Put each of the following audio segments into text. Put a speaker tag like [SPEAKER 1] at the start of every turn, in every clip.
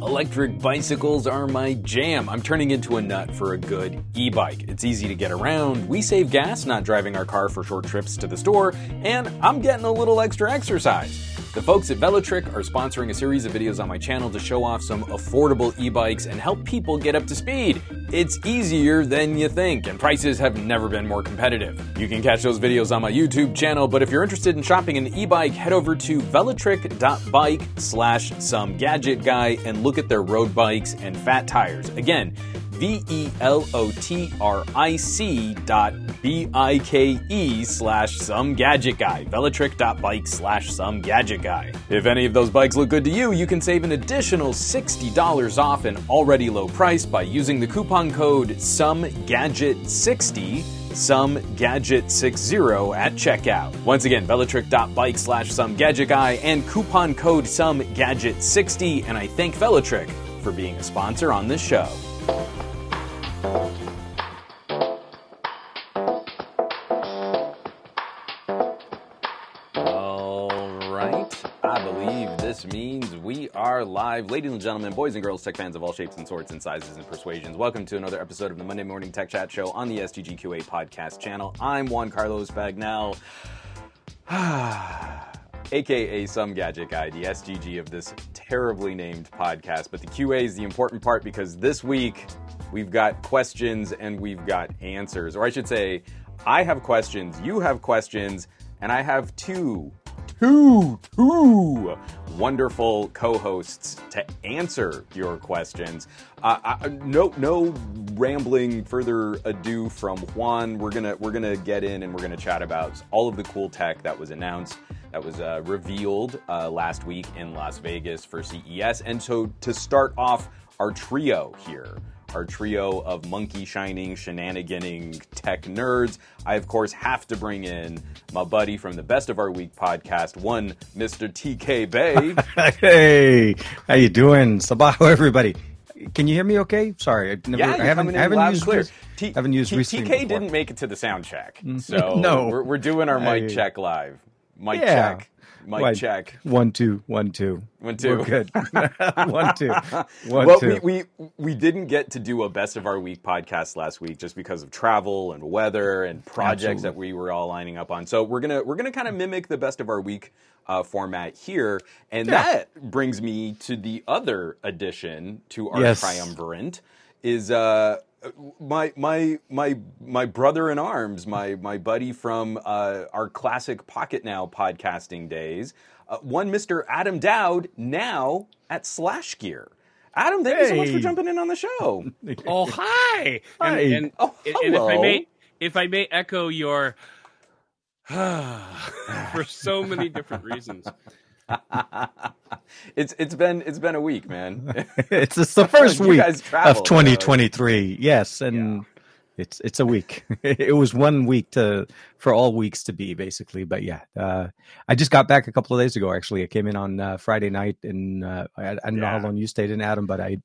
[SPEAKER 1] Electric bicycles are my jam. I'm turning into a nut for a good e bike. It's easy to get around, we save gas not driving our car for short trips to the store, and I'm getting a little extra exercise. The folks at Velotric are sponsoring a series of videos on my channel to show off some affordable e bikes and help people get up to speed. It's easier than you think, and prices have never been more competitive. You can catch those videos on my YouTube channel, but if you're interested in shopping an e bike, head over to velotric.bike slash some gadget guy and look at their road bikes and fat tires. Again, V E L O T R I C dot B I K E slash some gadget guy. Velotric.bike slash some gadget guy. If any of those bikes look good to you, you can save an additional $60 off an already low price by using the coupon code some gadget 60 some gadget 60 at checkout. Once again, velotric.bike slash some gadget guy and coupon code some gadget 60 and I thank Velotric for being a sponsor on this show. Means we are live. Ladies and gentlemen, boys and girls, tech fans of all shapes and sorts and sizes and persuasions, welcome to another episode of the Monday Morning Tech Chat Show on the SGGQA podcast channel. I'm Juan Carlos Bagnell, aka Some Gadget Guy, the SGG of this terribly named podcast. But the QA is the important part because this week we've got questions and we've got answers. Or I should say, I have questions, you have questions, and I have two, two, two wonderful co-hosts to answer your questions. Uh, I, no, no rambling. Further ado from Juan. We're gonna we're gonna get in and we're gonna chat about all of the cool tech that was announced, that was uh, revealed uh, last week in Las Vegas for CES. And so to start off our trio here our trio of monkey shining, shenaniganing tech nerds. I, of course, have to bring in my buddy from the Best of Our Week podcast, one Mr. TK Bay.
[SPEAKER 2] hey, how you doing? Sabaho, everybody. Can you hear me okay? Sorry, I, never,
[SPEAKER 1] yeah,
[SPEAKER 2] I haven't, I haven't used,
[SPEAKER 1] clear.
[SPEAKER 2] T- haven't used
[SPEAKER 1] T- TK didn't make it to the sound check, mm-hmm. so
[SPEAKER 2] No.
[SPEAKER 1] we're, we're doing our mic
[SPEAKER 2] I-
[SPEAKER 1] check live. Mic
[SPEAKER 2] Yeah.
[SPEAKER 1] check. Mic
[SPEAKER 2] What?
[SPEAKER 1] check.
[SPEAKER 2] One, two, one, two.
[SPEAKER 1] One, two.
[SPEAKER 2] We're good. one, two. One,
[SPEAKER 1] well,
[SPEAKER 2] two.
[SPEAKER 1] we, we we didn't get to do a best of our week podcast last week just because of travel and weather and projects that we were all lining up on. So we're gonna we're gonna kind of mimic the best of our week uh, format here, and
[SPEAKER 2] Yeah.
[SPEAKER 1] that brings me to the other addition to our
[SPEAKER 2] Yes.
[SPEAKER 1] triumvirate is uh my my my my brother in arms, my my buddy from uh, our classic Pocketnow podcasting days, uh, one Mister Adam Dowd, now at SlashGear. Adam, thank you so much for jumping in on the show.
[SPEAKER 3] Oh hi!
[SPEAKER 2] Hi.
[SPEAKER 3] And, and,
[SPEAKER 1] Oh,
[SPEAKER 3] and if I may, if I may echo your for so many different reasons.
[SPEAKER 1] it's it's been it's been a week, man.
[SPEAKER 2] it's, it's the first week
[SPEAKER 1] guys traveled,
[SPEAKER 2] of 2023. Yes, and it's it's a week. it was one week to for all weeks to be basically. But yeah, uh, I just got back a couple of days ago. Actually, I came in on uh, Friday night, and uh, I, I don't know how long you stayed in, Adam, but I.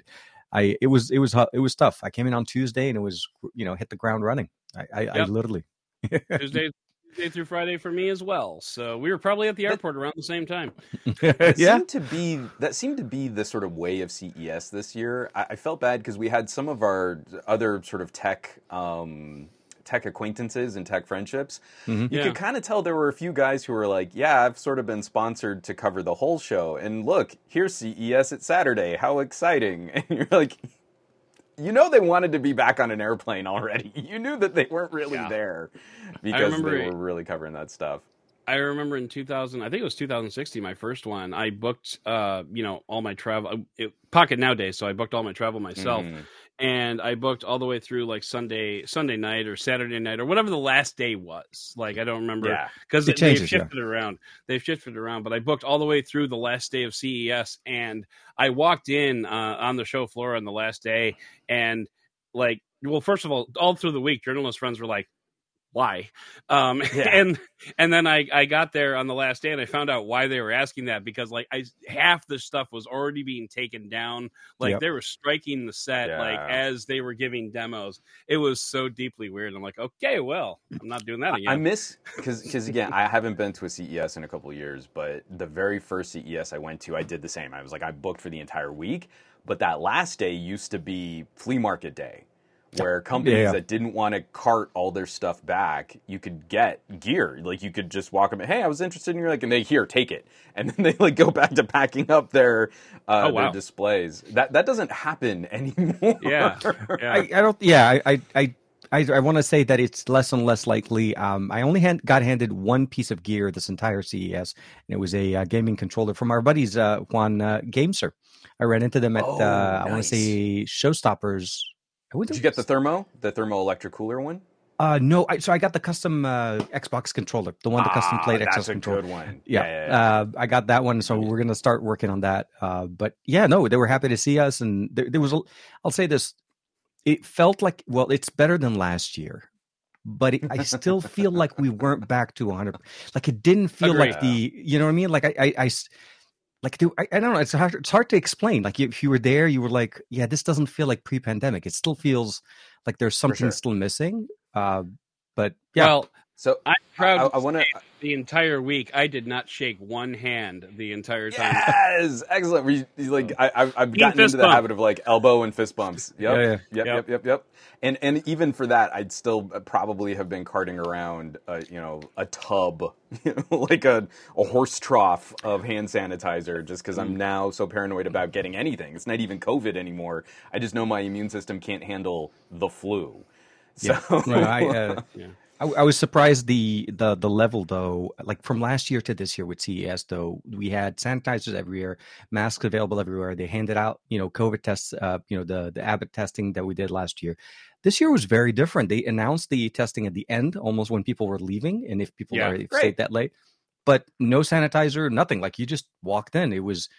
[SPEAKER 2] I it was it was it was tough. I came in on Tuesday and it was you know hit the ground running. I I, I literally
[SPEAKER 3] Tuesday, Tuesday through Friday for me as well. So we were probably at the airport around the same time.
[SPEAKER 1] That
[SPEAKER 2] yeah
[SPEAKER 1] seemed to be that seemed to be the sort of way of CES this year. I, I felt bad because we had some of our other sort of tech um, tech acquaintances and tech friendships. You
[SPEAKER 3] Yeah.
[SPEAKER 1] could kind of tell there were a few guys who were like, "Yeah, I've sort of been sponsored to cover the whole show." And look, here's CES at Saturday. How exciting! And you're like. You know they wanted to be back on an airplane already. You knew that they weren't really
[SPEAKER 3] Yeah.
[SPEAKER 1] there because they were really covering that stuff.
[SPEAKER 3] I remember in 2000, I think it was 2016, my first one. I booked, uh, you know, all my travel. It, Pocket nowadays, so I booked all my travel myself.
[SPEAKER 1] Mhm.
[SPEAKER 3] And I booked all the way through like Sunday Sunday night or Saturday night or whatever the last day was. Like I don't remember because
[SPEAKER 2] It
[SPEAKER 3] they've
[SPEAKER 2] changes, yeah.
[SPEAKER 3] shifted around. They've shifted around, but I booked all the way through the last day of CES, and I walked in uh, on the show floor on the last day, and like, well, first of all, all through the week, journalist friends were like. Why? Um,
[SPEAKER 1] Yeah.
[SPEAKER 3] and and then I I got there on the last day and I found out why they were asking that because like I half the stuff was already being taken down. Like
[SPEAKER 2] Yep.
[SPEAKER 3] they were striking the set like as they were giving demos. It was so deeply weird. I'm like, okay, well, I'm not doing that again.
[SPEAKER 1] I miss because again I haven't been to a CES in a couple of years, but the very first CES I went to, I did the same. I was like I booked for the entire week, but that last day used to be flea market day, where companies
[SPEAKER 2] Yeah.
[SPEAKER 1] that didn't want to cart all their stuff back, you could get gear. Like you could just walk them, hey, I was interested in your like, and they here take it, and then they like go back to packing up their uh,
[SPEAKER 3] Oh, wow.
[SPEAKER 1] their displays. That that doesn't happen anymore.
[SPEAKER 3] yeah, yeah.
[SPEAKER 2] I, I don't. Yeah, I, I, I, I, I want to say that it's less and less likely. Um, I only hand, got handed one piece of gear this entire CES, and it was a uh, gaming controller from our buddies uh, Juan uh, GameSir. I ran into them at
[SPEAKER 1] Oh,
[SPEAKER 2] uh, I want to say Showstoppers.
[SPEAKER 1] Did you get the thermo, the thermo electric cooler one?
[SPEAKER 2] Uh, no, I, so I got the custom uh, Xbox controller, the one the custom
[SPEAKER 1] Ah,
[SPEAKER 2] played
[SPEAKER 1] that's
[SPEAKER 2] Xbox
[SPEAKER 1] a
[SPEAKER 2] controller.
[SPEAKER 1] good one.
[SPEAKER 2] Yeah,
[SPEAKER 1] yeah, yeah.
[SPEAKER 2] Uh, I got that one, so we're gonna start working on that. Uh, but yeah, no, they were happy to see us, and there, there was. A, I'll say this: it felt like well, it's better than last year, but it, I still feel like we weren't back to 100. Like it didn't feel like the, you know what I mean? Like I, I, I like there- I, I don't know. It's hard. It's hard to explain. Like if you were there, you were like, yeah, this doesn't feel like pre-pandemic. It still feels like there's something
[SPEAKER 1] sure.
[SPEAKER 2] still missing. Uh, but yeah,
[SPEAKER 3] Well,
[SPEAKER 1] so
[SPEAKER 3] I'm proud.
[SPEAKER 1] I want to.
[SPEAKER 3] the entire week, I did not shake one hand the entire time.
[SPEAKER 1] Yes, excellent. We you like I, I've, I've gotten into the
[SPEAKER 3] bump.
[SPEAKER 1] habit of like elbow and fist bumps. Yep,
[SPEAKER 2] Yeah, yeah.
[SPEAKER 1] yep,
[SPEAKER 3] Yep.
[SPEAKER 1] yep, yep, yep. And and even for that, I'd still probably have been carting around, a, you know, a tub, you know, like a a horse trough of hand sanitizer, just because
[SPEAKER 2] Mm.
[SPEAKER 1] I'm now so paranoid about getting anything. It's not even COVID anymore. I just know my immune system can't handle the flu. So
[SPEAKER 2] Well, I, uh,
[SPEAKER 3] Yeah.
[SPEAKER 2] I, I was surprised the the the level though, like from last year to this year with CES though, we had sanitizers everywhere, masks available everywhere. They handed out, you know, COVID tests, uh, you know, the the Abbott testing that we did last year. This year was very different. They announced the testing at the end, almost when people were leaving, and if people
[SPEAKER 3] Yeah,
[SPEAKER 2] are
[SPEAKER 1] great.
[SPEAKER 2] stayed that late, but no sanitizer, nothing. Like you just walked in. It was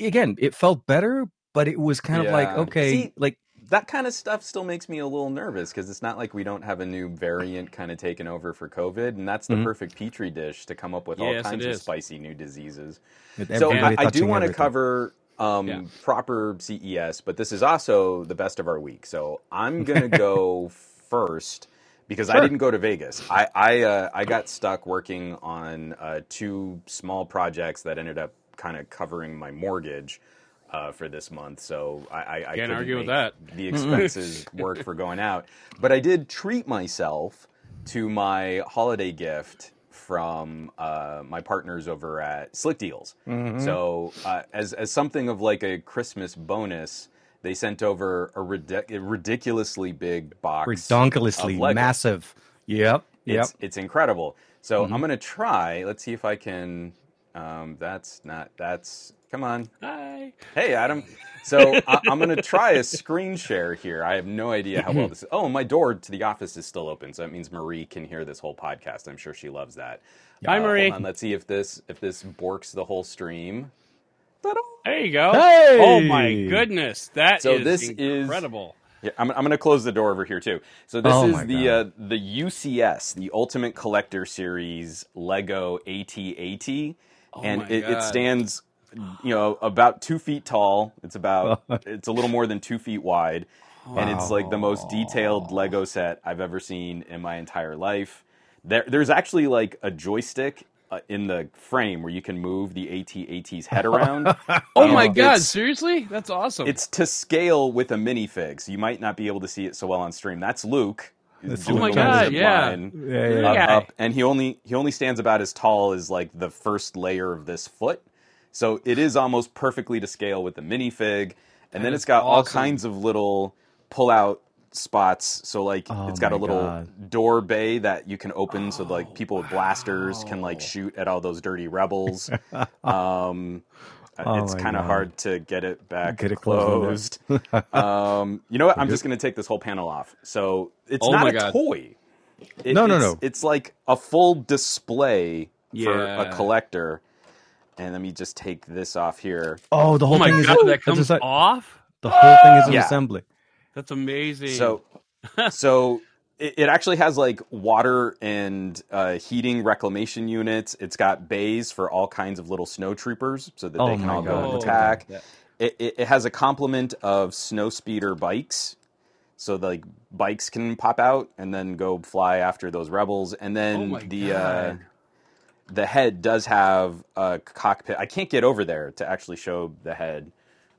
[SPEAKER 2] again, it felt better, but it was kind of like okay,
[SPEAKER 1] See,
[SPEAKER 2] like
[SPEAKER 1] that kind of stuff still makes me a little nervous because it's not like we don't have a new variant kind of taken over for COVID, and that's the
[SPEAKER 2] Mhm.
[SPEAKER 1] perfect petri dish to come up with all
[SPEAKER 3] Yes, it
[SPEAKER 1] kinds of spicy new diseases.
[SPEAKER 2] with
[SPEAKER 1] So I, I do want to cover um,
[SPEAKER 3] Yeah.
[SPEAKER 1] proper CES, but this is also the best of our week. So I'm gonna go first because I didn't go to Vegas. I I, uh, I got stuck working on uh, two small projects that ended up kind of covering my mortgage. Uh, for this month, so I, I, I
[SPEAKER 3] Can't argue with that.
[SPEAKER 1] The expenses work for going out, but I did treat myself to my holiday gift from uh, my partners over at Slickdeals.
[SPEAKER 2] Mm-hmm.
[SPEAKER 1] So, uh, as as something of like a Christmas bonus, they sent over a, ridic- a ridiculously big box, Lego.
[SPEAKER 2] massive. Yep. Yep.
[SPEAKER 1] It's it's incredible. So
[SPEAKER 2] Mm-hmm.
[SPEAKER 1] I'm gonna try. Let's see if I can. Um, that's not. That's come on.
[SPEAKER 3] Hi.
[SPEAKER 1] Hey, Adam. So I, I'm going to try a screen share here. I have no idea how well this is. Oh, my door to the office is still open, so that means Marie can hear this whole podcast. I'm sure she loves that.
[SPEAKER 3] Hi,
[SPEAKER 1] Uh,
[SPEAKER 3] Marie.
[SPEAKER 1] Hold on, let's see if this if this borks the whole stream. Ta-da!
[SPEAKER 3] There you go.
[SPEAKER 2] Hey!
[SPEAKER 3] Oh my goodness, that is
[SPEAKER 1] So this is-
[SPEAKER 3] incredible.
[SPEAKER 1] Yeah, I'm, I'm going to close the door over here too. So this
[SPEAKER 2] Oh
[SPEAKER 1] is the uh, the UCS, the Ultimate Collector Series Lego AT-AT, and it, it stands, you know, about two feet tall. It's about it's a little more than two feet wide, and it's like the most detailed Lego set I've ever seen in my entire life. There, there's actually like a joystick. Uh, in the frame where you can move the AT-AT's head around.
[SPEAKER 3] Oh
[SPEAKER 1] Um,
[SPEAKER 3] my god, seriously? That's awesome.
[SPEAKER 1] it's to scale with a minifig, so you might not be able to see it so well on stream. That's Luke.
[SPEAKER 2] That's
[SPEAKER 1] doing
[SPEAKER 3] Oh my
[SPEAKER 1] the
[SPEAKER 3] God, yeah.
[SPEAKER 1] line
[SPEAKER 2] Yeah, yeah,
[SPEAKER 1] up,
[SPEAKER 3] yeah.
[SPEAKER 1] up, and he only he only stands about as tall as like the first layer of this foot. So it is almost perfectly to scale with the minifig, and then it's got all kinds of little pull out spots. So like
[SPEAKER 2] Oh
[SPEAKER 1] it's got a little
[SPEAKER 2] God.
[SPEAKER 1] door bay that you can open, so like people with blasters can like shoot at all those dirty rebels. um,
[SPEAKER 2] Oh
[SPEAKER 1] it's kind of hard to get it back
[SPEAKER 2] Get it
[SPEAKER 1] closed.
[SPEAKER 2] closed
[SPEAKER 1] um, you know what? I'm just going to take this whole panel off. So it's
[SPEAKER 3] Oh
[SPEAKER 1] not a
[SPEAKER 3] God.
[SPEAKER 1] toy. It-
[SPEAKER 2] No, no, no.
[SPEAKER 1] It's like a full display for a collector. And let me just take this off here.
[SPEAKER 2] Oh, the
[SPEAKER 3] oh
[SPEAKER 2] whole
[SPEAKER 3] my
[SPEAKER 2] thing is
[SPEAKER 3] god, that comes
[SPEAKER 2] just
[SPEAKER 3] off?
[SPEAKER 2] the whole thing is an
[SPEAKER 1] Yeah.
[SPEAKER 2] assembly.
[SPEAKER 3] That's amazing.
[SPEAKER 1] So, so it, it actually has like water and uh, heating reclamation units. It's got bays for all kinds of little snow troopers so that
[SPEAKER 2] Oh
[SPEAKER 1] they can
[SPEAKER 2] my
[SPEAKER 1] all go
[SPEAKER 2] God.
[SPEAKER 1] and
[SPEAKER 3] Oh,
[SPEAKER 1] attack.
[SPEAKER 3] that-
[SPEAKER 1] It, it, it has a complement of snow speeder bikes. So the like, bikes can pop out and then go fly after those rebels. And then
[SPEAKER 3] Oh
[SPEAKER 1] the uh,
[SPEAKER 3] God.
[SPEAKER 1] The head does have a cockpit. I can't get over there to actually show the head.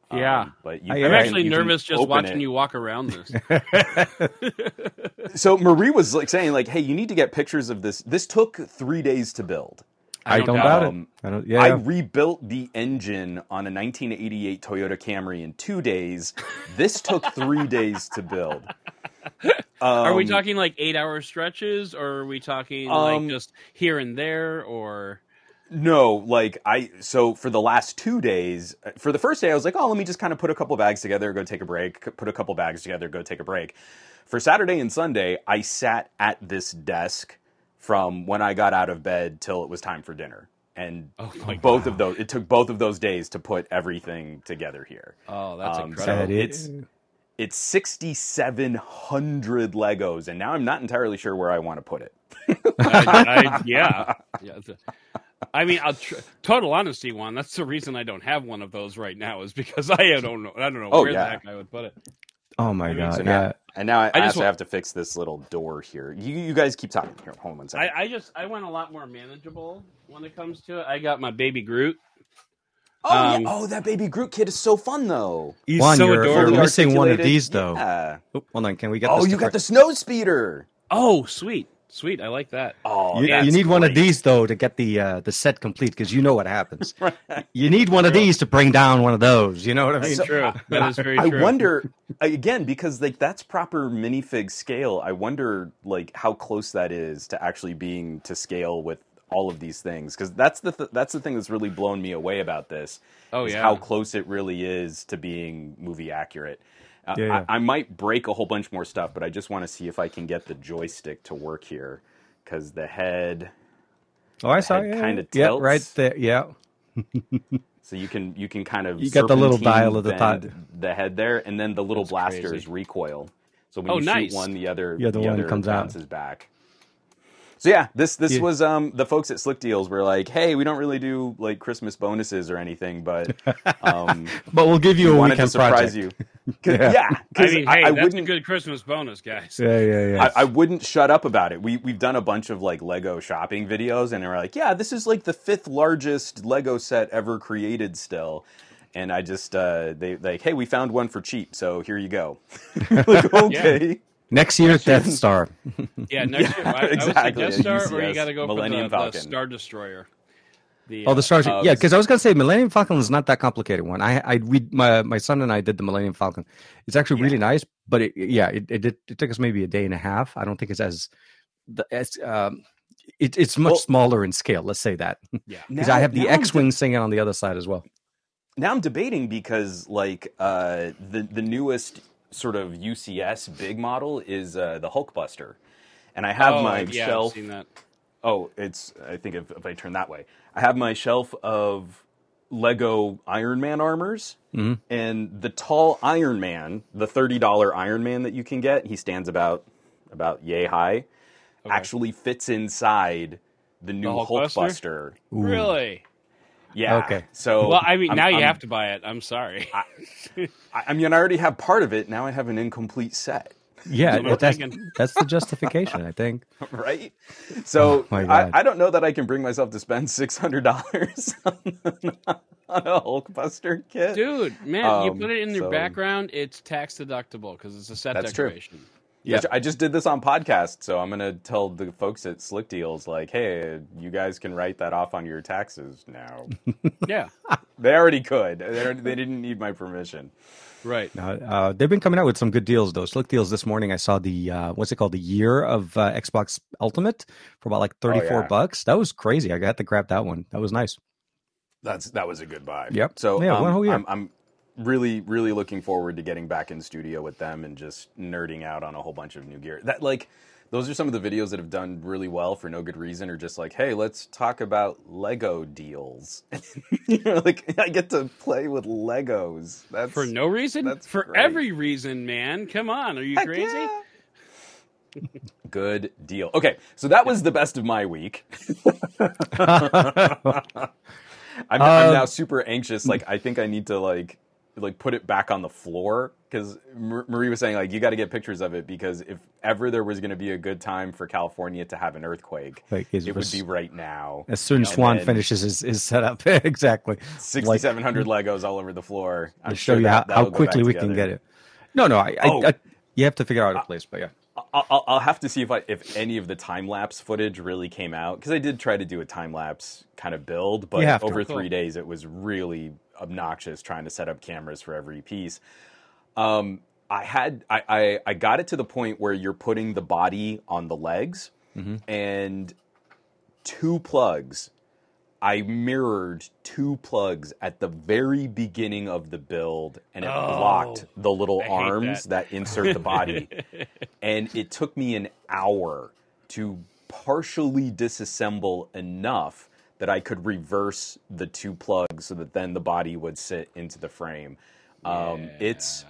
[SPEAKER 1] Um,
[SPEAKER 3] Yeah.
[SPEAKER 1] but you
[SPEAKER 2] I-
[SPEAKER 1] can-
[SPEAKER 3] I'm
[SPEAKER 2] Yeah,
[SPEAKER 3] actually
[SPEAKER 1] can
[SPEAKER 3] nervous just watching
[SPEAKER 1] it.
[SPEAKER 3] you walk around this.
[SPEAKER 1] So Marie was like saying like, "Hey, you need to get pictures of this. This took three days to build.
[SPEAKER 2] I don't
[SPEAKER 3] doubt
[SPEAKER 2] doubt it.
[SPEAKER 1] Um,
[SPEAKER 2] I don't. Yeah.
[SPEAKER 1] I rebuilt the engine on a 1988 Toyota Camry in two days. This took three days to build.
[SPEAKER 3] Are we
[SPEAKER 1] Um,
[SPEAKER 3] talking like eight hour stretches, or are we talking
[SPEAKER 1] Um,
[SPEAKER 3] like just here and there, or
[SPEAKER 1] No, like I. So for the last two days, for the first day, I was like, "Oh, let me just kind of put a couple bags together, go take a break. Put a couple bags together, go take a break." For Saturday and Sunday, I sat at this desk from when I got out of bed till it was time for dinner, and
[SPEAKER 3] Oh my
[SPEAKER 1] both of those. It took both of those days to put everything together here.
[SPEAKER 3] oh, that's
[SPEAKER 1] Um, so
[SPEAKER 3] incredible.
[SPEAKER 2] That
[SPEAKER 1] it's-
[SPEAKER 2] is-
[SPEAKER 1] It's 6,700 Legos, and now I'm not entirely sure where I want to put it.
[SPEAKER 3] I, I, yeah, yeah. the- I mean, I'll tr- total honesty, one. That's the reason I don't have one of those right now is because I don't know. I don't know
[SPEAKER 1] Oh,
[SPEAKER 3] where
[SPEAKER 1] yeah.
[SPEAKER 3] the heck I would put it.
[SPEAKER 2] oh my
[SPEAKER 3] I mean,
[SPEAKER 2] god.
[SPEAKER 1] So
[SPEAKER 2] yeah.
[SPEAKER 1] now, and now I,
[SPEAKER 3] I just
[SPEAKER 1] also
[SPEAKER 3] wa-
[SPEAKER 1] have to fix this little door here. You, you guys keep talking. Here, hold on one second.
[SPEAKER 3] I, I just I went a lot more manageable when it comes to it. I got my baby Groot.
[SPEAKER 1] Oh,
[SPEAKER 3] um,
[SPEAKER 1] yeah. oh, that baby Groot kid is so fun though.
[SPEAKER 3] He's
[SPEAKER 2] Juan,
[SPEAKER 3] so
[SPEAKER 2] you're, you're
[SPEAKER 3] adorable.
[SPEAKER 2] missing one of these though.
[SPEAKER 1] Yeah.
[SPEAKER 2] Oh, hold on. Can we get?
[SPEAKER 1] Oh,
[SPEAKER 2] this
[SPEAKER 1] you got
[SPEAKER 2] cor-
[SPEAKER 1] the snow speeder.
[SPEAKER 3] Oh, sweet, sweet. I like that.
[SPEAKER 1] Oh,
[SPEAKER 2] You, you need one of these though to get the uh, the set complete because you know what happens. You need one of these to bring down one of those. You know what I mean?
[SPEAKER 1] So-
[SPEAKER 3] True. That is very
[SPEAKER 1] I
[SPEAKER 3] true.
[SPEAKER 1] I wonder again because like that's proper minifig scale. I wonder like how close that is to actually being to scale with all of these things because that's the th- that's the thing that's really blown me away about this.
[SPEAKER 3] Oh,
[SPEAKER 1] is
[SPEAKER 3] yeah.
[SPEAKER 1] how close it really is to being movie accurate. Uh,
[SPEAKER 2] Yeah, yeah.
[SPEAKER 1] I, I might break a whole bunch more stuff, but I just want to see if I can get the joystick to work here because the head.
[SPEAKER 2] oh, I saw.
[SPEAKER 1] head
[SPEAKER 2] Yeah,
[SPEAKER 1] kinda
[SPEAKER 2] yeah,
[SPEAKER 1] tilts.
[SPEAKER 2] right there. Yeah.
[SPEAKER 1] So you can you can kind of
[SPEAKER 2] You got the little dial of the top.
[SPEAKER 1] the head there, and then the little
[SPEAKER 3] That's
[SPEAKER 1] blasters
[SPEAKER 3] crazy.
[SPEAKER 1] recoil. So when
[SPEAKER 3] Oh,
[SPEAKER 1] you
[SPEAKER 3] nice.
[SPEAKER 1] shoot one, the other
[SPEAKER 2] Yeah, the one
[SPEAKER 1] other
[SPEAKER 2] comes out.
[SPEAKER 1] bounces back. So yeah, this this
[SPEAKER 2] Yeah.
[SPEAKER 1] was um the folks at Slickdeals were like, hey, we don't really do like Christmas bonuses or anything, but um,
[SPEAKER 2] But we'll give you
[SPEAKER 1] we
[SPEAKER 2] a
[SPEAKER 1] wanted to surprise
[SPEAKER 2] project.
[SPEAKER 1] you. 'Cause-
[SPEAKER 2] Yeah.
[SPEAKER 1] yeah,
[SPEAKER 3] I
[SPEAKER 1] 'cause
[SPEAKER 3] mean,
[SPEAKER 1] I,
[SPEAKER 3] hey,
[SPEAKER 1] I
[SPEAKER 3] that's a
[SPEAKER 1] wouldn't
[SPEAKER 3] good Christmas bonus, guys.
[SPEAKER 2] Yeah, yeah, yeah.
[SPEAKER 1] I, I wouldn't shut up about it. We we've done a bunch of like Lego shopping videos, and we're like, yeah, this is like the fifth largest Lego set ever created, still. And I just uh, they like, hey, we found one for cheap, so here you go. like, okay,
[SPEAKER 2] Next year, Death Star.
[SPEAKER 3] Yeah, next year, I, I would
[SPEAKER 1] exactly,
[SPEAKER 3] Death
[SPEAKER 1] a
[SPEAKER 3] Star, or you got to go
[SPEAKER 1] Millennium
[SPEAKER 3] for the, the
[SPEAKER 1] Falcon.
[SPEAKER 3] Star Destroyer. The,
[SPEAKER 2] Oh, the Star.
[SPEAKER 1] uh,
[SPEAKER 2] yeah, because I was gonna say Millennium Falcon is not that complicated one. I, I, we, my, my son and I did the Millennium Falcon. It's actually really nice, but it, yeah, it, it, did- it took us maybe a day and a half. I don't think it's as, the, as, um, it, it's much
[SPEAKER 1] Well-
[SPEAKER 2] smaller in scale. Let's say that
[SPEAKER 3] yeah.
[SPEAKER 2] because I have the X-wing singing on the other side as well.
[SPEAKER 1] now I'm debating because like uh, the the newest sort of UCS big model is uh, the Hulkbuster, and I have
[SPEAKER 3] oh,
[SPEAKER 1] my
[SPEAKER 3] yeah,
[SPEAKER 1] shelf.
[SPEAKER 3] I've seen that.
[SPEAKER 1] Oh, it's. I think if, if I turn that way, I have my shelf of Lego Iron Man armors,
[SPEAKER 2] Mhm.
[SPEAKER 1] and the tall Iron Man, the thirty dollar Iron Man that you can get, he stands about about yay high,
[SPEAKER 3] Okay.
[SPEAKER 1] actually fits inside the new
[SPEAKER 3] Hulkbuster?
[SPEAKER 1] Hulkbuster.
[SPEAKER 3] Really?
[SPEAKER 1] Yeah.
[SPEAKER 2] Okay.
[SPEAKER 1] So
[SPEAKER 3] Well, I mean,
[SPEAKER 1] I'm-
[SPEAKER 3] now you
[SPEAKER 1] I'm-
[SPEAKER 3] have to buy it. I'm sorry.
[SPEAKER 1] I, I mean, I already have part of it. Now I have an incomplete set.
[SPEAKER 2] Yeah,
[SPEAKER 3] That's
[SPEAKER 2] that's that's the justification. I think.
[SPEAKER 1] right? So
[SPEAKER 2] Oh,
[SPEAKER 1] I, I don't know that I can bring myself to spend six hundred dollars on, on a Hulkbuster kit.
[SPEAKER 3] Dude, man, you
[SPEAKER 1] Um,
[SPEAKER 3] put it in your
[SPEAKER 1] so-
[SPEAKER 3] background, it's tax deductible because it's a set
[SPEAKER 1] That's true.
[SPEAKER 3] Decoration.
[SPEAKER 1] Yeah, I just did this on podcast, so I'm gonna tell the folks at Slickdeals like, hey, you guys can write that off on your taxes now.
[SPEAKER 3] Yeah,
[SPEAKER 1] they already could. They, already- they didn't need my permission.
[SPEAKER 3] right.
[SPEAKER 2] Uh, uh, they've been coming out with some good deals though. Slickdeals this morning. I saw the uh, what's it called, the year of uh, Xbox Ultimate for about like thirty four
[SPEAKER 1] yeah.
[SPEAKER 2] bucks. That was crazy. I got to grab that one. That was nice.
[SPEAKER 1] That's that was a good buy.
[SPEAKER 2] Yep.
[SPEAKER 1] So
[SPEAKER 2] Yeah,
[SPEAKER 1] um,
[SPEAKER 2] one whole year.
[SPEAKER 1] I'm, I'm really really looking forward to getting back in studio with them and just nerding out on a whole bunch of new gear. That like those are some of the videos that have done really well for no good reason or just like, hey, let's talk about Lego deals. you know, like I get to play with Legos. That's
[SPEAKER 3] For no reason?
[SPEAKER 1] that's
[SPEAKER 3] For
[SPEAKER 1] great.
[SPEAKER 3] every reason, man. Come on. Are you
[SPEAKER 1] Heck
[SPEAKER 3] crazy?
[SPEAKER 1] yeah. Good deal. Okay, so that was the best of my week. I'm, I'm
[SPEAKER 2] Um,
[SPEAKER 1] now super anxious. Like, I think I need to like like put it back on the floor because Marie was saying like you got to get pictures of it because if ever there was going to be a good time for California to have an earthquake,
[SPEAKER 2] Like, it
[SPEAKER 1] it would be right now.
[SPEAKER 2] As soon as Swan finishes his, his setup, exactly.
[SPEAKER 1] 6,700 Legos all over the floor. I'm
[SPEAKER 2] to
[SPEAKER 1] sure
[SPEAKER 2] show you
[SPEAKER 1] that-
[SPEAKER 2] how, how quickly we can get it. No, no, I, I,
[SPEAKER 1] Oh.
[SPEAKER 2] I, you have to figure out a place, but yeah.
[SPEAKER 1] I'll, I'll- I'll have to see if I if any of the time lapse footage really came out because I did try to do a time lapse kind of build, but
[SPEAKER 2] You have
[SPEAKER 1] over
[SPEAKER 3] Cool.
[SPEAKER 1] three days it was really obnoxious trying to set up cameras for every piece. Um, I had I, I I got it to the point where you're putting the body on the legs and two plugs. I mirrored two plugs at the very beginning of the build, and it blocked the little arms
[SPEAKER 3] that.
[SPEAKER 1] that insert the body and it took me an hour to partially disassemble enough that I could reverse the two plugs so that then the body would sit into the frame. Um, It's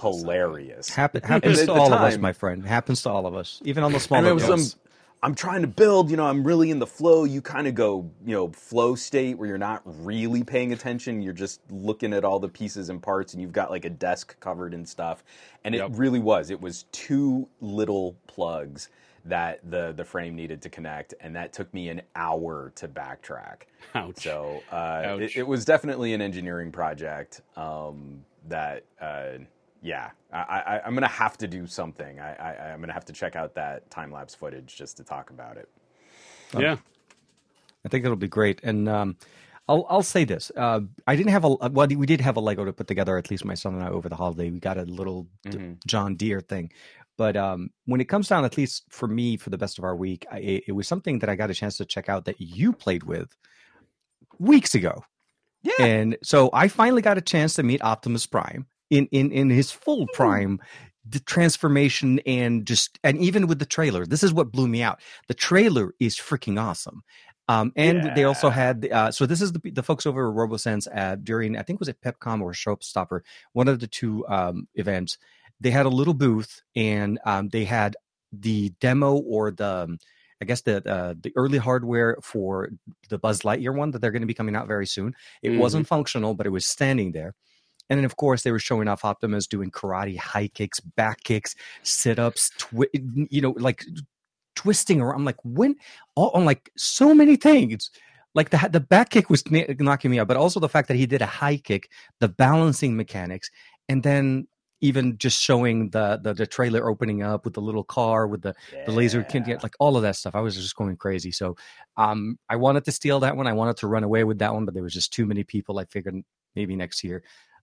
[SPEAKER 1] hilarious.
[SPEAKER 2] Happen, happens to
[SPEAKER 1] the
[SPEAKER 2] all of us, my friend. Happens to all of us, even on the
[SPEAKER 1] And
[SPEAKER 2] smaller
[SPEAKER 1] it was some. I'm trying to build, you know, I'm really in the flow. You kind of go, you know, flow state where you're not really paying attention. You're just looking at all the pieces and parts, and you've got like a desk covered in stuff. And it really was. It was two little plugs that the the frame needed to connect, and that took me an hour to backtrack.
[SPEAKER 3] Ouch.
[SPEAKER 1] So uh, it,
[SPEAKER 3] Ouch.
[SPEAKER 1] it was definitely an engineering project um, that, uh, yeah, I, I, I'm going to have to do something. I, I, I'm going to have to check out that time lapse footage just to talk about it.
[SPEAKER 3] yeah.
[SPEAKER 2] I think it'll be great. And um, I'll I'll say this: uh, I didn't have a well, we did have a Lego to put together. At least my son and I over the holiday, we got a little d-
[SPEAKER 1] Mhm.
[SPEAKER 2] John Deere thing. But um, when it comes down, at least for me, for the best of our week, I, it, was something that I got a chance to check out that you played with weeks ago.
[SPEAKER 1] Yeah.
[SPEAKER 2] And so I finally got a chance to meet Optimus Prime in in in his full prime the transformation and just and even with the trailer this is what blew me out the trailer is freaking awesome um, and they also
[SPEAKER 1] Yeah.
[SPEAKER 2] had uh, so this is the the folks over at Robosen uh, during I think was it PepCom or Showstopper one of the two um, events they had a little booth and um, they had the demo or the um, I guess the uh, the early hardware for the Buzz Lightyear one that they're going to be coming out very soon. It
[SPEAKER 3] Mhm.
[SPEAKER 2] wasn't functional, but it was standing there. And then, of course, they were showing off Optimus doing karate, high kicks, back kicks, sit ups, twi- you know, like twisting around. I'm like, when? Oh, I'm like, so many things. Like the the back kick was kn- knocking me out, but also the fact that he did a high kick, the balancing mechanics, and then even just showing the the, the trailer opening up with the little car with the the laser
[SPEAKER 1] Yeah.
[SPEAKER 2] like all of that stuff. I was just going crazy. So um, I wanted to steal that one. I wanted to run away with that one, but there was just too many people. I figured maybe next year.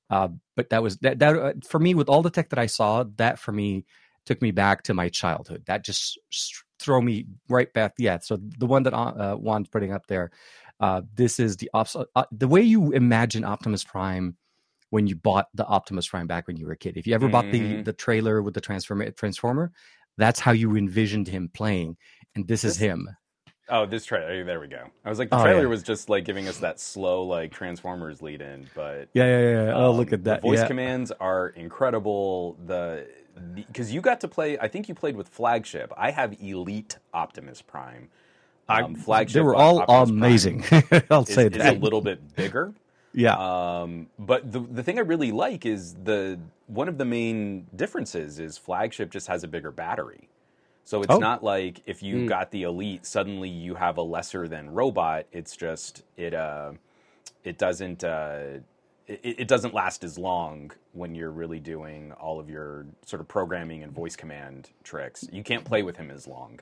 [SPEAKER 2] Uh, but that was that that uh, for me with all the tech that I saw. That for me took me back to my childhood. That just throw me right back. Yeah. So the one that uh, Juan's putting up there. Uh, this is the ops- uh, the way you imagine Optimus Prime when you bought the Optimus Prime back when you were a kid. If you ever bought the
[SPEAKER 1] Mhm.
[SPEAKER 2] the trailer with the transformer transformer, that's how you envisioned him playing, and this is him.
[SPEAKER 1] Oh, this trailer. There we go. I was like, the
[SPEAKER 2] Oh,
[SPEAKER 1] trailer
[SPEAKER 2] yeah.
[SPEAKER 1] was just like giving us that slow, like Transformers lead in, but
[SPEAKER 2] Yeah, yeah, yeah. Oh,
[SPEAKER 1] Um,
[SPEAKER 2] look at that.
[SPEAKER 1] The voice
[SPEAKER 2] yeah.
[SPEAKER 1] commands are incredible. The because you got to play. I think you played with flagship. I have elite Optimus Prime.
[SPEAKER 2] I-
[SPEAKER 1] Um, flagship.
[SPEAKER 2] they were all
[SPEAKER 1] Optimus
[SPEAKER 2] amazing. I'll
[SPEAKER 1] Is,
[SPEAKER 2] say
[SPEAKER 1] is
[SPEAKER 2] that.
[SPEAKER 1] a little bit bigger.
[SPEAKER 2] Yeah.
[SPEAKER 1] Um, but the the thing I really like is the one of the main differences is flagship just has a bigger battery. So it's
[SPEAKER 2] Oh.
[SPEAKER 1] not like if you
[SPEAKER 3] Mm.
[SPEAKER 1] got the elite, suddenly you have a lesser than robot. It's just it uh, it doesn't uh, it, it doesn't last as long when you're really doing all of your sort of programming and voice command tricks. You can't play with him as long.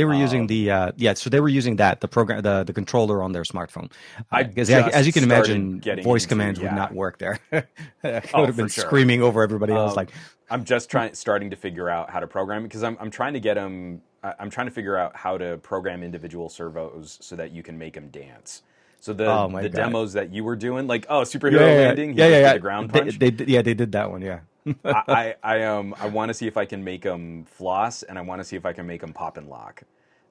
[SPEAKER 2] They were using
[SPEAKER 1] Um,
[SPEAKER 2] the uh, yeah, so they were using that the program the, the controller on their smartphone.
[SPEAKER 1] I
[SPEAKER 2] Because as you can imagine,
[SPEAKER 1] getting
[SPEAKER 2] voice
[SPEAKER 1] into-
[SPEAKER 2] commands would not work there. I would
[SPEAKER 1] Oh,
[SPEAKER 2] have been
[SPEAKER 1] sure.
[SPEAKER 2] screaming over everybody else
[SPEAKER 1] Um,
[SPEAKER 2] like,
[SPEAKER 1] I'm just trying, starting to figure out how to program because I'm, I'm trying to get them. I'm trying to figure out how to program individual servos so that you can make them dance. So the
[SPEAKER 2] Oh,
[SPEAKER 1] the
[SPEAKER 2] God.
[SPEAKER 1] demos that you were doing, like oh superhero landing,
[SPEAKER 2] yeah,
[SPEAKER 1] just
[SPEAKER 2] yeah,
[SPEAKER 1] did
[SPEAKER 2] yeah.
[SPEAKER 1] the ground punch.
[SPEAKER 2] They, did- yeah, they did that one. Yeah.
[SPEAKER 1] I, I, I um I want to see if I can make them floss, and I want to see if I can make them pop and lock.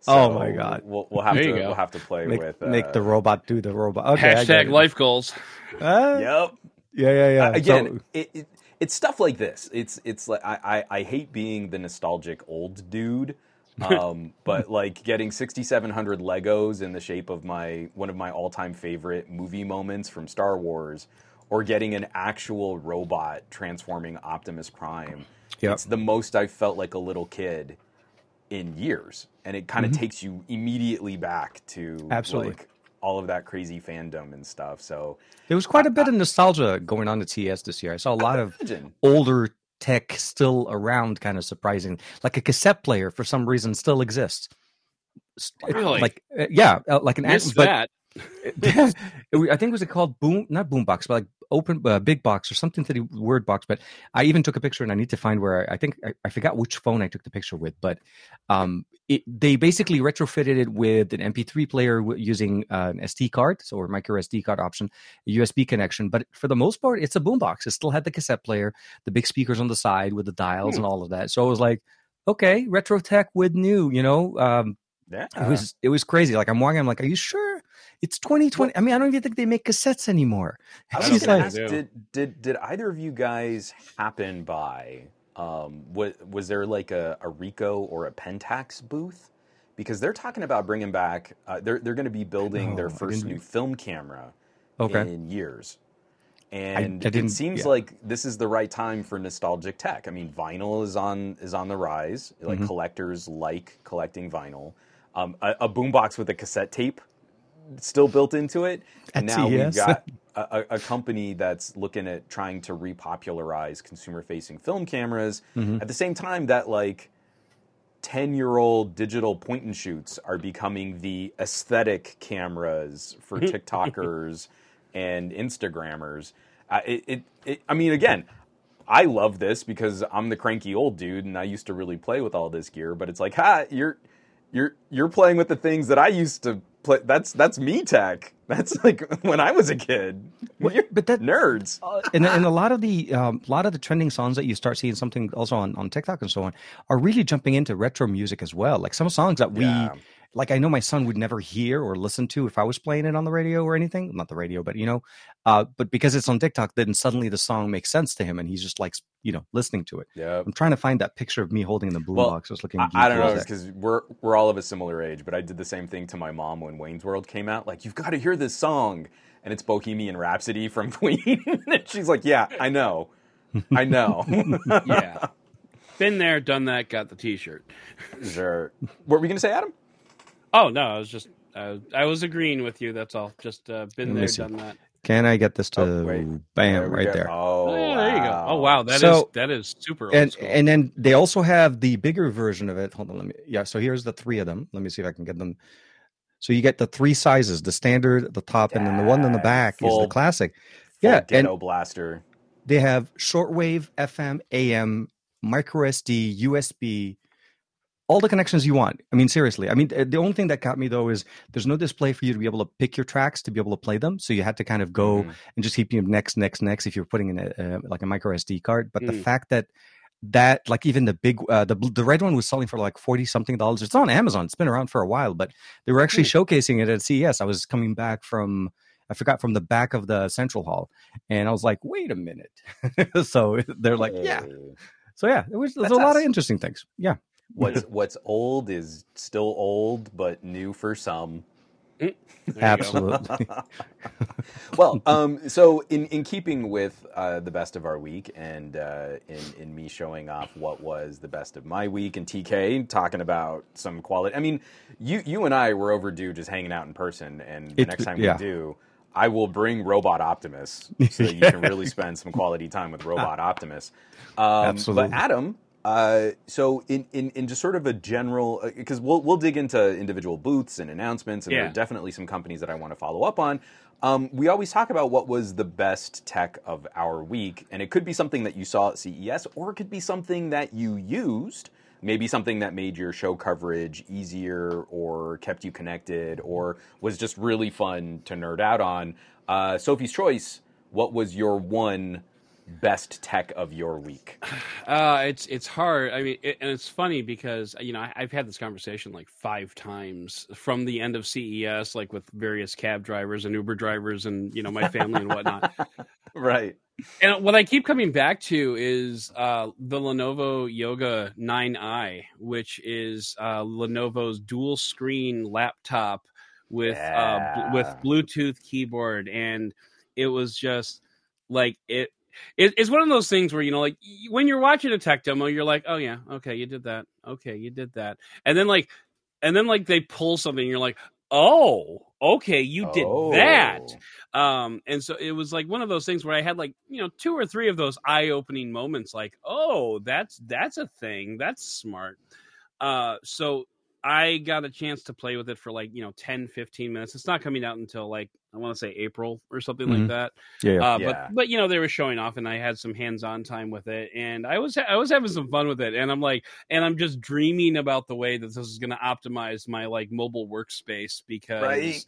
[SPEAKER 2] Oh, my God.
[SPEAKER 1] We'll, we'll have
[SPEAKER 3] There
[SPEAKER 1] to we'll have to play
[SPEAKER 2] Make,
[SPEAKER 1] with uh,
[SPEAKER 2] make the robot do the robot. Okay, I get
[SPEAKER 3] Hashtag life goals.
[SPEAKER 2] Ah,
[SPEAKER 1] Yep.
[SPEAKER 2] Yeah, yeah, yeah.
[SPEAKER 1] Uh, again,
[SPEAKER 2] So-
[SPEAKER 1] it, it it's stuff like this. It's it's like I, I, I hate being the nostalgic old dude. Um, but like getting 6700 Legos in the shape of my one of my all-time favorite movie moments from Star Wars or getting an actual robot transforming Optimus Prime.
[SPEAKER 2] Yep.
[SPEAKER 1] It's the most I've felt like a little kid in years. And it kind of takes you immediately back to
[SPEAKER 2] Absolutely.
[SPEAKER 1] like all of that crazy fandom and stuff. So
[SPEAKER 2] There was quite a bit of nostalgia going on at CES this year. I saw a lot of older tech still around, kind of surprising. Like a cassette player, for some reason, still exists.
[SPEAKER 3] Really?
[SPEAKER 2] Like uh, yeah, uh, like an
[SPEAKER 3] Missed
[SPEAKER 2] but
[SPEAKER 3] that.
[SPEAKER 2] It, I think was it called boom, not boombox, but like open uh, big box or something to the word box. But I even took a picture, and I need to find where I, I think I, I forgot which phone I took the picture with. But um, it, they basically retrofitted it with an MP3 player using uh, an SD card, so or micro SD card option, a USB connection. But for the most part, it's a boombox. It still had the cassette player, the big speakers on the side with the dials and all of that. So I was like, okay, retro tech with new, you know. Um,
[SPEAKER 1] Yeah.
[SPEAKER 2] it was it was crazy. Like I'm walking, I'm like, are you sure? It's 2020. I mean, I don't even think they make cassettes anymore.
[SPEAKER 1] I was
[SPEAKER 2] like,
[SPEAKER 1] ask, did did did either of you guys happen by um, was was there like a, a Ricoh or a Pentax booth? Because they're talking about bringing back. Uh, they're they're going to be building
[SPEAKER 2] No,
[SPEAKER 1] their first new film camera
[SPEAKER 2] Okay.
[SPEAKER 1] in years, and
[SPEAKER 2] I didn't-
[SPEAKER 1] it seems
[SPEAKER 2] yeah.
[SPEAKER 1] like this is the right time for nostalgic tech. I mean, vinyl is on is on the rise.
[SPEAKER 2] Mm-hmm.
[SPEAKER 1] Like collectors like collecting vinyl. Um, a, a boombox with a cassette tape still built into it. And now we've got a, a, company that's looking at trying to repopularize consumer facing film cameras
[SPEAKER 2] Mm-hmm.
[SPEAKER 1] at the same time that like 10 year old digital point and shoots are becoming the aesthetic cameras for TikTokers and Instagrammers. Uh, it, it, it, I mean, again, I love this because I'm the cranky old dude and I used to really play with all this gear, but it's like, ha, you're you're you're playing with the things that I used to play. That's that's me tech. That's like when I was a kid. You're
[SPEAKER 2] but that-
[SPEAKER 1] nerds.
[SPEAKER 2] and, and a lot of the um, a lot of the trending songs that you start seeing something also on, on TikTok and so on are really jumping into retro music as well. Like some songs that we
[SPEAKER 1] Yeah.
[SPEAKER 2] Like, I know my son would never hear or listen to if I was playing it on the radio or anything. Not the radio, but you know, uh, but because it's on TikTok, then suddenly the song makes sense to him, and he's just like you know listening to it.
[SPEAKER 1] Yeah.
[SPEAKER 2] I'm trying to find that picture of me holding the blue
[SPEAKER 1] Well,
[SPEAKER 2] I was looking.
[SPEAKER 1] I, I don't know because we're we're all of a similar age, but I did the same thing to my mom when Wayne's World came out. Like, you've got to hear this song, and it's Bohemian Rhapsody from Queen. and she's like, "Yeah, I know, I know."
[SPEAKER 3] Yeah. Been there, done that, got the T-shirt.
[SPEAKER 1] sure. What were we gonna say, Adam?
[SPEAKER 3] Oh no, I was just uh, I was agreeing with you. That's all. Just uh, been there,
[SPEAKER 2] see.
[SPEAKER 3] done that.
[SPEAKER 2] Can I get this to
[SPEAKER 1] Oh, wait.
[SPEAKER 2] bam
[SPEAKER 1] we
[SPEAKER 2] right
[SPEAKER 1] go.
[SPEAKER 2] there?
[SPEAKER 1] Oh,
[SPEAKER 3] Oh, yeah, there you go.
[SPEAKER 1] wow.
[SPEAKER 3] Oh wow, that is
[SPEAKER 2] So-
[SPEAKER 3] that is super old
[SPEAKER 2] and
[SPEAKER 3] school.
[SPEAKER 2] and then they also have the bigger version of it. Hold on, let me. Yeah, so here's the three of them. Let me see if I can get them. So you get the three sizes: the standard, the top, and then the one in the
[SPEAKER 1] Dang,
[SPEAKER 2] back is the classic.
[SPEAKER 1] Full
[SPEAKER 2] Yeah, and
[SPEAKER 1] blaster.
[SPEAKER 2] they have shortwave, FM, AM, micro SD, USB, all the connections you want. I mean, seriously. I mean, the the only thing that got me though is there's no display for you to be able to pick your tracks to be able to play them. So you had to kind of go
[SPEAKER 1] Mhm.
[SPEAKER 2] and just keep you next, next, next if you're putting in a, uh, like a micro SD card. But the
[SPEAKER 3] Mm.
[SPEAKER 2] fact that that like even the big uh, the the red one was selling for like 40 something dollars it's on amazon it's been around for a while but they were actually showcasing it at ces i was coming back from i forgot from the back of the central hall and i was like wait a minute so they're like yeah so yeah it was there's a lot
[SPEAKER 1] us.
[SPEAKER 2] of interesting things yeah
[SPEAKER 1] What's what's old is still old, but new for some.
[SPEAKER 3] There you go.
[SPEAKER 2] absolutely
[SPEAKER 1] well, um, so in, in keeping with uh, the best of our week and uh, in, in me showing off what was the best of my week and TK talking about some quality. I mean, you you and I were overdue just hanging out in person, and the
[SPEAKER 2] It-
[SPEAKER 1] next time
[SPEAKER 2] yeah.
[SPEAKER 1] we do, I will bring Robot Optimus so that you can really spend some quality time with Robot Optimus. Um,
[SPEAKER 2] Absolutely.
[SPEAKER 1] But Adam, uh, so in, in, in just sort of a general, because we'll we'll dig into individual booths and announcements, and there are definitely some companies that I want to follow up on. Um, we always talk about what was the best tech of our week, and it could be something that you saw at CES, or it could be something that you used. Maybe something that made your show coverage easier, or kept you connected, or was just really fun to nerd out on. Uh, Sophie's choice. What was your one
[SPEAKER 4] best tech of your week?
[SPEAKER 3] Uh, it's it's hard. I mean, it, and it's funny because you know I, I've had this conversation like five times from the end of CES, like with various cab drivers and Uber drivers, and you know my family and whatnot.
[SPEAKER 4] right.
[SPEAKER 3] And what I keep coming back to is uh, the Lenovo Yoga 9i, which is uh, Lenovo's dual screen laptop with uh, bl- with Bluetooth keyboard, and it was just like it. It, it's one of those things where you know, like when you're watching a tech demo, you're like, "Oh yeah, okay, you did that. Okay, you did that," and then like, and then like they pull something, you're like, "Oh, okay, you did that."
[SPEAKER 4] Oh.
[SPEAKER 3] um and so it was like one of those things where i had like you know two or three of those eye-opening moments like oh that's that's a thing that's smart uh so i got a chance to play with it for like you know 10 15 minutes it's not coming out until like i want to say april or something
[SPEAKER 2] Mhm.
[SPEAKER 3] like that
[SPEAKER 2] Yeah, yeah.
[SPEAKER 3] uh,
[SPEAKER 4] Yeah.
[SPEAKER 3] but but you know they were showing off, and I had some hands-on time with it, and I was I was having some fun with it, and I'm like, and I'm just dreaming about the way that this is going to optimize my like mobile workspace because
[SPEAKER 4] Right.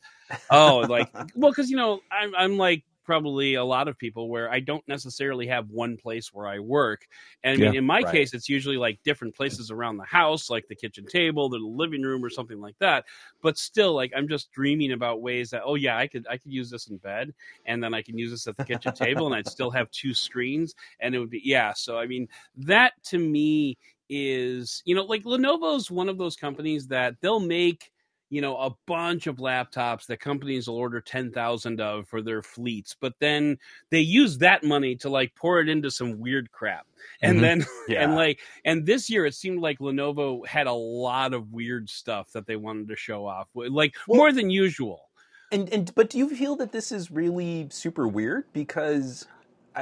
[SPEAKER 3] oh like well because you know I'm I'm like probably a lot of people where I don't necessarily have one place where I work. And I mean,
[SPEAKER 2] Yeah.
[SPEAKER 3] in my
[SPEAKER 4] Right.
[SPEAKER 3] case, it's usually like different places around the house, like the kitchen table, the living room, or something like that. But still, like I'm just dreaming about ways that oh yeah, I could I could use this in bed, and then I can use this at the kitchen table, and I'd still have two screens, and it would be yeah. So I mean, that to me is you know like Lenovo's one of those companies that they'll make you know a bunch of laptops that companies will order 10,000 of for their fleets but then they use that money to like pour it into some weird crap and
[SPEAKER 2] Mhm.
[SPEAKER 3] then
[SPEAKER 4] Yeah.
[SPEAKER 3] and like and this year it seemed like Lenovo had a lot of weird stuff that they wanted to show off like
[SPEAKER 4] Well-
[SPEAKER 3] more than usual
[SPEAKER 4] And and but do you feel that this is really super weird because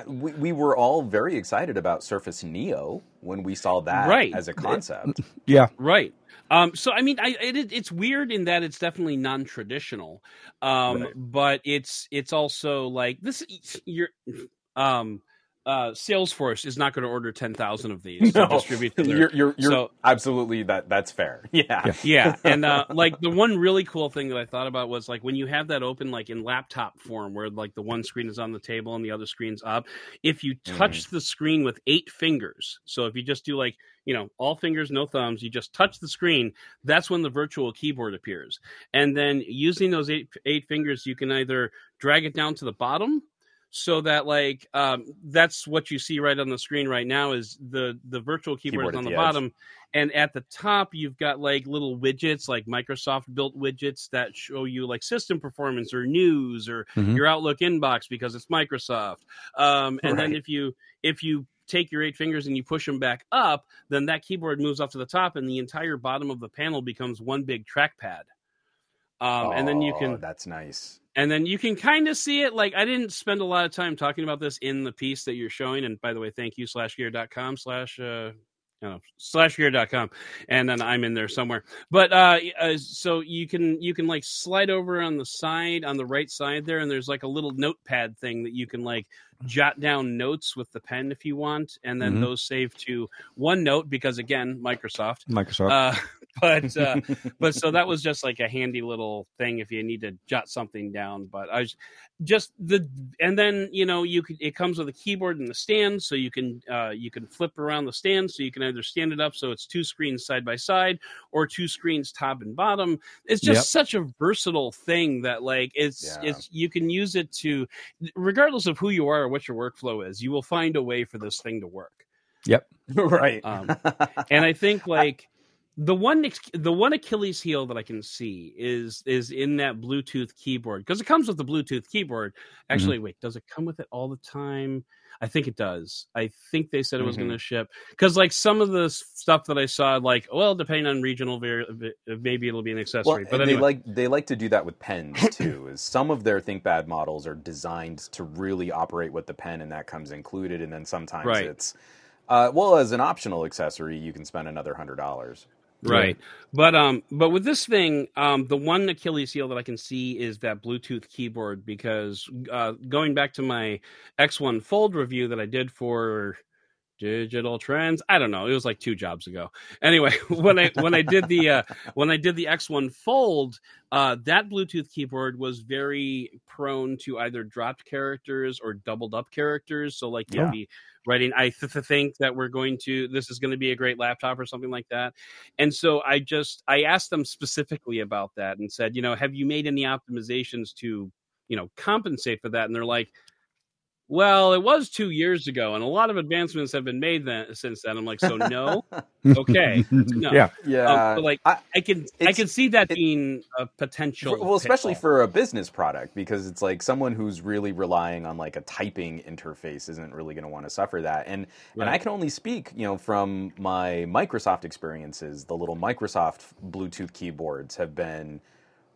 [SPEAKER 4] we, we were all very excited about Surface Neo when we saw that
[SPEAKER 3] Right.
[SPEAKER 4] as a concept.
[SPEAKER 2] yeah.
[SPEAKER 3] Right. Um, so I mean, I, it, it's weird in that it's definitely non-traditional, um,
[SPEAKER 4] Right.
[SPEAKER 3] but it's it's also like this. You're um, uh, Salesforce is not going to order ten thousand of these to distribute to their
[SPEAKER 4] you're you're, you're
[SPEAKER 3] so-
[SPEAKER 4] absolutely that that's fair. Yeah.
[SPEAKER 2] Yeah.
[SPEAKER 3] yeah and uh like the one really cool thing that i thought about was like when you have that open like in laptop form where like the one screen is on the table and the other screen's up if you touch the screen with eight fingers so if you just do like you know all fingers no thumbs you just touch the screen that's when the virtual keyboard appears and then using those eight eight fingers you can either drag it down to the bottom so that like um, that's what you see right on the screen right now is the the virtual keyboard,
[SPEAKER 4] Keyboard
[SPEAKER 3] is on the,
[SPEAKER 4] the edge.
[SPEAKER 3] bottom and at the top you've got like little widgets like microsoft built widgets that show you like system performance or news or
[SPEAKER 2] Mhm.
[SPEAKER 3] your outlook inbox because it's microsoft um, and then if you if you take your eight fingers and you push them back up then that keyboard moves off to the top and the entire bottom of the panel becomes one big trackpad um, and then you
[SPEAKER 4] Oh,
[SPEAKER 3] can
[SPEAKER 4] That's nice.
[SPEAKER 3] And then you can kind of see it like i didn't spend a lot of time talking about this in the piece that you're showing. And by the way thank you SlashGear.com slash uh no, SlashGear.com and then i'm in there somewhere. But uh, uh so you can you can like slide over on the side on the right side there and there's like a little notepad thing that you can like jot down notes with the pen if you want. And then
[SPEAKER 2] Mhm.
[SPEAKER 3] those save to OneNote because again microsoft.
[SPEAKER 2] Microsoft.
[SPEAKER 3] uh, but uh, but so that was just like a handy little thing if you need to jot something down. But I was just the and then you know you could it comes with a keyboard and the stand, so you can uh, you can flip around the stand, so you can either stand it up so it's two screens side by side or two screens top and bottom. It's just
[SPEAKER 2] Yep.
[SPEAKER 3] such a versatile thing that like it's
[SPEAKER 4] Yeah.
[SPEAKER 3] it's you can use it to regardless of who you are or what your workflow is, you will find a way for this thing to work. Yep.
[SPEAKER 4] right.
[SPEAKER 3] Um, and I think like the one the one Achilles heel that I can see is is in that Bluetooth keyboard because it comes with the Bluetooth keyboard. Actually, wait, does it come with it all the time? I think it does. I think they said it was
[SPEAKER 4] Mhm.
[SPEAKER 3] going to ship because like some of the stuff that I saw, like well, depending on regional, maybe it'll be an
[SPEAKER 4] Well,
[SPEAKER 3] accessory. but anyway,
[SPEAKER 4] they like they like to do that with pens too. Is some of their ThinkPad models are designed to really operate with the pen, and that comes included. And then sometimes
[SPEAKER 3] Right.
[SPEAKER 4] it's uh, well as an optional accessory, you can spend another hundred dollars.
[SPEAKER 3] Right. But um but with this thing um the one achilles heel that i can see is that bluetooth keyboard because uh going back to my x1 fold review that i did for digital trends? I don't know. It was like two jobs ago. Anyway when i when i did the uh when i did the x1 fold uh that bluetooth keyboard was very prone to either dropped characters or doubled up characters. So like you'll
[SPEAKER 2] Yeah.
[SPEAKER 3] be writing i th- th- think that we're going to this is going to be a great laptop or something like that. And so i just i asked them specifically about that and said you know have you made any optimizations to you know compensate for that? And they're like well it was two years ago and a lot of advancements have been made then since then i'm like so no okay no.
[SPEAKER 2] Yeah.
[SPEAKER 1] yeah.
[SPEAKER 3] Um, but like
[SPEAKER 1] I-
[SPEAKER 3] i can i can see that
[SPEAKER 1] it-
[SPEAKER 3] being a potential
[SPEAKER 1] For- well, especially
[SPEAKER 3] pitfall.
[SPEAKER 1] for a business product, because it's like someone who's really relying on like a typing interface isn't really going to want to suffer that. And and I can only speak, you know, from my Microsoft experiences. The little Microsoft Bluetooth keyboards have been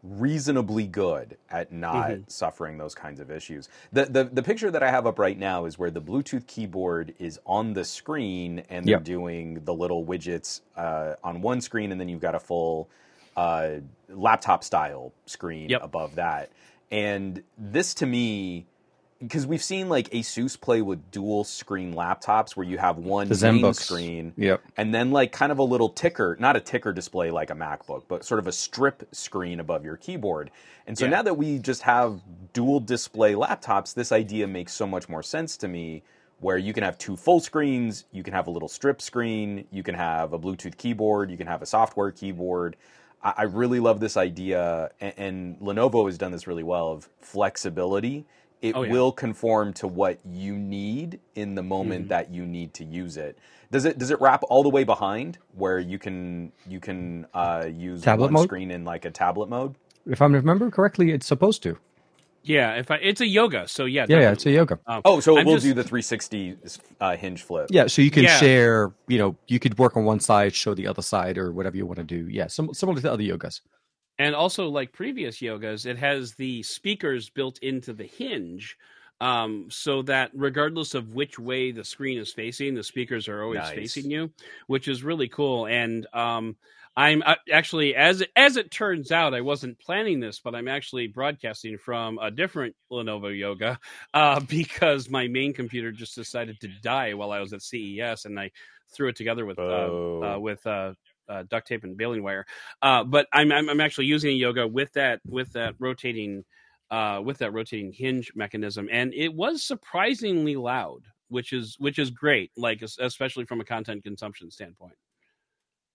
[SPEAKER 1] reasonably good at not
[SPEAKER 3] Mhm.
[SPEAKER 1] suffering those kinds of issues. The, the the picture that I have up right now is where the Bluetooth keyboard is on the screen and they're
[SPEAKER 2] Yep.
[SPEAKER 1] doing the little widgets uh, on one screen, and then you've got a full uh, laptop style screen
[SPEAKER 3] Yep.
[SPEAKER 1] above that. And this to me, because we've seen like Asus play with dual screen laptops where you have one
[SPEAKER 2] The
[SPEAKER 1] main
[SPEAKER 2] ZenBooks.
[SPEAKER 1] screen
[SPEAKER 2] Yep.
[SPEAKER 1] and then like kind of a little ticker, not a ticker display like a MacBook, but sort of a strip screen above your keyboard. And so
[SPEAKER 3] Yeah.
[SPEAKER 1] now that we just have dual display laptops, this idea makes so much more sense to me where you can have two full screens, you can have a little strip screen, you can have a Bluetooth keyboard, you can have a software keyboard. I, I really love this idea, and, and Lenovo has done this really well of flexibility. It
[SPEAKER 3] Oh, yeah.
[SPEAKER 1] will conform to what you need in the moment
[SPEAKER 3] Mm-hmm.
[SPEAKER 1] that you need to use it. Does it does it wrap all the way behind where you can you can uh, use
[SPEAKER 2] Tablet
[SPEAKER 1] one
[SPEAKER 2] mode?
[SPEAKER 1] screen in like a tablet mode?
[SPEAKER 2] If I remember correctly, it's supposed to.
[SPEAKER 3] yeah if i it's a yoga so yeah
[SPEAKER 2] Yeah, yeah, it's a yoga.
[SPEAKER 3] Um,
[SPEAKER 1] Oh, so it
[SPEAKER 3] I'm
[SPEAKER 1] will
[SPEAKER 3] just-
[SPEAKER 1] do the 360 uh, hinge flip.
[SPEAKER 2] Yeah, so you can
[SPEAKER 3] Yeah.
[SPEAKER 2] share. You know, you could work on one side, show the other side, or whatever you want to do. Yeah, sim- similar to the other yogas.
[SPEAKER 3] And also like previous yogas it has the speakers built into the hinge um, so that regardless of which way the screen is facing the speakers are always
[SPEAKER 1] Nice.
[SPEAKER 3] facing you which is really cool and um, i'm uh, actually as it, as it turns out i wasn't planning this but i'm actually broadcasting from a different lenovo yoga uh, because my main computer just decided to die while i was at ces and i threw it together with uh,
[SPEAKER 1] Oh.
[SPEAKER 3] uh, with uh, duct tape and baling wire uh, but I'm, I'm I'm actually using a yoga with that with that rotating uh, with that rotating hinge mechanism, and it was surprisingly loud, which is which is great, like especially from a content consumption standpoint.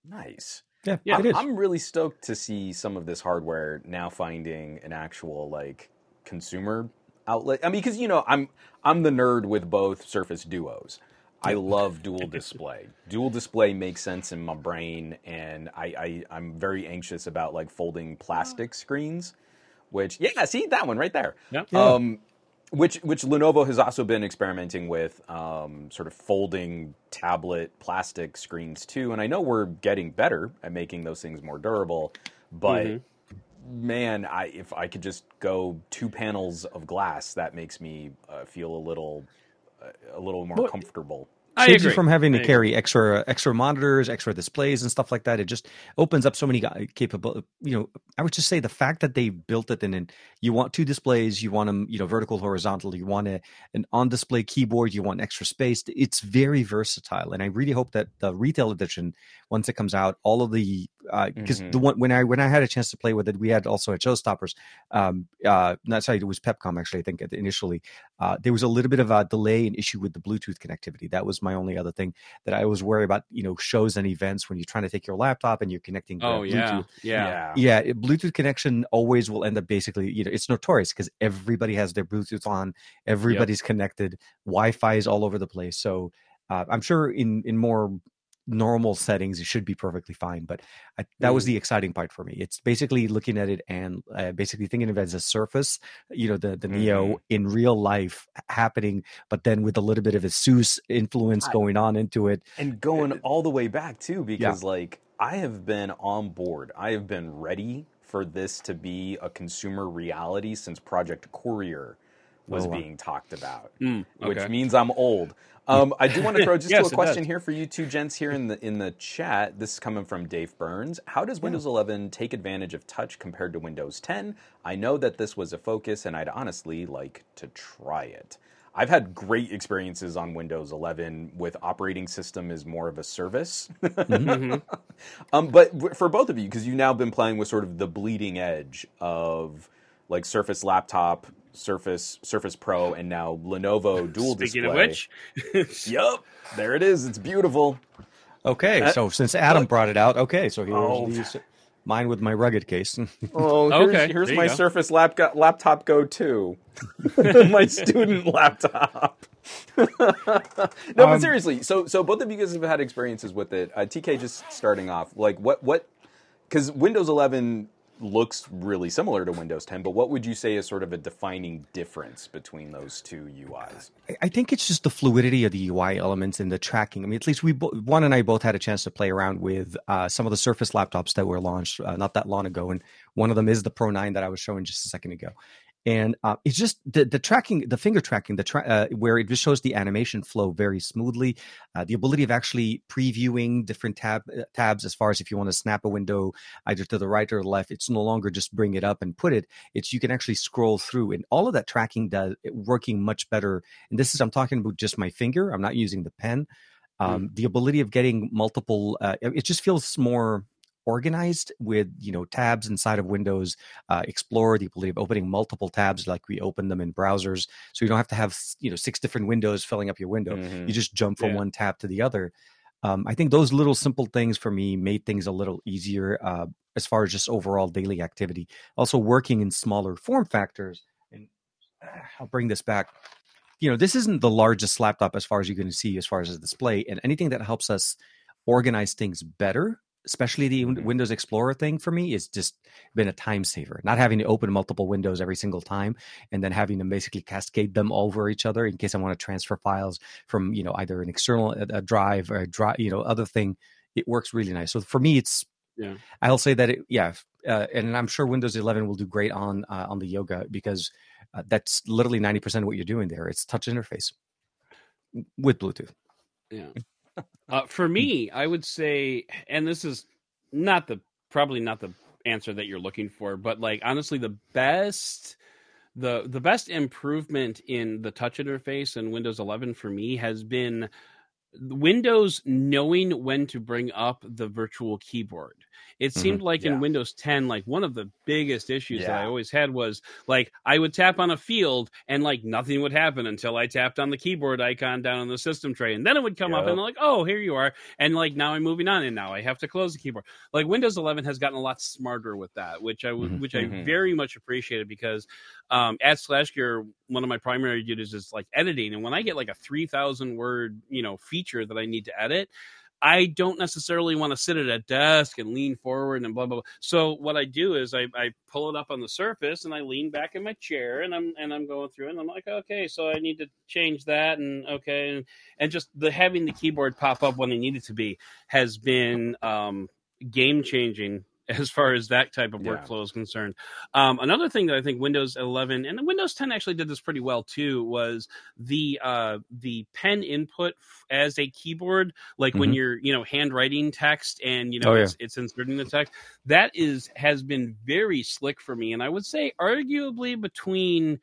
[SPEAKER 1] Nice.
[SPEAKER 2] Yeah,
[SPEAKER 3] Yeah,
[SPEAKER 2] it is.
[SPEAKER 1] I'm really stoked to see some of this hardware now finding an actual like consumer outlet. I mean, because you know, I'm I'm the nerd with both Surface Duos. I love dual display. dual display makes sense in my brain, and I, I I'm very anxious about like folding plastic screens. Which yeah, see that one right there.
[SPEAKER 3] Yeah.
[SPEAKER 2] Yeah.
[SPEAKER 1] Um, which which Lenovo has also been experimenting with, um, sort of folding tablet plastic screens too. And I know we're getting better at making those things more durable, but
[SPEAKER 3] Mhm.
[SPEAKER 1] man, I if I could just go two panels of glass, that makes me uh, feel a little a little more
[SPEAKER 2] Well,
[SPEAKER 1] comfortable.
[SPEAKER 3] I
[SPEAKER 2] saves you
[SPEAKER 3] agree.
[SPEAKER 2] from having to carry extra extra monitors, extra displays, and stuff like that. It just opens up so many capable. You know, I would just say the fact that they built it and then you want two displays, you want them, you know, vertical, horizontal. You want a, an on display keyboard, you want extra space. It's very versatile, and I really hope that the retail edition, once it comes out, all of the because
[SPEAKER 1] Mhm.
[SPEAKER 2] the one when I when I had a chance to play with it, we had also at Showstoppers. Um, uh, not sorry, it was Pepcom actually. I think initially uh, there was a little bit of a delay and issue with the Bluetooth connectivity. That was my only other thing that I was worried about. You know, shows and events when you're trying to take your laptop and you're connecting.
[SPEAKER 3] Oh yeah, yeah,
[SPEAKER 2] Yeah, it- Bluetooth connection always will end up basically, you know, it's notorious because everybody has their Bluetooth on, everybody's connected, Wi-Fi is all over the place. So uh, I'm sure in in more normal settings it should be perfectly fine. But I, that was
[SPEAKER 3] Mm.
[SPEAKER 2] the exciting part for me. It's basically looking at it and uh, basically thinking of it as a Surface, you know, the the Neo in real life happening, but then with a little bit of Asus influence
[SPEAKER 1] I-
[SPEAKER 2] going on into it.
[SPEAKER 1] and going all the way back too because like i have been on board i have been ready for this to be a consumer reality since project courier was
[SPEAKER 2] Oh, wow.
[SPEAKER 1] being talked about
[SPEAKER 3] Mm,
[SPEAKER 1] which means i'm old um, i do want to throw just
[SPEAKER 3] Yes,
[SPEAKER 1] to a question here for you two gents here in the in the chat. This is coming from dave burns. How does windows 11 take advantage of touch compared to windows 10 i know that this was a focus and i'd honestly like to try it. I've had great experiences on Windows 11 with operating system as more of a service.
[SPEAKER 3] Mhm.
[SPEAKER 1] um, but for both of you, because you've now been playing with sort of the bleeding edge of like Surface laptop, Surface, Surface Pro, and now Lenovo dual
[SPEAKER 3] Speaking
[SPEAKER 1] display.
[SPEAKER 3] of which,
[SPEAKER 1] Yup, there it is. It's beautiful.
[SPEAKER 2] Okay,
[SPEAKER 1] Uh,
[SPEAKER 2] so since Adam brought it out, okay, so here's
[SPEAKER 1] Oh.
[SPEAKER 2] the, mine with my rugged case.
[SPEAKER 1] Oh, here's,
[SPEAKER 3] Okay,
[SPEAKER 1] here's my
[SPEAKER 3] go.
[SPEAKER 1] Surface lap- laptop Go 2. my student laptop. no, but
[SPEAKER 2] Um,
[SPEAKER 1] seriously, so so both of you guys have had experiences with it. Uh, TK, just starting off, like what what? Because Windows 11 looks really similar to Windows 10, but what would you say is sort of a defining difference between those two UIs?
[SPEAKER 2] I- think it's just the fluidity of the UI elements and the tracking. I mean, at least we bo- Juan and I both had a chance to play around with uh, some of the Surface laptops that were launched uh, not that long ago, and one of them is the Pro 9 that I was showing just a second ago. And uh, it's just the the tracking, the finger tracking, the tra- uh, where it just shows the animation flow very smoothly. Uh, the ability of actually previewing different tab uh, tabs as far as if you want to snap a window either to the right or the left. It's no longer just bring it up and put it. It's you can actually scroll through, and all of that tracking does it working much better and this is i'm talking about just my finger i'm not using the pen um, the ability of getting multiple uh, it just feels more organized with you know tabs inside of windows uh, explorer the ability of opening multiple tabs like we open them in browsers. So you don't have to have you know six different windows filling up your window.
[SPEAKER 1] Mhm.
[SPEAKER 2] you just jump from
[SPEAKER 3] Yeah.
[SPEAKER 2] one tab to the other. Um, i think those little simple things for me made things a little easier uh, as far as just overall daily activity. Also working in smaller form factors and uh, i'll bring this back. You know this isn't the largest laptop as far as you can see as far as the display and anything that helps us organize things better especially the
[SPEAKER 1] Mhm.
[SPEAKER 2] windows explorer thing for me is just been a time saver not having to open multiple windows every single time and then having to basically cascade them over each other in case i want to transfer files from you know either an external a, a drive or a drive you know other thing it works really nice so for me it's
[SPEAKER 3] Yeah.
[SPEAKER 2] i'll say that it yeah uh, and i'm sure windows 11 will do great on uh, on the yoga because uh, that's literally 90% of what you're doing there it's touch interface with bluetooth
[SPEAKER 3] Yeah. Uh, for me, I would say, and this is not the probably not the answer that you're looking for, but like honestly, the best the the best improvement in the touch interface in Windows 11 for me has been Windows knowing when to bring up the virtual keyboard. It seemed like
[SPEAKER 1] Yeah.
[SPEAKER 3] in Windows 10, like one of the biggest issues that I always had was like I would tap on a field and like nothing would happen until I tapped on the keyboard icon down on the system tray, and then it would come up and like, oh, here you are, and like now I'm moving on, and now I have to close the keyboard. Like Windows 11 has gotten a lot smarter with that, which I
[SPEAKER 2] Mhm.
[SPEAKER 3] which I
[SPEAKER 1] Mhm.
[SPEAKER 3] very much appreciated because um, at SlashGear, one of my primary duties is like editing, and when I get like a 3,000 word you know feature that I need to edit. I don't necessarily want to sit at a desk and lean forward and blah blah. blah. So what I do is I, I pull it up on the surface and I lean back in my chair and I'm and I'm going through and I'm like, okay, so I need to change that and okay, and, and just the having the keyboard pop up when I need it to be has been um, game changing as far as that type of
[SPEAKER 1] Yeah.
[SPEAKER 3] workflow is concerned. Um, another thing that I think Windows 11 and Windows 10 actually did this pretty well too was the uh, the pen input f- as a keyboard, like when
[SPEAKER 2] Mhm.
[SPEAKER 3] you're you know handwriting text and you know
[SPEAKER 2] Oh, yeah.
[SPEAKER 3] it's, it's inserting the text. That is has been very slick for me, and I would say arguably between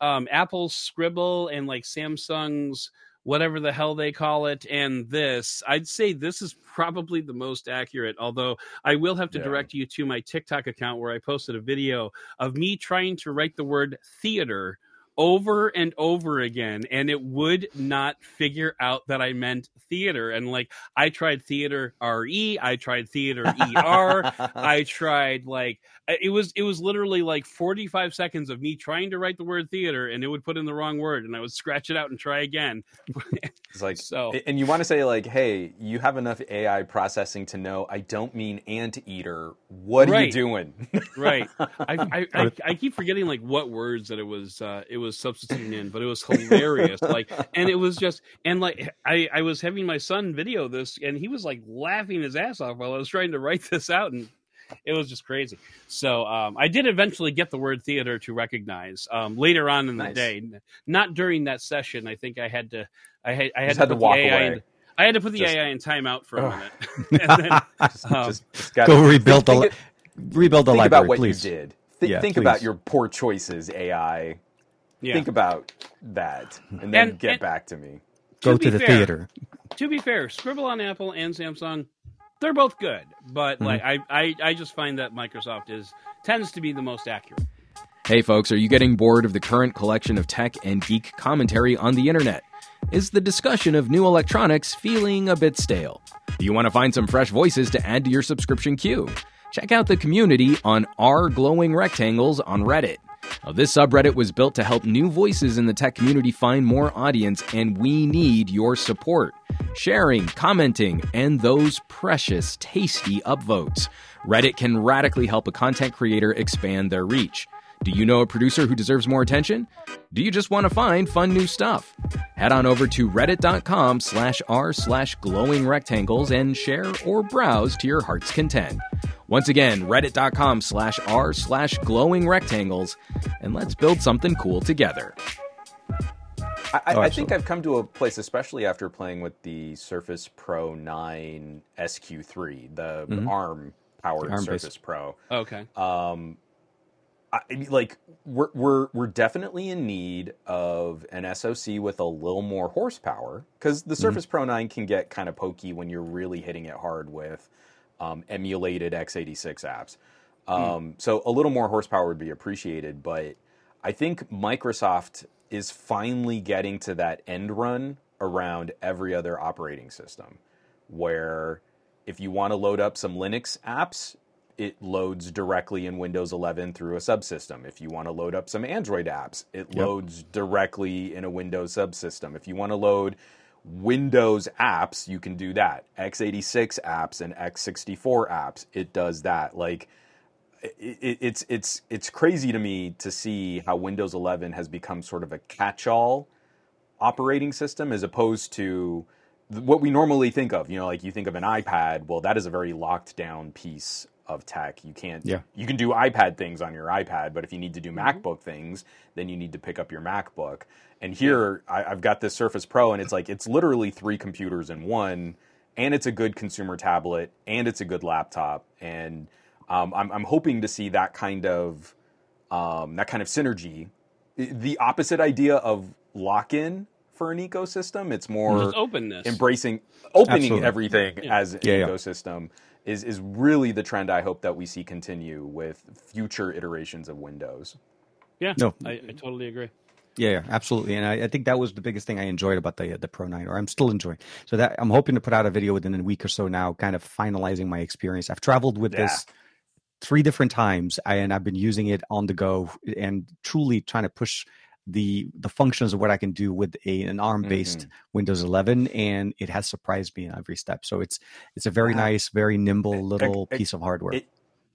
[SPEAKER 3] um, Apple's Scribble and like Samsung's whatever the hell they call it and this i'd say this is probably the most accurate although i will have to
[SPEAKER 1] Yeah.
[SPEAKER 3] direct you to my tiktok account where i posted a video of me trying to write the word theater over and over again and it would not figure out that i meant theater and like i tried theater re i tried theater er I tried like it was it was literally like 45 seconds of me trying to write the word theater and it would put in the wrong word and I would scratch it out and try again.
[SPEAKER 1] It's like,
[SPEAKER 3] So
[SPEAKER 1] and you want to say like, hey, you have enough AI processing to know I don't mean anteater. What are you doing?
[SPEAKER 3] right. I, I, I, I keep forgetting like what words that it was uh, it was substituting in, but it was hilarious. like and it was just and like I, I was having my son video this and he was like laughing his ass off while I was trying to write this out and it was just crazy. So um, I did eventually get the word theater to recognize um, later on in the
[SPEAKER 1] Nice.
[SPEAKER 3] day, not during that session. I think I had to I had I had to,
[SPEAKER 1] had to walk
[SPEAKER 3] AI
[SPEAKER 1] away.
[SPEAKER 3] in, I had to put the
[SPEAKER 1] Just-
[SPEAKER 3] AI in timeout for a minute. and then,
[SPEAKER 1] just,
[SPEAKER 3] Um,
[SPEAKER 1] just, just gotta-
[SPEAKER 2] go rebuild the
[SPEAKER 1] think,
[SPEAKER 2] li-
[SPEAKER 1] think,
[SPEAKER 2] rebuild the
[SPEAKER 1] think
[SPEAKER 2] library
[SPEAKER 1] about what
[SPEAKER 2] please
[SPEAKER 1] you did. Th-
[SPEAKER 2] Yeah,
[SPEAKER 1] think
[SPEAKER 2] please.
[SPEAKER 1] about your poor choices, AI.
[SPEAKER 3] Yeah.
[SPEAKER 1] Think about that and then
[SPEAKER 3] And-
[SPEAKER 1] get
[SPEAKER 3] and-
[SPEAKER 1] back to me.
[SPEAKER 2] Go to the
[SPEAKER 3] fair-
[SPEAKER 2] theater.
[SPEAKER 3] To be fair, Scribble on Apple and Samsung, they're both good, but
[SPEAKER 2] Mm-hmm.
[SPEAKER 3] like I, I, I just find that Microsoft is tends to be the most accurate.
[SPEAKER 1] Hey folks, are you getting bored of the current collection of tech and geek commentary on the internet? Is the discussion of new electronics feeling a bit stale? Do you want to find some fresh voices to add to your subscription queue? Check out the community on R Glowing Rectangles on Reddit. This subreddit was built to help new voices in the tech community find more audience, and we need your support. Sharing, commenting, and those precious, tasty upvotes. Reddit can radically help a content creator expand their reach. Do you know a producer who deserves more attention? Do you just want to find fun new stuff? Head on over to reddit.com slash r slash glowing rectangles and share or browse to your heart's content. Once again, reddit.com slash r slash glowing rectangles, and let's build something cool together. I,
[SPEAKER 2] Oh,
[SPEAKER 1] I think. I've come to a place, especially after playing with the Surface Pro 9 SQ3, the
[SPEAKER 2] Mhm.
[SPEAKER 1] ARM powered
[SPEAKER 2] ARM-based.
[SPEAKER 1] Surface Pro.
[SPEAKER 3] Okay.
[SPEAKER 1] um I, I like we're we're we're definitely in need of an SoC with a little more horsepower because the Surface Pro 9 can get kind of pokey when you're really hitting it hard with um, emulated x86 apps. Um, So a little more horsepower would be appreciated, but I think Microsoft is finally getting to that end run around every other operating system where if you want to load up some Linux apps, it loads directly in Windows 11 through a subsystem. If you want to load up some Android apps, it
[SPEAKER 2] Yep.
[SPEAKER 1] loads directly in a Windows subsystem. If you want to load Windows apps, you can do that. x86 apps and x64 apps, it does that. Like it, it, it's it's it's crazy to me to see how Windows 11 has become sort of a catch-all operating system as opposed to what we normally think of. You know, like you think of an iPad. Well, that is a very locked down piece of tech. You can't.
[SPEAKER 2] Yeah.
[SPEAKER 1] You can do iPad things on your iPad, but if you need to do MacBook things, then you need to pick up your MacBook. And here, I, I've got this Surface Pro, and it's like it's literally three computers in one, and it's a good consumer tablet, and it's a good laptop, and um, I'm, I'm hoping to see that kind of um, that kind of synergy. The opposite idea of lock-in for an ecosystem. It's more
[SPEAKER 3] Just openness.
[SPEAKER 1] embracing opening
[SPEAKER 2] Absolutely.
[SPEAKER 1] everything
[SPEAKER 3] Yeah.
[SPEAKER 1] as an
[SPEAKER 2] Yeah, yeah.
[SPEAKER 1] Ecosystem is is really the trend I hope that we see continue with future iterations of Windows.
[SPEAKER 3] yeah.
[SPEAKER 2] No.
[SPEAKER 3] I, I totally agree.
[SPEAKER 2] Yeah, yeah, absolutely. And I, I think that was the biggest thing I enjoyed about the uh, the Pro 9, or I'm still enjoying. So that I'm hoping to put out a video within a week or so now, kind of finalizing my experience. I've traveled with
[SPEAKER 1] Yeah.
[SPEAKER 2] this three different times, and I've been using it on the go and truly trying to push the the functions of what I can do with a an ARM based mm-hmm. Windows 11, and it has surprised me in every step. So it's it's a very
[SPEAKER 1] Wow.
[SPEAKER 2] nice, very nimble little
[SPEAKER 1] it-
[SPEAKER 2] piece of hardware.
[SPEAKER 1] It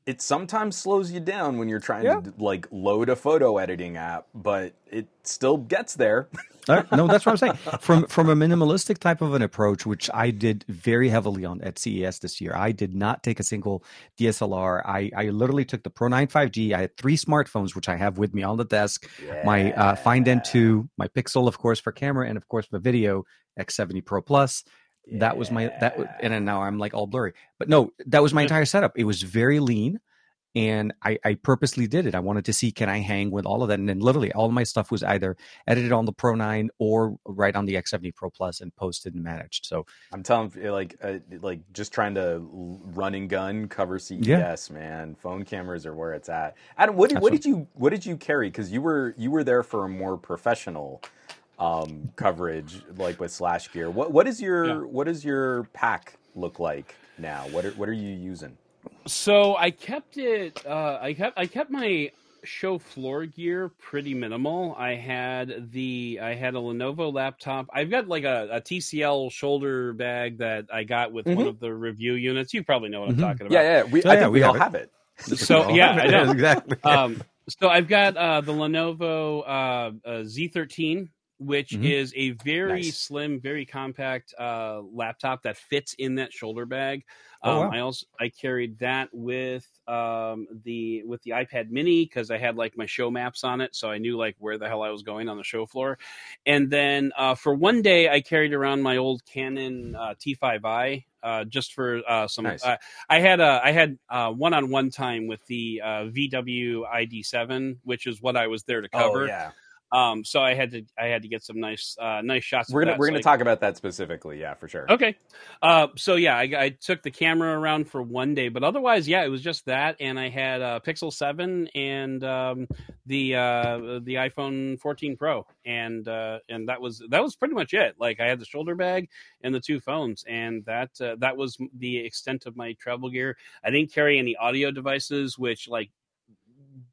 [SPEAKER 1] it sometimes slows you down when you're trying
[SPEAKER 2] Yeah.
[SPEAKER 1] to like load a photo editing app, but it still gets there.
[SPEAKER 2] No, that's what I'm saying. From from a minimalistic type of an approach, which I did very heavily on at CES this year. I did not take a single DSLR. I, I literally took the Pro 9 5G. I had three smartphones, which I have with me on the desk. My uh, Find N2, my Pixel, of course, for camera, and of course for video, X70 Pro Plus. That was my that, was- and then now I'm like all blurry. But no, that was my entire setup. It was very lean and I, I purposely did it. I wanted to see can I hang with all of that, and then literally all of my stuff was either edited on the Pro Nine or right on the X70 Pro Plus and posted and managed. So
[SPEAKER 1] I'm telling you, like, uh, like just trying to run and gun cover CES,
[SPEAKER 2] Yeah.
[SPEAKER 1] man. Phone cameras are where it's at. Adam, what did, what did you what did you carry? Because you were you were there for a more professional um, coverage, like with SlashGear. What what is your
[SPEAKER 3] Yeah.
[SPEAKER 1] what does your pack look like now? What are, what are you using?
[SPEAKER 3] So I kept it. Uh, I kept. I kept my show floor gear pretty minimal. I had the. I had a Lenovo laptop. I've got like a, a TCL shoulder bag that I got with one
[SPEAKER 1] Mhm.
[SPEAKER 3] of the review units. You probably know what I'm
[SPEAKER 2] Mhm.
[SPEAKER 3] talking about.
[SPEAKER 1] Yeah, yeah. We,
[SPEAKER 2] Oh,
[SPEAKER 1] I
[SPEAKER 2] yeah,
[SPEAKER 1] think
[SPEAKER 2] we
[SPEAKER 1] we, all
[SPEAKER 2] have it.
[SPEAKER 1] have it.
[SPEAKER 3] So yeah, I know.
[SPEAKER 2] exactly.
[SPEAKER 3] um, so I've got uh, the Lenovo uh, uh, Z13, which
[SPEAKER 2] Mhm.
[SPEAKER 3] is a very
[SPEAKER 1] Nice.
[SPEAKER 3] slim, very compact uh, laptop that fits in that shoulder bag.
[SPEAKER 2] Oh,
[SPEAKER 3] Um,
[SPEAKER 2] wow.
[SPEAKER 3] I also I carried that with um, the with the iPad Mini because I had like my show maps on it, so I knew like where the hell I was going on the show floor. And then uh, for one day, I carried around my old Canon uh, T5i. Uh, just for uh, some,
[SPEAKER 1] Nice.
[SPEAKER 3] uh, I had a I had uh, one-on-one time with the uh, VW ID7, which is what I was there to cover.
[SPEAKER 1] Oh yeah.
[SPEAKER 3] Um, so I had to I had to get some nice uh, nice shots.
[SPEAKER 1] We're gonna we're
[SPEAKER 3] So
[SPEAKER 1] gonna
[SPEAKER 3] I-
[SPEAKER 1] talk about that specifically. Yeah, for sure.
[SPEAKER 3] Okay. Uh, so yeah, I, I took the camera around for one day, but otherwise, yeah, it was just that, and I had a Pixel Seven and um, the uh, the iPhone 14 Pro, and uh, and that was that was pretty much it. Like I had the shoulder bag and the two phones, and that uh, that was the extent of my travel gear. I didn't carry any audio devices, which like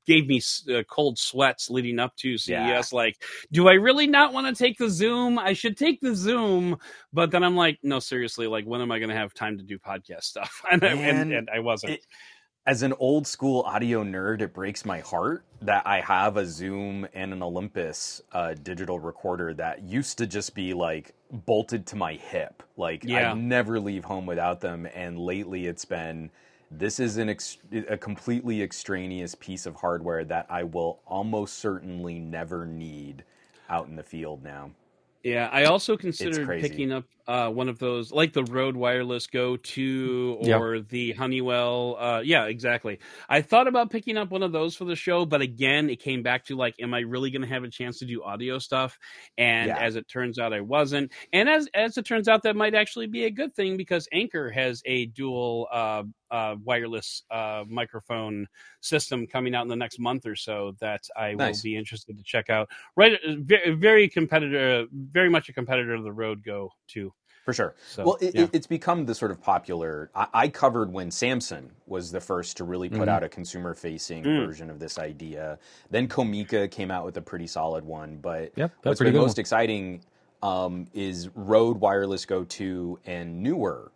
[SPEAKER 3] gave me uh, cold sweats leading up to CES.
[SPEAKER 1] Yeah.
[SPEAKER 3] Like, do I really not want to take the Zoom? I should take the Zoom, but then I'm like, no, seriously, like, when am I going to have time to do podcast stuff? And, I, and, and I wasn't.
[SPEAKER 1] it- As an old school audio nerd, it breaks my heart that I have a Zoom and an Olympus uh, digital recorder that used to just be like bolted to my hip. Like
[SPEAKER 3] Yeah.
[SPEAKER 1] I never leave home without them, and lately it's been this is an ex- a completely extraneous piece of hardware that I will almost certainly never need out in the field now.
[SPEAKER 3] Yeah, I also considered picking up uh, one of those, like the Rode Wireless Go 2
[SPEAKER 2] Yep.
[SPEAKER 3] or the Honeywell. Uh, yeah, exactly. I thought about picking up one of those for the show, but again, it came back to like, am I really going to have a chance to do audio stuff? And
[SPEAKER 1] Yeah.
[SPEAKER 3] as it turns out, I wasn't. And as as it turns out, that might actually be a good thing because Anker has a dual uh, uh, wireless uh, microphone system coming out in the next month or so that I
[SPEAKER 1] Nice.
[SPEAKER 3] will be interested to check out. Right, uh, very, very competitor, very much a competitor to the Rode Go too.
[SPEAKER 1] For sure.
[SPEAKER 3] So,
[SPEAKER 1] well, it,
[SPEAKER 3] yeah.
[SPEAKER 1] it's become the sort of popular. I, I covered when Samsung was the first to really put
[SPEAKER 2] Mhm.
[SPEAKER 1] out a consumer facing
[SPEAKER 3] Mm.
[SPEAKER 1] version of this idea. Then Comica came out with a pretty solid one. But
[SPEAKER 2] Yep,
[SPEAKER 1] what's been most exciting um, is Rode Wireless Go 2 and newer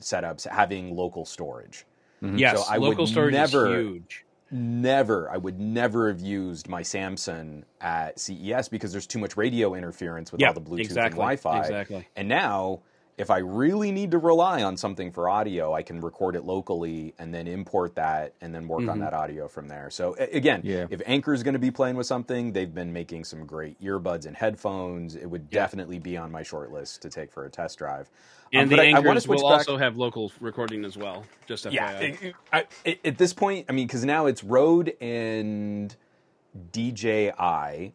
[SPEAKER 1] setups having local storage.
[SPEAKER 2] Mhm.
[SPEAKER 3] yes,
[SPEAKER 1] So I would
[SPEAKER 3] local storage
[SPEAKER 1] never-
[SPEAKER 3] is huge.
[SPEAKER 1] Never, I would never have used my Samsung at CES because there's too much radio interference with
[SPEAKER 3] Yeah,
[SPEAKER 1] all the Bluetooth
[SPEAKER 3] exactly,
[SPEAKER 1] and Wi-Fi.
[SPEAKER 3] exactly.
[SPEAKER 1] And now, if I really need to rely on something for audio, I can record it locally and then import that and then work on
[SPEAKER 3] Mhm.
[SPEAKER 1] that audio from there. So again,
[SPEAKER 2] Yeah.
[SPEAKER 1] if Anker is going to be playing with something, they've been making some great earbuds and headphones. It would
[SPEAKER 3] Yeah.
[SPEAKER 1] definitely be on my short list to take for a test drive.
[SPEAKER 3] And
[SPEAKER 1] Um,
[SPEAKER 3] the
[SPEAKER 1] I- I
[SPEAKER 3] anchors
[SPEAKER 1] switch
[SPEAKER 3] will
[SPEAKER 1] back-
[SPEAKER 3] also have local recording as well. Just
[SPEAKER 1] yeah,
[SPEAKER 3] FYI.
[SPEAKER 1] it- I, it- at this point, I mean, because now it's Rode and DJI.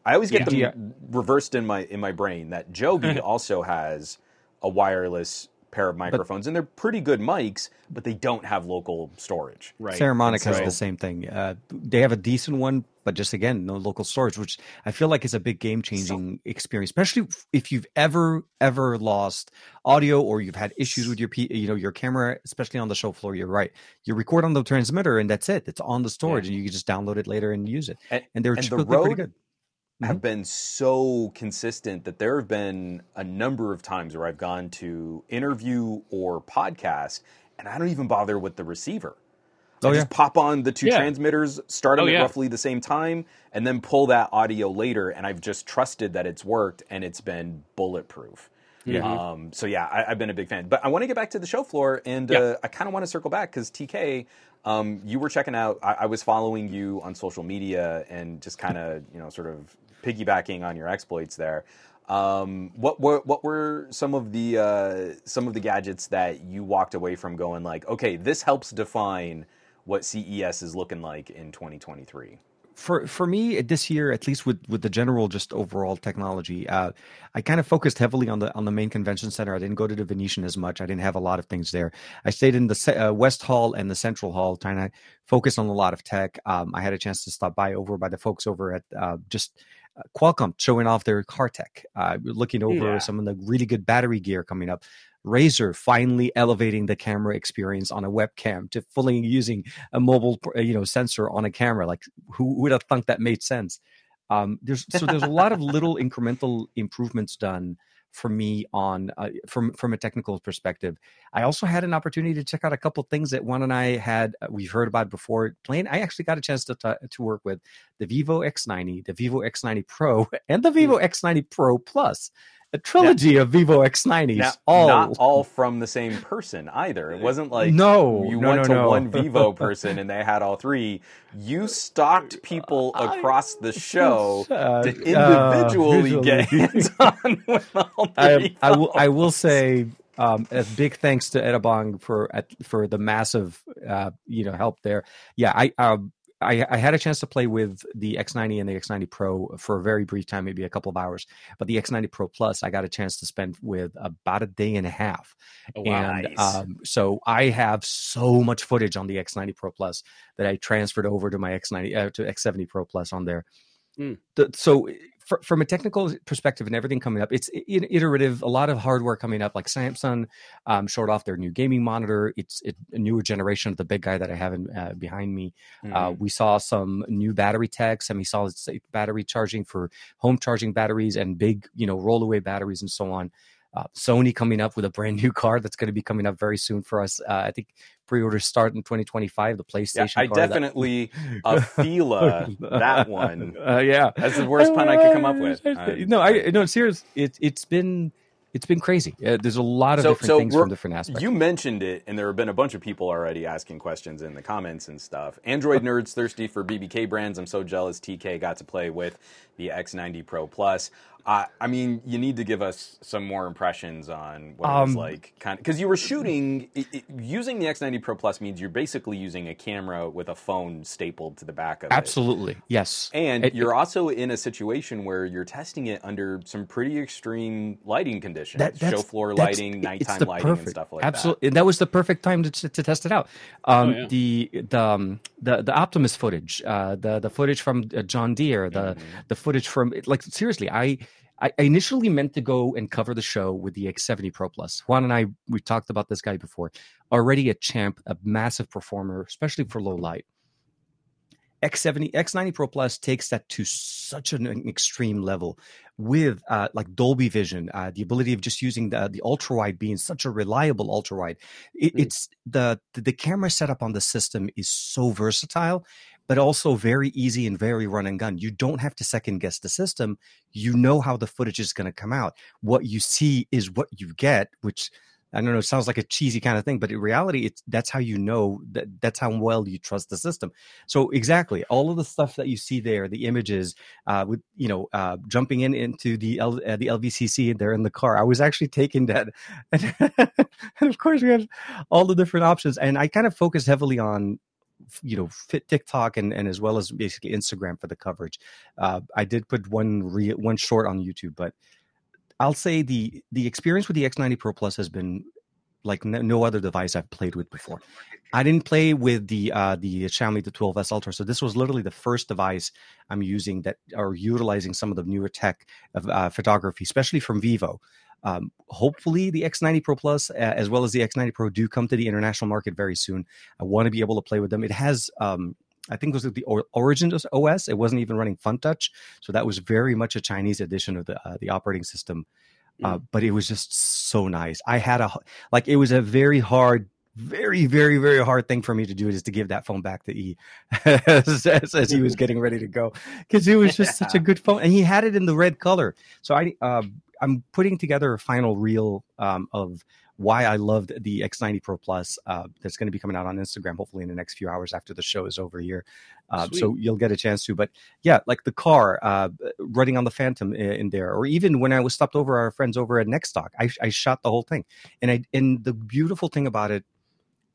[SPEAKER 1] I always get
[SPEAKER 3] Yeah.
[SPEAKER 1] them reversed in my in my brain that Joby also has a wireless pair of microphones, and they're pretty good mics, but they don't have local storage.
[SPEAKER 3] right.
[SPEAKER 2] Saramonic has
[SPEAKER 1] So-
[SPEAKER 2] the same thing. Uh, they have a decent one, but just again, no local storage, which I feel like is a big game changing experience, especially if you've ever ever lost audio or you've had issues with your you know your camera, especially on the show floor. You're right. You record on the transmitter, and that's it. It's on the storage, and you can just download it later and use it.
[SPEAKER 1] And-
[SPEAKER 2] And they're
[SPEAKER 1] and the
[SPEAKER 2] typically pretty
[SPEAKER 1] Rode
[SPEAKER 2] good.
[SPEAKER 1] Have been so consistent that there have been a number of times where I've gone to interview or podcast, and I don't even bother with the receiver.
[SPEAKER 2] Oh,
[SPEAKER 1] I
[SPEAKER 2] yeah.
[SPEAKER 1] just pop on the two
[SPEAKER 3] Yeah.
[SPEAKER 1] transmitters, start them
[SPEAKER 3] Oh,
[SPEAKER 1] at
[SPEAKER 3] yeah.
[SPEAKER 1] roughly the same time, and then pull that audio later. And I've just trusted that it's worked and it's been bulletproof.
[SPEAKER 3] Yeah.
[SPEAKER 1] Um, so yeah, I, I've been a big fan. But I want to get back to the show floor, and uh, I kind of want to circle back because TK, um, you were checking out. I, I was following you on social media and just kind of you know sort of piggybacking on your exploits there. Um, what were what were some of the uh, some of the gadgets that you walked away from going like, okay, this helps define what CES is looking like in 2023?
[SPEAKER 2] for for me this year at least with with the general just overall technology uh i kind of focused heavily on the on the main convention center i didn't go to the venetian as much i didn't have a lot of things there i stayed in the uh, west hall and the central hall trying to focus on a lot of tech um i had a chance to stop by over by the folks over at uh, just Qualcomm showing off their car tech, uh, looking over
[SPEAKER 3] Yeah.
[SPEAKER 2] some of the really good battery gear coming up. Razer finally elevating the camera experience on a webcam to fully using a mobile, uh, you know, sensor on a camera. Like who who would have thunk that made sense? Um, there's so there's a lot of little incremental improvements done for me on uh, from from a technical perspective. I also had an opportunity to check out a couple things that Juan and I had uh, we've heard about before playing. I actually got a chance to t- to work with the Vivo X90, the Vivo X90 Pro, and the Vivo X90 Pro Plus. A trilogy of Vivo X90s,
[SPEAKER 1] Now,
[SPEAKER 2] all
[SPEAKER 1] not all from the same person either. It wasn't like
[SPEAKER 2] no,
[SPEAKER 1] you
[SPEAKER 2] no,
[SPEAKER 1] went
[SPEAKER 2] no,
[SPEAKER 1] to
[SPEAKER 2] no.
[SPEAKER 1] one Vivo person and they had all three. You stalked people across the show
[SPEAKER 2] Uh,
[SPEAKER 1] to
[SPEAKER 2] uh,
[SPEAKER 1] individually
[SPEAKER 2] visually.
[SPEAKER 1] get hands on with all
[SPEAKER 2] I,
[SPEAKER 1] three.
[SPEAKER 2] I will. I will say um, a big thanks to Edabong for for the massive uh, you know help there. Yeah, I um, I, I had a chance to play with the X90 and the X90 Pro for a very brief time, maybe a couple of hours. But the X90 Pro Plus, I got a chance to spend with about a day and a half.
[SPEAKER 3] Oh, wow.
[SPEAKER 2] and
[SPEAKER 4] Nice.
[SPEAKER 2] um, so I have so much footage on the X90 Pro Plus that I transferred over to my X90 uh, to X70 Pro Plus on there.
[SPEAKER 3] Hmm.
[SPEAKER 2] The- so fr from a technical perspective and everything coming up, it's iterative. A lot of hardware coming up, like Samsung um, showed off their new gaming monitor. It's it, a newer generation of the big guy that I have in, uh, behind me.
[SPEAKER 4] Mm-hmm.
[SPEAKER 2] Uh, we saw some new battery tech, semi-solid state battery charging for home charging batteries and big, you know, rollaway batteries and so on. Uh, Sony coming up with a brand new car that's going to be coming up very soon for us. Uh, I think pre-orders start in 2025. The
[SPEAKER 4] yeah,
[SPEAKER 2] PlayStation.
[SPEAKER 4] I
[SPEAKER 2] car that-
[SPEAKER 4] definitely a Fila that one.
[SPEAKER 2] Uh, yeah,
[SPEAKER 4] That's the worst pun I could come up with. I-
[SPEAKER 2] no, I no, serious. It's it's been it's been crazy. Uh, there's a lot of
[SPEAKER 4] So-
[SPEAKER 2] different
[SPEAKER 4] so
[SPEAKER 2] things from different aspects.
[SPEAKER 4] You mentioned it, and there have been a bunch of people already asking questions in the comments and stuff. Android nerds thirsty for BBK brands. I'm so jealous TK got to play with the X90 Pro Plus. Uh, I mean, you need to give us some more impressions on what it was
[SPEAKER 2] Um,
[SPEAKER 4] like, kind of, because you were shooting. It, it, using the X90 Pro Plus means you're basically using a camera with a phone stapled to the back of it.
[SPEAKER 2] Absolutely, yes.
[SPEAKER 4] And
[SPEAKER 2] It-
[SPEAKER 4] you're also in a situation where you're testing it under some pretty extreme lighting conditions,
[SPEAKER 2] That- that's-
[SPEAKER 4] show floor
[SPEAKER 2] that's-
[SPEAKER 4] lighting,
[SPEAKER 2] it's
[SPEAKER 4] nighttime
[SPEAKER 2] the
[SPEAKER 4] lighting, and stuff like that.
[SPEAKER 2] absolutely. And that was the perfect time to, to test it out. Um,
[SPEAKER 3] Oh, yeah.
[SPEAKER 2] The the um, the the Optimus footage, uh, the the footage from uh, John Deere, the
[SPEAKER 4] Mm-hmm.
[SPEAKER 2] the footage from like seriously, I. I I initially meant to go and cover the show with the X70 Pro Plus. Juan and I, we talked about this guy before. Already a champ, a massive performer, especially for low light. X70, X90 Pro Plus takes that to such an extreme level with uh, like Dolby Vision, uh, the ability of just using the the ultra wide being such a reliable ultra wide. It,
[SPEAKER 3] Mm.
[SPEAKER 2] It's the the camera setup on the system is so versatile, but also very easy and very run and gun. You don't have to second guess the system. You know how the footage is going to come out. What you see is what you get, which I don't know, it sounds like a cheesy kind of thing, but in reality, it's that's how you know that that's how well you trust the system. So exactly, all of the stuff that you see there, the images, uh, with you know, uh, jumping in into the L, uh, the LVCC, they're in the car. I was actually taking that, and, and of course we have all the different options, and I kind of focus heavily on you know fit TikTok and and as well as basically Instagram for the coverage. Uh, I did put one real one short on YouTube, but I'll say the the experience with the X90 Pro Plus has been like no, no other device I've played with before. I didn't play with the uh, the Xiaomi the 12s Ultra, so this was literally the first device I'm using that are utilizing some of the newer tech of uh, photography, especially from Vivo. Um, hopefully, the X90 Pro Plus uh, as well as the X90 Pro do come to the international market very soon. I want to be able to play with them. It has. Um, I think it was the or- Origin OS. It wasn't even running FunTouch, so that was very much a Chinese edition of the uh, the operating system. Uh, but it was just so nice. I had a like it was a very hard, very very very hard thing for me to do is to give that phone back to E as, as, as he was getting ready to go because it was just such a good phone and he had it in the red color. So I um I'm putting together a final reel um, of why I loved the X90 Pro Plus. Uh, that's going to be coming out on Instagram hopefully in the next few hours after the show is over here. Uh, so you'll get a chance to. But yeah, like the car uh, running on the Phantom in, in there, or even when I was stopped over our friends over at Nextstock, I, I shot the whole thing. And I and the beautiful thing about it,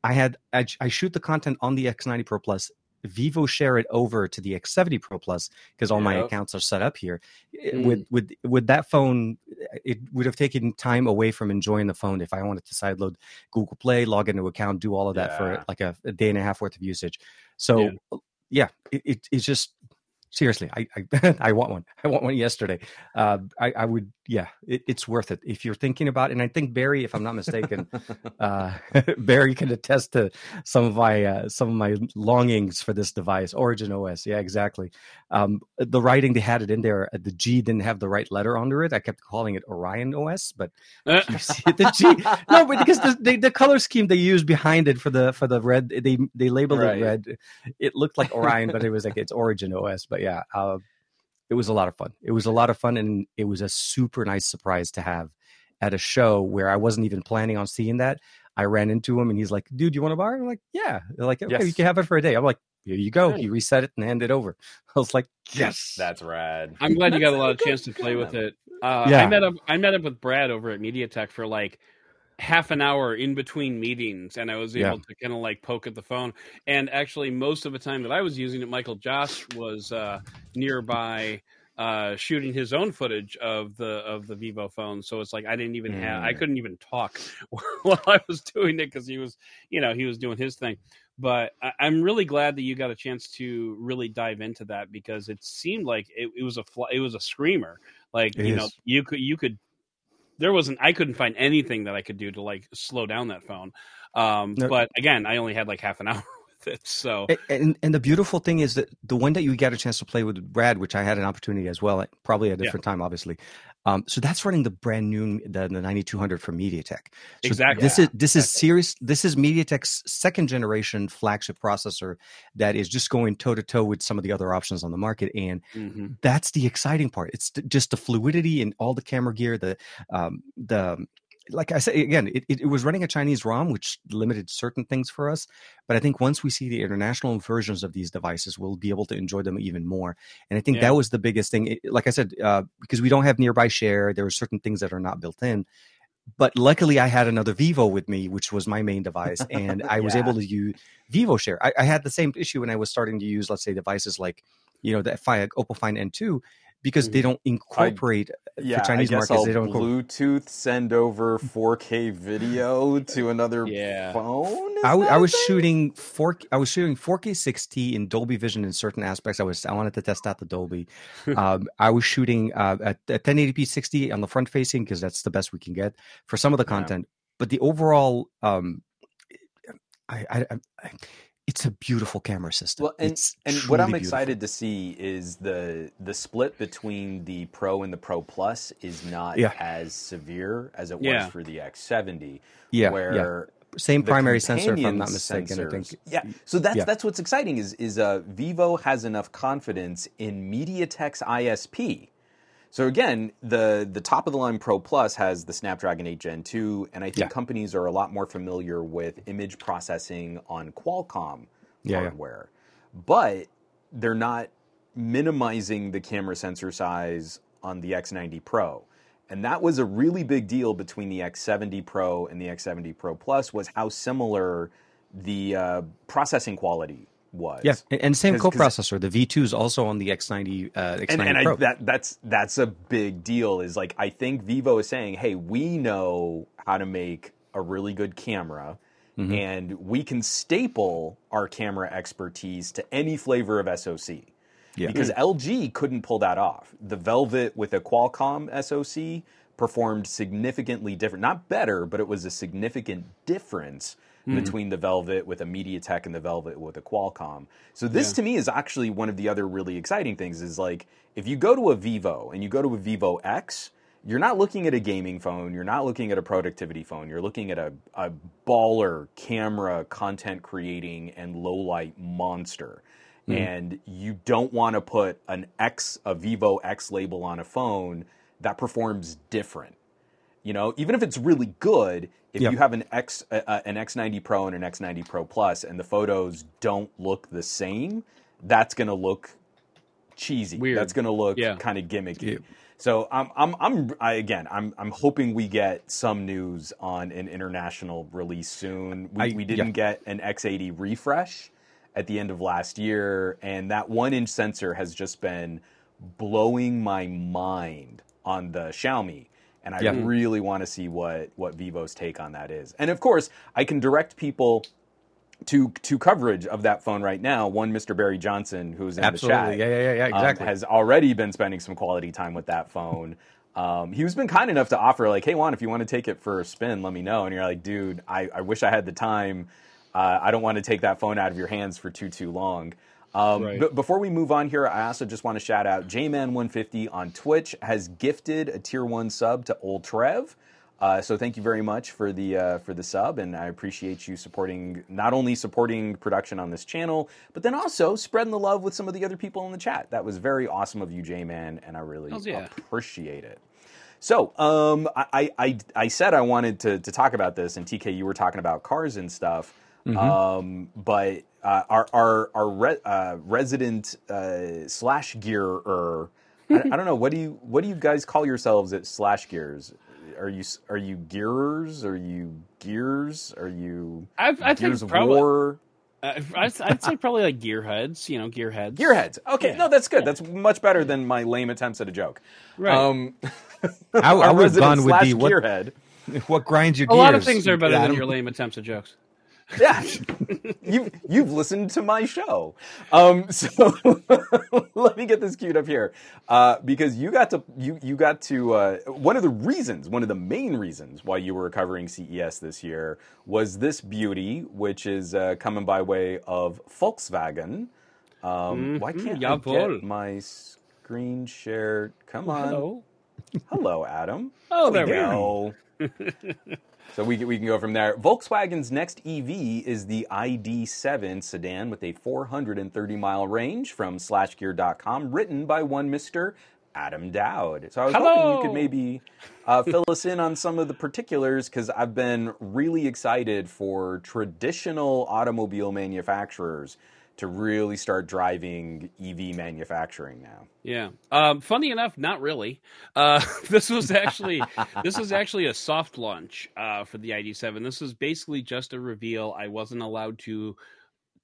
[SPEAKER 2] I had I, I shoot the content on the X90 Pro Plus. Vivo share it over to the X70 Pro Plus because all my accounts are set up here.
[SPEAKER 3] Mm.
[SPEAKER 2] With with with that phone, it would have taken time away from enjoying the phone if I wanted to sideload Google Play, log into account, do all of that
[SPEAKER 4] Yeah.
[SPEAKER 2] for like a, a day and a half worth of usage. So yeah, it, it, it's just seriously, I, I I want one. I want one yesterday. Uh, I, I would, yeah, it, it's worth it if you're thinking about. it. And I think Barry, if I'm not mistaken, uh, Barry can attest to some of my uh, some of my longings for this device, Origin OS. Yeah, exactly. Um, the writing they had it in there. The G didn't have the right letter under it. I kept calling it Orion OS, but
[SPEAKER 3] Uh,
[SPEAKER 2] you see the G. No, but because the, the the color scheme they used behind it for the for the red, they they labeled
[SPEAKER 4] Right.
[SPEAKER 2] it red. It looked like Orion, but it was like it's Origin OS. But yeah, uh, it was a lot of fun. It was a lot of fun, and it was a super nice surprise to have at a show where I wasn't even planning on seeing that. I ran into him, and he's like, "Dude, you want a bar?" I'm like, "Yeah." They're like, "Okay, you can have it for a day." I'm like, "Here you go."
[SPEAKER 3] Nice.
[SPEAKER 2] You reset it and hand it over. I was like, "Yes."
[SPEAKER 4] That's rad.
[SPEAKER 3] I'm glad you got a lot of chance to play with it. Uh,
[SPEAKER 2] Yeah.
[SPEAKER 3] I met up. I met up with Brad over at MediaTek for like half an hour in between meetings and I was able
[SPEAKER 2] Yeah.
[SPEAKER 3] to kind of like poke at the phone. And actually, most of the time that I was using it, Michael Josh was uh, nearby uh, shooting his own footage of the of the Vivo phone. So it's like I didn't even have I
[SPEAKER 2] Mm.
[SPEAKER 3] couldn't even talk while I was doing it because he was you know he was doing his thing. But I, I'm really glad that you got a chance to really dive into that because it seemed like it, it was a fl- it was a screamer. Like
[SPEAKER 2] It
[SPEAKER 3] you know you could you could there wasn't I couldn't find anything that I could do to like slow down that phone. Um, but again, I only had like half an hour it. So
[SPEAKER 2] And and the beautiful thing is that the one that you got a chance to play with Brad, which I had an opportunity as well, probably at a
[SPEAKER 3] Yeah.
[SPEAKER 2] different time, obviously. Um, so that's running the brand new the, the 9200 from MediaTek. So
[SPEAKER 3] Exactly.
[SPEAKER 2] This
[SPEAKER 1] Yeah,
[SPEAKER 2] is this is
[SPEAKER 3] exactly.
[SPEAKER 2] serious. This is MediaTek's second generation flagship processor that is just going toe to toe with some of the other options on the market, and
[SPEAKER 3] mhm.
[SPEAKER 2] that's the exciting part. It's th- just the fluidity and all the camera gear, the um, the like I said again, it, it, was running a Chinese ROM, which limited certain things for us. But I think once we see the international versions of these devices, we'll be able to enjoy them even more. And I think
[SPEAKER 3] Yeah.
[SPEAKER 2] that was the biggest thing. It- like I said, uh, because we don't have nearby share, there are certain things that are not built in. But luckily, I had another Vivo with me, which was my main device, and I was
[SPEAKER 1] Yeah.
[SPEAKER 2] able to use Vivo Share. I, I had the same issue when I was starting to use, let's say, devices like, you know, the Oppo Find N2, because they don't incorporate
[SPEAKER 1] Yeah,
[SPEAKER 2] for Chinese
[SPEAKER 1] I guess
[SPEAKER 2] markets.
[SPEAKER 1] I'll
[SPEAKER 2] They don't incorporate.
[SPEAKER 1] Bluetooth send over 4K video to another
[SPEAKER 3] Yeah.
[SPEAKER 1] phone. I,
[SPEAKER 2] I, w-
[SPEAKER 1] that
[SPEAKER 2] I
[SPEAKER 1] a
[SPEAKER 2] was
[SPEAKER 1] thing?
[SPEAKER 2] shooting four. I was shooting 4K 60 in Dolby Vision in certain aspects. I was I wanted to test out the Dolby. um, I was shooting uh, at, at 1080p 60 on the front facing because that's the best we can get for some of the
[SPEAKER 1] Yeah.
[SPEAKER 2] content. But the overall, um, I, I, I, I- it's a beautiful camera system.
[SPEAKER 1] Well, and
[SPEAKER 2] it's
[SPEAKER 1] and what I'm
[SPEAKER 2] truly
[SPEAKER 1] excited to see is the the split between the Pro and the Pro Plus is not
[SPEAKER 2] Yeah.
[SPEAKER 1] as severe as it was for the X70.
[SPEAKER 2] Yeah, yeah.
[SPEAKER 1] where
[SPEAKER 2] Same primary sensor, if I'm not mistaken. I think.
[SPEAKER 1] Yeah, so that's
[SPEAKER 2] Yeah.
[SPEAKER 1] that's what's exciting is is uh, Vivo has enough confidence in MediaTek's ISP. So again, the the top of the line Pro Plus has the Snapdragon 8 Gen 2, and I think
[SPEAKER 2] Yeah.
[SPEAKER 1] companies are a lot more familiar with image processing on Qualcomm
[SPEAKER 2] Yeah, yeah.
[SPEAKER 1] hardware, but they're not minimizing the camera sensor size on the X90 Pro. And that was a really big deal between the X70 Pro and the X70 Pro Plus was how similar the uh, processing quality was.
[SPEAKER 2] Yeah, and- and same
[SPEAKER 1] 'cause-
[SPEAKER 2] coprocessor. The V2 is also on the X90 uh, X90
[SPEAKER 1] and, and I, that that's that's a big deal. Is like I think Vivo is saying, hey, we know how to make a really good camera,
[SPEAKER 2] Mm-hmm.
[SPEAKER 1] and we can staple our camera expertise to any flavor of SoC.
[SPEAKER 2] Yeah.
[SPEAKER 1] Because LG couldn't pull that off. The Velvet with a Qualcomm SoC performed significantly different. Not better, but it was a significant difference Mm-hmm. between the Velvet with a MediaTek and the Velvet with a Qualcomm. So this
[SPEAKER 3] Yeah.
[SPEAKER 1] to me is actually one of the other really exciting things is like if you go to a Vivo and you go to a Vivo X, you're not looking at a gaming phone, you're not looking at a productivity phone, you're looking at a, a baller camera content creating and low light monster. Hmm. And you don't want to put an X, a Vivo X label on a phone that performs different. You know, even if it's really good, if
[SPEAKER 2] Yep.
[SPEAKER 1] you have an X, uh, uh, an X90 Pro and an X90 Pro Plus, and the photos don't look the same, that's going to look cheesy.
[SPEAKER 3] Weird.
[SPEAKER 1] That's going to look
[SPEAKER 3] Yeah.
[SPEAKER 1] kind of gimmicky.
[SPEAKER 2] Yeah.
[SPEAKER 1] So I'm, I'm, I'm, I, again, I'm, I'm hoping we get some news on an international release soon. We,
[SPEAKER 2] I-
[SPEAKER 1] we didn't
[SPEAKER 2] yeah.
[SPEAKER 1] get an X80 refresh at the end of last year, and that one-inch sensor has just been blowing my mind on the Xiaomi. And I
[SPEAKER 2] Yeah.
[SPEAKER 1] really want to see what what Vivo's take on that is. And of course, I can direct people to to coverage of that phone right now. One, Mr. Barry Johnson, who's in
[SPEAKER 2] Absolutely.
[SPEAKER 1] the chat,
[SPEAKER 2] Yeah, yeah, yeah, yeah,
[SPEAKER 1] um,
[SPEAKER 2] exactly.
[SPEAKER 1] has already been spending some quality time with that phone. Um, he was been kind enough to offer, like, hey, Juan, if you want to take it for a spin, let me know. And you're like, dude, I, I wish I had the time. Uh, I don't want to take that phone out of your hands for too, too long. Um,
[SPEAKER 3] Right.
[SPEAKER 1] But before we move on here, I also just want to shout out JMan150 on Twitch has gifted a tier one sub to Old Trev. Uh, so thank you very much for the uh, for the sub, and I appreciate you supporting not only supporting production on this channel, but then also spreading the love with some of the other people in the chat. That was very awesome of you, J Man, and I really
[SPEAKER 3] yeah.
[SPEAKER 1] appreciate it. So um, I, I I said I wanted to to talk about this, and TK, you were talking about cars and stuff. Um, but uh, our our our re- uh, resident uh, slash gearer. I, I don't know. What do you what do you guys call yourselves at SlashGears? are you are you gearers? Are you gears? Are you
[SPEAKER 3] I, I think
[SPEAKER 1] gears of
[SPEAKER 3] probably.
[SPEAKER 1] war?
[SPEAKER 3] Uh, I'd, I'd say probably like gearheads. You know, gearheads.
[SPEAKER 1] Gearheads. Okay,
[SPEAKER 3] Yeah.
[SPEAKER 1] no, that's good. That's much better than my lame attempts at a joke.
[SPEAKER 3] Right.
[SPEAKER 1] Um,
[SPEAKER 2] I, I
[SPEAKER 1] our
[SPEAKER 2] would have
[SPEAKER 1] resident
[SPEAKER 2] gone with
[SPEAKER 1] slash
[SPEAKER 2] the what,
[SPEAKER 1] gearhead.
[SPEAKER 2] what grinds your
[SPEAKER 3] a
[SPEAKER 2] gears.
[SPEAKER 3] A lot of things are better than your lame attempts at jokes.
[SPEAKER 1] Yeah, you've you've listened to my show, um, so let me get this queued up here uh, because you got to you you got to uh, one of the reasons, one of the main reasons why you were covering CES this year was this beauty, which is uh, coming by way of Volkswagen. Um, Why
[SPEAKER 3] Mhm,
[SPEAKER 1] can't I
[SPEAKER 3] jawohl.
[SPEAKER 1] get my screen share? Come on,
[SPEAKER 3] Hello.
[SPEAKER 1] hello, Adam.
[SPEAKER 3] Oh, there we
[SPEAKER 1] go. So we can, we can go from there. Volkswagen's next EV is the ID7 sedan with a 430 mile range from slashgear.com, written by one Mr. Adam Doud. So I was hoping you could maybe uh, fill us in on some of the particulars because I've been really excited for traditional automobile manufacturers to really start driving EV manufacturing now.
[SPEAKER 3] Yeah. Um, funny enough, not really. Uh, this was actually this was actually a soft launch uh, for the ID7. This was basically just a reveal. I wasn't allowed to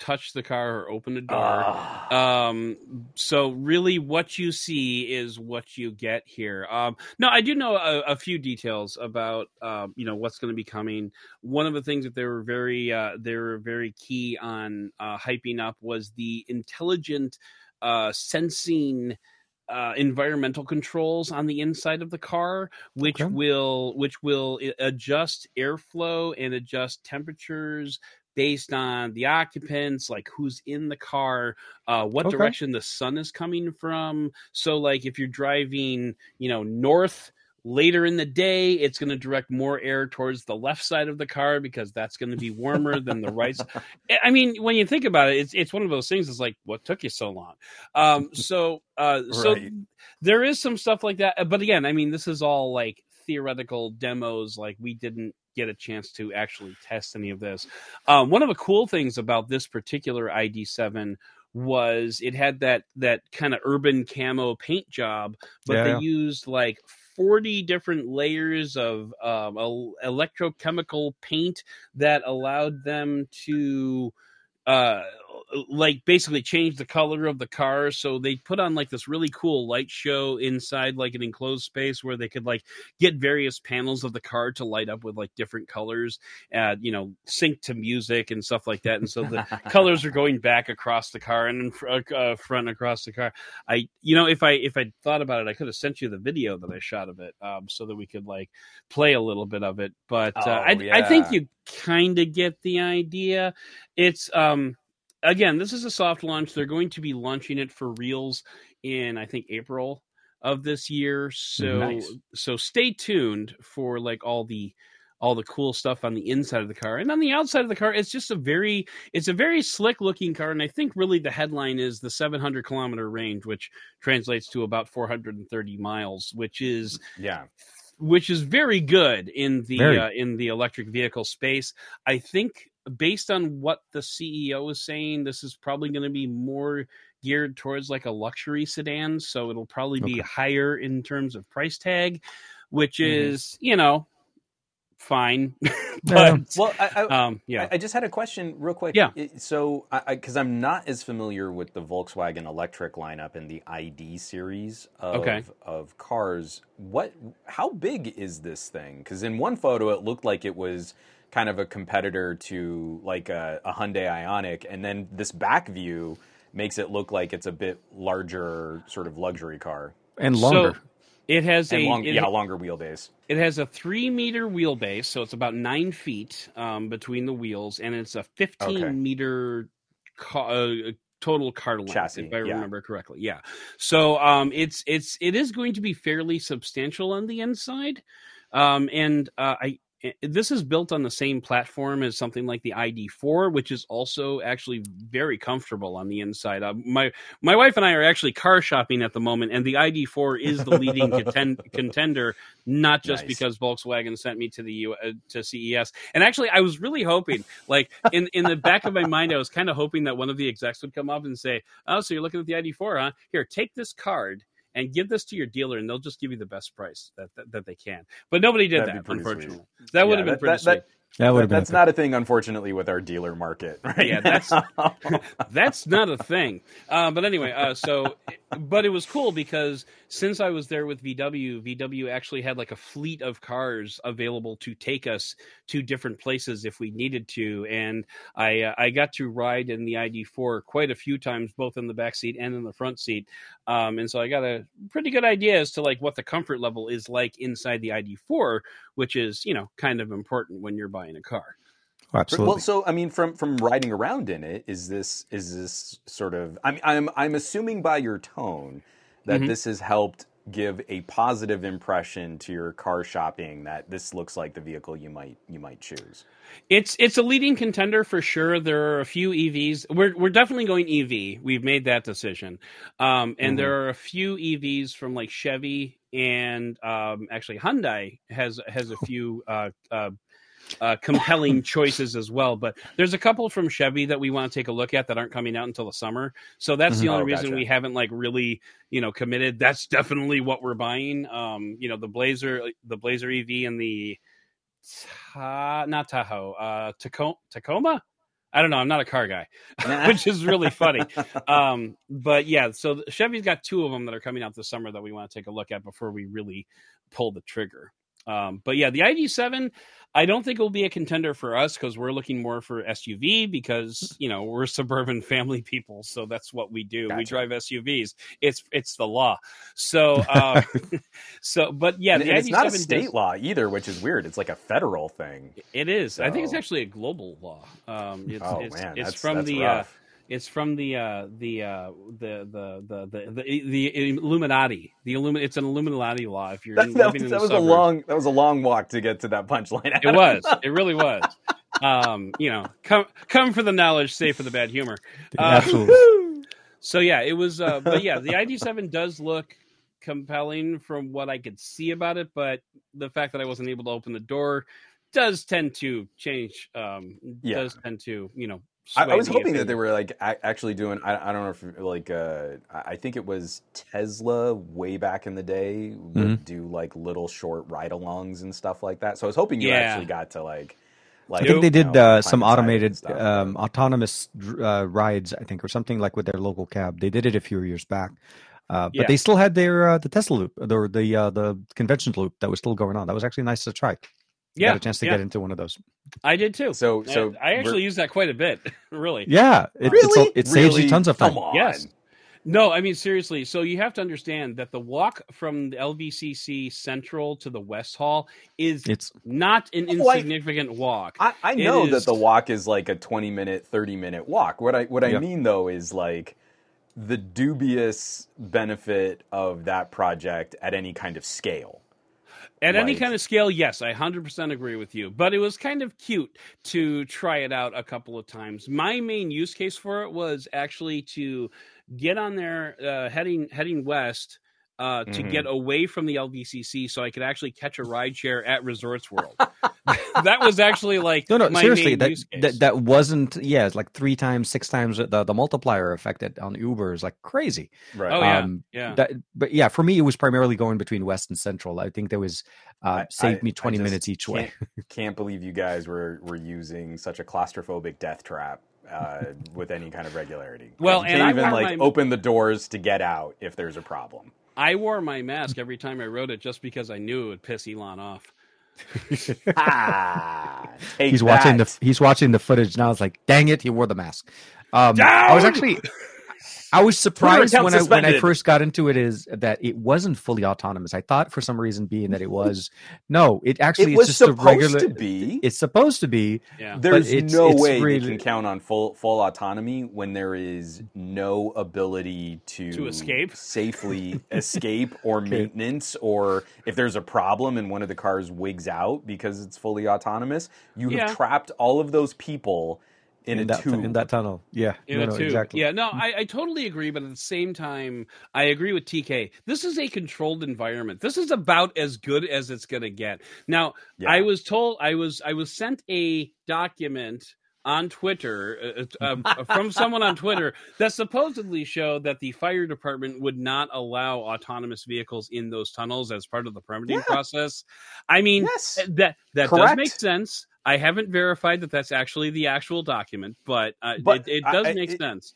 [SPEAKER 3] touch the car or open the door.
[SPEAKER 1] Ah.
[SPEAKER 3] Um, so really, what you see is what you get here. Um, no, I do know a, a few details about um, you know what's going to be coming. One of the things that they were very uh, they were very key on uh, hyping up was the intelligent uh, sensing uh, environmental controls on the inside of the car, which
[SPEAKER 2] Okay.
[SPEAKER 3] will which will adjust airflow and adjust temperatures based on the occupants, like who's in the car, uh, what
[SPEAKER 2] Okay.
[SPEAKER 3] direction the sun is coming from. So, like if you're driving, you know, north later in the day, it's going to direct more air towards the left side of the car because that's going to be warmer than the right. I mean, when you think about it, it's it's one of those things. It's like, what took you so long? Um, so, uh, so there is some stuff like that. But again, I mean, this is all like theoretical demos. Like we didn't get a chance to actually test any of this. Um, one of the cool things about this particular ID7 was it had that that kind of urban camo paint job, but
[SPEAKER 2] Yeah,
[SPEAKER 3] they
[SPEAKER 2] yeah.
[SPEAKER 3] used like 40 different layers of um, el- electrochemical paint that allowed them to uh like basically change the color of the car so they put on like this really cool light show inside like an enclosed space where they could like get various panels of the car to light up with like different colors uh you know sync to music and stuff like that and so the colors are going back across the car and in fr- uh, front across the car. I you know if i if i thought about it i could have sent you the video that i shot of it um so that we could like play a little bit of it but uh,
[SPEAKER 1] Oh,
[SPEAKER 3] I, I think you kind of get the idea. It's um again this is a soft launch they're going to be launching it for reals in i think april of this year so
[SPEAKER 1] Nice.
[SPEAKER 3] so stay tuned for like all the all the cool stuff on the inside of the car and on the outside of the car it's just a very it's a very slick looking car and i think really the headline is the 700 kilometer range which translates to about 430 miles which is
[SPEAKER 1] Yeah.
[SPEAKER 3] which is very good in the uh, in the electric vehicle space. I think based on what the CEO is saying, this is probably going to be more geared towards like a luxury sedan, so it'll probably be
[SPEAKER 2] Okay.
[SPEAKER 3] higher in terms of price tag, which
[SPEAKER 1] Mhm.
[SPEAKER 3] is you know fine,
[SPEAKER 2] Yeah.
[SPEAKER 3] but
[SPEAKER 1] Well, I, I,
[SPEAKER 3] um, yeah,
[SPEAKER 1] I, I just had a question real quick.
[SPEAKER 3] Yeah.
[SPEAKER 1] It- so, because I'm not as familiar with the Volkswagen electric lineup and the ID series of
[SPEAKER 3] Okay.
[SPEAKER 1] of cars, what? How big is this thing? Because in one photo, it looked like it was kind of a competitor to like a, a Hyundai Ioniq, and then this back view makes it look like it's a bit larger, sort of luxury car.
[SPEAKER 2] and longer.
[SPEAKER 3] So it has
[SPEAKER 1] And
[SPEAKER 3] a
[SPEAKER 1] long,
[SPEAKER 3] it-
[SPEAKER 1] yeah, longer wheelbase.
[SPEAKER 3] It has a three meter wheelbase, so it's about nine feet um, between the wheels, and it's a 15
[SPEAKER 1] Okay.
[SPEAKER 3] meter ca- uh, total car length,
[SPEAKER 1] Chassis,
[SPEAKER 3] if I
[SPEAKER 1] yeah.
[SPEAKER 3] remember correctly. Yeah. So um, it's it's it is going to be fairly substantial on the inside, um, and uh, I. This is built on the same platform as something like the ID4, which is also actually very comfortable on the inside. Uh, my my wife and I are actually car shopping at the moment, and the ID4 is the leading contend- contender not just
[SPEAKER 1] Nice.
[SPEAKER 3] because Volkswagen sent me to the U- uh, to CES. And actually, I was really hoping, like in in the back of my mind, I was kind of hoping that one of the execs would come up and say, "Oh, so you're looking at the ID4, huh? Here, take this card." And give this to your dealer, and they'll just give you the best price that that, that they can. But nobody did
[SPEAKER 1] That'd
[SPEAKER 3] that,
[SPEAKER 1] pretty
[SPEAKER 3] unfortunately.
[SPEAKER 1] sweet.
[SPEAKER 3] That would have been
[SPEAKER 1] that-
[SPEAKER 3] pretty
[SPEAKER 1] that-
[SPEAKER 3] sweet.
[SPEAKER 1] that-
[SPEAKER 2] That would have been
[SPEAKER 1] That's not a thing, unfortunately, with our dealer market. Right
[SPEAKER 3] Yeah, that's- That's not a thing. Uh, but anyway, uh, so, but it was cool because since I was there with VW, VW actually had like a fleet of cars available to take us to different places if we needed to, and I uh, I got to ride in the ID4 quite a few times, both in the back seat and in the front seat, um, and so I got a pretty good idea as to like what the comfort level is like inside the ID4, which is you know kind of important when you're buying a car.
[SPEAKER 2] Absolutely.
[SPEAKER 1] Well, so I mean, from from riding around in it, is this is this sort of? I'm I'm I'm assuming by your tone that
[SPEAKER 3] Mhm.
[SPEAKER 1] this has helped give a positive impression to your car shopping that this looks like the vehicle you might you might choose.
[SPEAKER 3] It's it's a leading contender for sure. There are a few EVs. We're we're definitely going EV. We've made that decision. Um, and
[SPEAKER 1] Mhm.
[SPEAKER 3] there are a few EVs from like Chevy and um, actually Hyundai has has a few uh, uh, uh, compelling choices as well. But there's a couple from Chevy that we want to take a look at that aren't coming out until the summer. So that's the
[SPEAKER 1] Mhm.
[SPEAKER 3] only
[SPEAKER 1] Oh,
[SPEAKER 3] reason
[SPEAKER 1] gotcha.
[SPEAKER 3] we haven't like really you know committed. That's definitely what we're buying. Um, you know the Blazer the Blazer EV and the Ta- not Tahoe, uh, Taco- Tacoma. I don't know. I'm not a car guy, which is really funny. Um, but yeah, so Chevy's got two of them that are coming out this summer that we want to take a look at before we really pull the trigger. Um, but yeah, the ID7, I don't think it will be a contender for us because we're looking more for SUV because you know we're suburban family people, so that's what we do. We drive SUVs. It's it's the law. So uh, so, but yeah,
[SPEAKER 1] and,
[SPEAKER 3] the
[SPEAKER 1] and
[SPEAKER 3] ID7
[SPEAKER 1] it's not a
[SPEAKER 3] does-
[SPEAKER 1] state law either, which is weird. It's like a federal thing.
[SPEAKER 3] it is. I think it's actually a global law. Um, it's,
[SPEAKER 1] oh
[SPEAKER 3] it's,
[SPEAKER 1] man,
[SPEAKER 3] it's
[SPEAKER 1] that's,
[SPEAKER 3] from
[SPEAKER 1] that's
[SPEAKER 3] the uh. It's from the uh, the, uh, the the the the the the Illuminati. The Illumi- It's an Illuminati law. If you're
[SPEAKER 1] that,
[SPEAKER 3] in-
[SPEAKER 1] that
[SPEAKER 3] living in
[SPEAKER 1] that
[SPEAKER 3] the
[SPEAKER 1] was a long that was a long walk to get to that punchline.
[SPEAKER 3] It was. It really was. Um, you know, come come for the knowledge, stay for the bad humor. Uh,
[SPEAKER 2] absolutely.
[SPEAKER 3] So yeah, it was. Uh, but yeah, the ID7 does look compelling from what I could see about it, but the fact that I wasn't able to open the door does tend to change. Um,
[SPEAKER 1] Yeah.
[SPEAKER 3] does tend to you know.
[SPEAKER 1] I, I was hoping that they were like actually doing. I, I don't know if like uh, I think it was Tesla way back in the day would
[SPEAKER 2] Mhm.
[SPEAKER 1] do like little short ride-alongs and stuff like that. So I was hoping you
[SPEAKER 3] Yeah.
[SPEAKER 1] actually got to like. Like
[SPEAKER 2] I think they did
[SPEAKER 1] know,
[SPEAKER 2] uh, some
[SPEAKER 1] inside it and
[SPEAKER 2] automated um, autonomous uh, rides, I think, or something like with their local cab. They did it a few years back, uh, but
[SPEAKER 3] Yeah.
[SPEAKER 2] they still had their uh, the Tesla loop, or the uh, the convention loop that was still going on. That was actually nice to try.
[SPEAKER 3] Yeah,
[SPEAKER 2] Got a chance to
[SPEAKER 3] yeah,
[SPEAKER 2] get into one of those.
[SPEAKER 3] I did too.
[SPEAKER 1] So so
[SPEAKER 3] I, I actually use that quite a bit. really.
[SPEAKER 2] Yeah, it,
[SPEAKER 1] really
[SPEAKER 2] it's a, it saves
[SPEAKER 1] Really?
[SPEAKER 2] you tons of time.
[SPEAKER 1] Come on.
[SPEAKER 3] Yes. No, I mean seriously. So you have to understand that the walk from the LVCC Central to the West Hall is
[SPEAKER 2] It's
[SPEAKER 3] not an
[SPEAKER 1] Oh, I-
[SPEAKER 3] insignificant walk.
[SPEAKER 1] I, I know
[SPEAKER 3] is-
[SPEAKER 1] that the walk is like a 20 minute, 30 minute walk. What I what I mean though is like the dubious benefit of that project at any kind of scale.
[SPEAKER 3] At any kind of scale, yes, I 100% agree with you. But it was kind of cute to try it out a couple of times. My main use case for it was actually to get on there uh, heading heading west uh, to
[SPEAKER 1] Mhm.
[SPEAKER 3] get away from the LVCC so I could actually catch a ride share at Resorts World. that was actually like
[SPEAKER 2] no, no.
[SPEAKER 3] my
[SPEAKER 2] seriously,
[SPEAKER 3] main
[SPEAKER 2] that,
[SPEAKER 3] use case.
[SPEAKER 2] that that wasn't. Yeah, it's like three times, six times the the multiplier effect at- on Uber is like crazy.
[SPEAKER 1] Right.
[SPEAKER 3] Oh, yeah.
[SPEAKER 2] Um,
[SPEAKER 3] yeah.
[SPEAKER 2] That, but yeah, for me, it was primarily going between West and Central. I think there was uh,
[SPEAKER 1] I-
[SPEAKER 2] saved
[SPEAKER 1] I-
[SPEAKER 2] me twenty
[SPEAKER 1] just
[SPEAKER 2] minutes each way.
[SPEAKER 1] Can't, can't believe you guys were were using such a claustrophobic death trap uh, with any kind of regularity.
[SPEAKER 3] Well,
[SPEAKER 1] you
[SPEAKER 3] and
[SPEAKER 1] can't
[SPEAKER 3] I
[SPEAKER 1] even
[SPEAKER 3] wore
[SPEAKER 1] like
[SPEAKER 3] my-
[SPEAKER 1] open the doors to get out if there's a problem.
[SPEAKER 3] I wore my mask every time I rode it just because I knew it would piss Elon off.
[SPEAKER 1] ah, take
[SPEAKER 2] he's watching the he's watching the footage now. It's like, dang it, he wore the mask. Um, I was actually I was surprised
[SPEAKER 1] account
[SPEAKER 2] when I when I first got into it is that it wasn't fully autonomous. I thought for some reason being that it was. No, it actually
[SPEAKER 1] It
[SPEAKER 2] it's
[SPEAKER 1] was
[SPEAKER 2] just a
[SPEAKER 1] supposed
[SPEAKER 2] regular.
[SPEAKER 1] to be.
[SPEAKER 2] It's supposed to be.
[SPEAKER 3] Yeah.
[SPEAKER 1] There's
[SPEAKER 2] it's-
[SPEAKER 1] no
[SPEAKER 2] it's
[SPEAKER 1] way
[SPEAKER 2] really-
[SPEAKER 1] they can count on full full autonomy when there is no ability to
[SPEAKER 3] To escape?
[SPEAKER 1] safely escape or maintenance or if there's a problem and one of the cars wigs out because it's fully autonomous, you have trapped all of those people in, a
[SPEAKER 2] that,
[SPEAKER 1] tube.
[SPEAKER 2] in that tunnel. Yeah,
[SPEAKER 3] in
[SPEAKER 2] no,
[SPEAKER 3] a
[SPEAKER 2] no,
[SPEAKER 3] tube.
[SPEAKER 2] exactly.
[SPEAKER 3] Yeah, no, I, I totally agree, but at the same time, I agree with TK. This is a controlled environment. This is about as good as it's going to get. Now,
[SPEAKER 1] Yeah.
[SPEAKER 3] I was told I was I was sent a document on Twitter uh, uh, from someone on Twitter that supposedly showed that the fire department would not allow autonomous vehicles in those tunnels as part of the permitting
[SPEAKER 1] Yeah.
[SPEAKER 3] process. I mean,
[SPEAKER 1] Yes.
[SPEAKER 3] that that does make sense. I haven't verified that that's actually the actual document, but, uh,
[SPEAKER 1] But
[SPEAKER 3] it, it does
[SPEAKER 1] I-
[SPEAKER 3] make
[SPEAKER 1] it-
[SPEAKER 3] sense.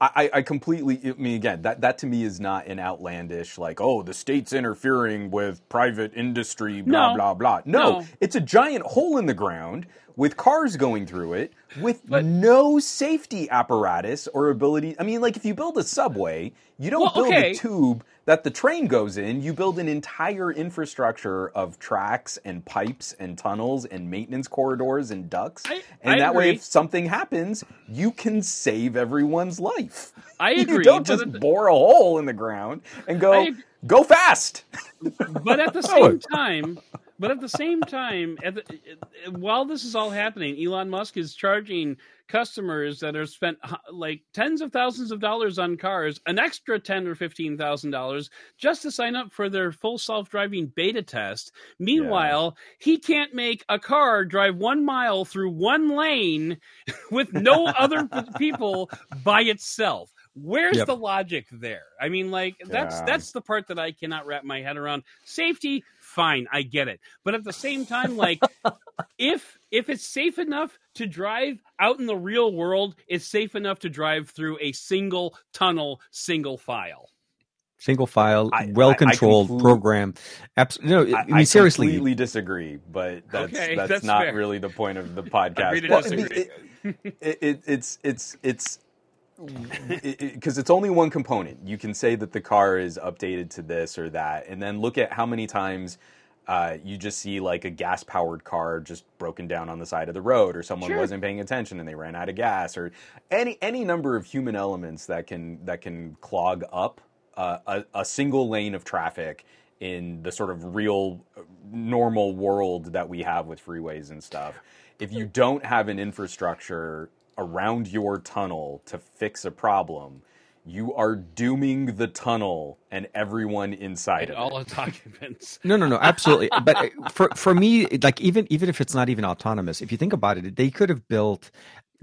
[SPEAKER 1] I, I completely. I mean, again, that that to me is not an outlandish like, oh, the state's interfering with private industry, blah
[SPEAKER 3] No.
[SPEAKER 1] blah blah. No,
[SPEAKER 3] No.
[SPEAKER 1] it's a giant hole in the ground with cars going through it with
[SPEAKER 3] But-
[SPEAKER 1] no safety apparatus or ability. I mean, like if you build a subway, you don't
[SPEAKER 3] Well,
[SPEAKER 1] build
[SPEAKER 3] okay.
[SPEAKER 1] a tube that the train goes in. You build an entire infrastructure of tracks and pipes and tunnels and maintenance corridors and ducts.
[SPEAKER 3] I-
[SPEAKER 1] and
[SPEAKER 3] I
[SPEAKER 1] that way, if something happens, you can save everyone's life.
[SPEAKER 3] I agree.
[SPEAKER 1] You
[SPEAKER 3] don't
[SPEAKER 1] just
[SPEAKER 3] the-
[SPEAKER 1] bore a hole in the ground and go go fast.
[SPEAKER 3] but at the
[SPEAKER 2] Oh.
[SPEAKER 3] same time, but at the same time, at the, while this is all happening, Elon Musk is charging customers that have spent like tens of thousands of dollars on cars an extra ten or fifteen thousand dollars just to sign up for their full self-driving beta test. Meanwhile, he can't make a car drive one mile through one lane with no other people by itself. Where's
[SPEAKER 2] Yep.
[SPEAKER 3] the logic there? I mean, like that's
[SPEAKER 1] Yeah.
[SPEAKER 3] that's the part that I cannot wrap my head around. Safety, fine, I get it, but at the same time, like if if it's safe enough to drive out in the real world, it's safe enough to drive through a single tunnel, single file.
[SPEAKER 2] Single file,
[SPEAKER 1] I- I- I
[SPEAKER 2] well controlled
[SPEAKER 1] completely-
[SPEAKER 2] program. Abs- no, I,
[SPEAKER 1] I,
[SPEAKER 2] mean seriously.
[SPEAKER 1] completely disagree, but that's
[SPEAKER 3] Okay,
[SPEAKER 1] that's,
[SPEAKER 3] that's
[SPEAKER 1] not
[SPEAKER 3] fair.
[SPEAKER 1] really the point of the podcast.
[SPEAKER 3] Agree to
[SPEAKER 1] Well, it- it- it- it's it's it's because it's only one component. You can say that the car is updated to this or that, and then look at how many times uh, you just see like a gas powered car just broken down on the side of the road, or someone
[SPEAKER 3] Sure.
[SPEAKER 1] wasn't paying attention and they ran out of gas, or any any number of human elements that can that can clog up uh, a, a single lane of traffic in the sort of real uh, normal world that we have with freeways and stuff. If you don't have an infrastructure around your tunnel to fix a problem, you are dooming the tunnel and everyone inside
[SPEAKER 3] And
[SPEAKER 1] of
[SPEAKER 3] all
[SPEAKER 1] it.
[SPEAKER 3] its occupants.
[SPEAKER 2] No, no, no, absolutely. but uh, for for me, like even even if it's not even autonomous, if you think about it, they could have built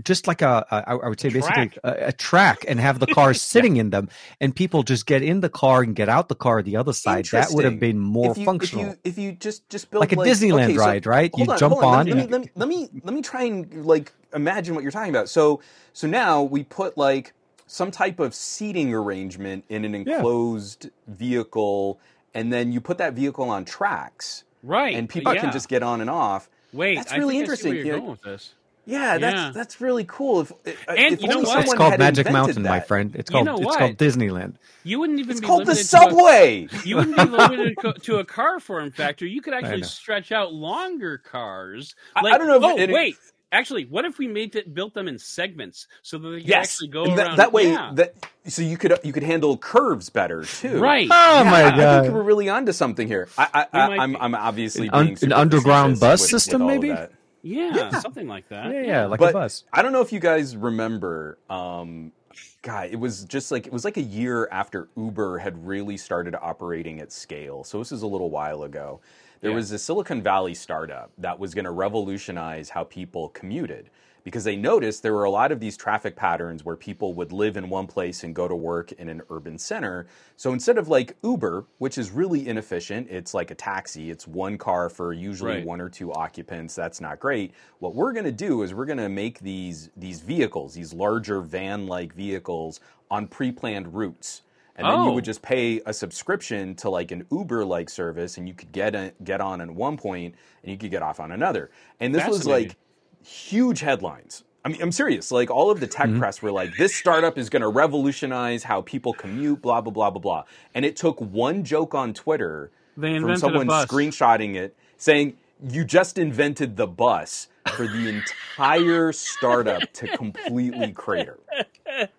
[SPEAKER 2] just like a, a I I would say basically
[SPEAKER 3] track.
[SPEAKER 2] a, a track and have the cars sitting in them, and people just get in the car and get out the car the other side. That would have been more
[SPEAKER 1] if you,
[SPEAKER 2] functional.
[SPEAKER 1] If you, if you just just build
[SPEAKER 2] Like a Disneyland
[SPEAKER 1] okay, so-
[SPEAKER 2] ride, right? You
[SPEAKER 1] hold
[SPEAKER 2] jump
[SPEAKER 1] hold
[SPEAKER 2] on
[SPEAKER 1] Let, me, let, me, let me let me try and like imagine what you're talking about. So so now we put like some type of seating arrangement in an
[SPEAKER 2] Yeah.
[SPEAKER 1] enclosed vehicle, and then you put that vehicle on tracks,
[SPEAKER 3] Right.
[SPEAKER 1] and people
[SPEAKER 3] yeah.
[SPEAKER 1] can just get on and off.
[SPEAKER 3] wait.
[SPEAKER 1] That's
[SPEAKER 3] I
[SPEAKER 1] really
[SPEAKER 3] think I see
[SPEAKER 1] interesting.
[SPEAKER 3] Where you're
[SPEAKER 1] Yeah.
[SPEAKER 3] going with this.
[SPEAKER 1] Yeah, that's
[SPEAKER 3] Yeah.
[SPEAKER 1] that's really cool. If, uh, uh, if
[SPEAKER 3] And you know
[SPEAKER 1] only
[SPEAKER 3] what?
[SPEAKER 2] it's called Magic
[SPEAKER 1] invented
[SPEAKER 2] Mountain, my friend. It's
[SPEAKER 3] You
[SPEAKER 2] called
[SPEAKER 3] know
[SPEAKER 2] it's called Disneyland.
[SPEAKER 3] You wouldn't even
[SPEAKER 1] It's
[SPEAKER 3] be
[SPEAKER 1] called the
[SPEAKER 3] limited to a-
[SPEAKER 1] subway.
[SPEAKER 3] you wouldn't be limited to a car form factor. You could actually stretch out longer cars.
[SPEAKER 1] I- I don't know if
[SPEAKER 3] oh,
[SPEAKER 1] it-
[SPEAKER 3] wait. Actually, what if we made it built them in segments so that they could
[SPEAKER 1] Yes,
[SPEAKER 3] actually go
[SPEAKER 1] and that,
[SPEAKER 3] around?
[SPEAKER 1] that way,
[SPEAKER 3] yeah.
[SPEAKER 1] that so you could you could handle curves better too.
[SPEAKER 3] right.
[SPEAKER 2] Oh
[SPEAKER 1] Yeah,
[SPEAKER 2] my
[SPEAKER 1] I- I think we're really onto something here. I, I,
[SPEAKER 3] We
[SPEAKER 1] I,
[SPEAKER 3] might
[SPEAKER 1] I'm. I'm obviously
[SPEAKER 2] An un-
[SPEAKER 1] being
[SPEAKER 2] an underground bus
[SPEAKER 1] with-
[SPEAKER 2] system,
[SPEAKER 1] with all of
[SPEAKER 2] maybe?
[SPEAKER 1] That.
[SPEAKER 3] Yeah,
[SPEAKER 1] Yeah.
[SPEAKER 3] something like that.
[SPEAKER 2] yeah, yeah, like
[SPEAKER 1] but
[SPEAKER 2] a bus.
[SPEAKER 1] I don't know if you guys remember. Um, God, it was just like it was like a year after Uber had really started operating at scale. So this is a little while ago. There
[SPEAKER 3] Yeah.
[SPEAKER 1] was a Silicon Valley startup that was going to revolutionize how people commuted because they noticed there were a lot of these traffic patterns where people would live in one place and go to work in an urban center. So instead of like Uber, which is really inefficient, it's like a taxi, it's one car for usually
[SPEAKER 3] Right.
[SPEAKER 1] one or two occupants. That's not great. What we're going to do is we're going to make these these vehicles, these larger van-like vehicles on pre-planned routes. And then you
[SPEAKER 3] Oh.
[SPEAKER 1] would just pay a subscription to like an Uber-like service, and you could get a, get on at one point, and you could get off on another. And this was like huge headlines. I mean, I'm serious. Like all of the tech mm-hmm. press were like, "This startup is going to revolutionize how people commute." Blah blah blah blah blah. And it took one joke on Twitter
[SPEAKER 3] They
[SPEAKER 1] from someone
[SPEAKER 3] bus.
[SPEAKER 1] screenshotting it saying, "You just invented the bus." For the entire startup to completely crater.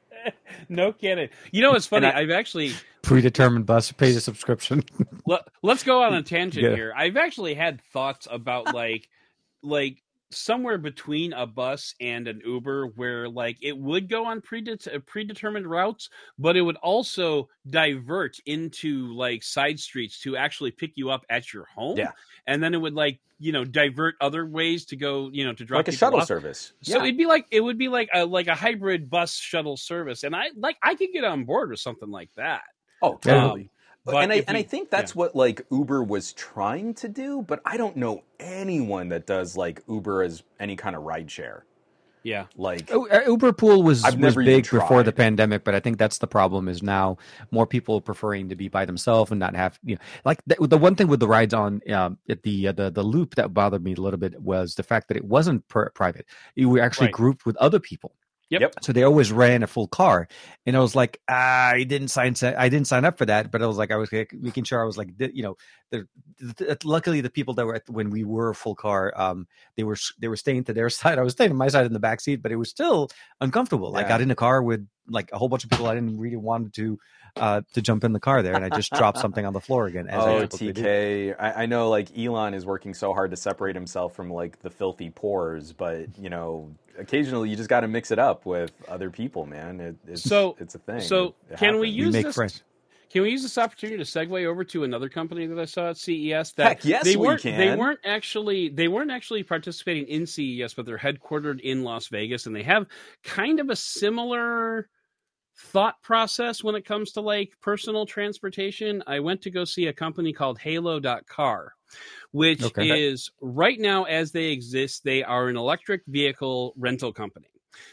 [SPEAKER 3] No kidding. You know what's funny?
[SPEAKER 1] I-
[SPEAKER 3] I've actually
[SPEAKER 2] Predetermined bus, pay the subscription.
[SPEAKER 3] let, let's go on a tangent
[SPEAKER 2] Yeah.
[SPEAKER 3] here. I've actually had thoughts about like like somewhere between a bus and an Uber, where like it would go on predet- uh, predetermined routes, but it would also divert into like side streets to actually pick you up at your home.
[SPEAKER 1] Yeah.
[SPEAKER 3] and then it would like you know divert other ways to go you know to drop
[SPEAKER 1] like a shuttle
[SPEAKER 3] off.
[SPEAKER 1] service.
[SPEAKER 3] So
[SPEAKER 1] Yeah.
[SPEAKER 3] it'd be like it would be like a like a hybrid bus shuttle service, and I like I could get on board with something like that.
[SPEAKER 1] oh,
[SPEAKER 2] Yeah.
[SPEAKER 1] totally.
[SPEAKER 3] But
[SPEAKER 1] and I
[SPEAKER 3] if
[SPEAKER 1] and I think that's what like Uber was trying to do, but I don't know anyone that does like Uber as any kind of ride share.
[SPEAKER 3] Yeah,
[SPEAKER 1] Like
[SPEAKER 2] uh, Uber Pool was
[SPEAKER 1] I've
[SPEAKER 2] was big before the pandemic, but I think that's the problem. Is now more people preferring to be by themselves and not have you know like the, the one thing with the rides on um, at the uh, the the loop that bothered me a little bit was the fact that it wasn't per- private. You were actually
[SPEAKER 3] Right.
[SPEAKER 2] grouped with other people.
[SPEAKER 3] Yep.
[SPEAKER 1] Yep.
[SPEAKER 2] So they always ran a full car, and I was like, I didn't sign. I didn't sign up for that, but I was like, I was like, making sure I was like, you know, the, the, luckily the people that were at, when we were a full car, um, they were they were staying to their side. I was staying on my side in the back seat, but it was still uncomfortable. I got in a car with like a whole bunch of people I didn't really want to uh to jump in the car there, and I just dropped something on the floor again. As I
[SPEAKER 1] oh
[SPEAKER 2] do.
[SPEAKER 1] TK, I, I know like Elon is working so hard to separate himself from like the filthy pores, but you know occasionally you just got to mix it up with other people, man. It, it's
[SPEAKER 3] So-
[SPEAKER 1] it's a thing.
[SPEAKER 3] so
[SPEAKER 1] It
[SPEAKER 3] can we
[SPEAKER 1] happens.
[SPEAKER 2] We
[SPEAKER 3] use
[SPEAKER 2] make
[SPEAKER 3] this-
[SPEAKER 2] friends.
[SPEAKER 3] Can we use this opportunity to segue over to another company that I saw at CES? That
[SPEAKER 1] Heck, yes,
[SPEAKER 3] they
[SPEAKER 1] we
[SPEAKER 3] weren't. They
[SPEAKER 1] can.
[SPEAKER 3] weren't actually. They weren't actually participating in CES, but they're headquartered in Las Vegas, and they have kind of a similar thought process when it comes to like personal transportation. I went to go see a company called Halo.car, which
[SPEAKER 2] Okay.
[SPEAKER 3] is right now as they exist, they are an electric vehicle rental company.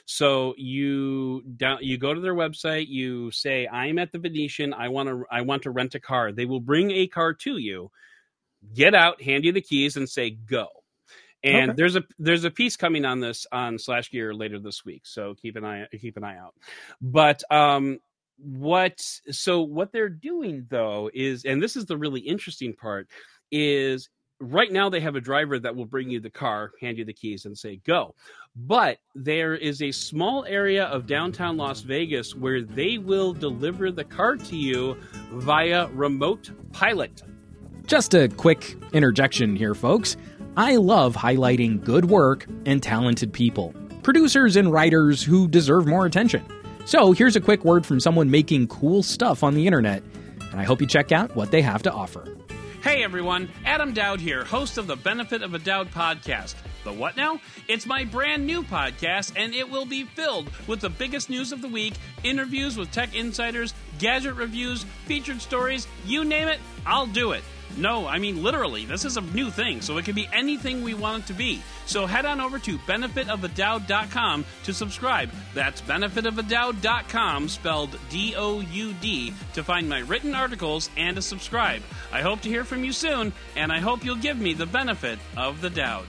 [SPEAKER 3] So you down, you go to their website, you say, "I'm at the Venetian. I want to I want to rent a car." They will bring a car to you, get out, hand you the keys, and say, "Go." And
[SPEAKER 2] Okay.
[SPEAKER 3] there's a there's a piece coming on this on SlashGear later this week, so keep an eye keep an eye out. But um, what so what they're doing though is, and this is the really interesting part, is right now they have a driver that will bring you the car, hand you the keys, and say go. But there is a small area of downtown Las Vegas where they will deliver the car to you via remote pilot.
[SPEAKER 5] Just a quick interjection here, folks. I love highlighting good work and talented people, producers and writers who deserve more attention. So here's a quick word from someone making cool stuff on the internet, and I hope you check out what they have to offer.
[SPEAKER 3] Hey everyone, Adam Doud here, host of the Benefit of a Doud podcast. The what now? It's my brand new podcast, and it will be filled with the biggest news of the week, interviews with tech insiders, gadget reviews, featured stories, you name it, I'll do it. No, I mean literally, this is a new thing, so it can be anything we want it to be. So head on over to benefitofadowd.com to subscribe. That's benefitofadowd.com, spelled D O U D, to find my written articles and to subscribe. I hope to hear from you soon, and I hope you'll give me the benefit of the doubt.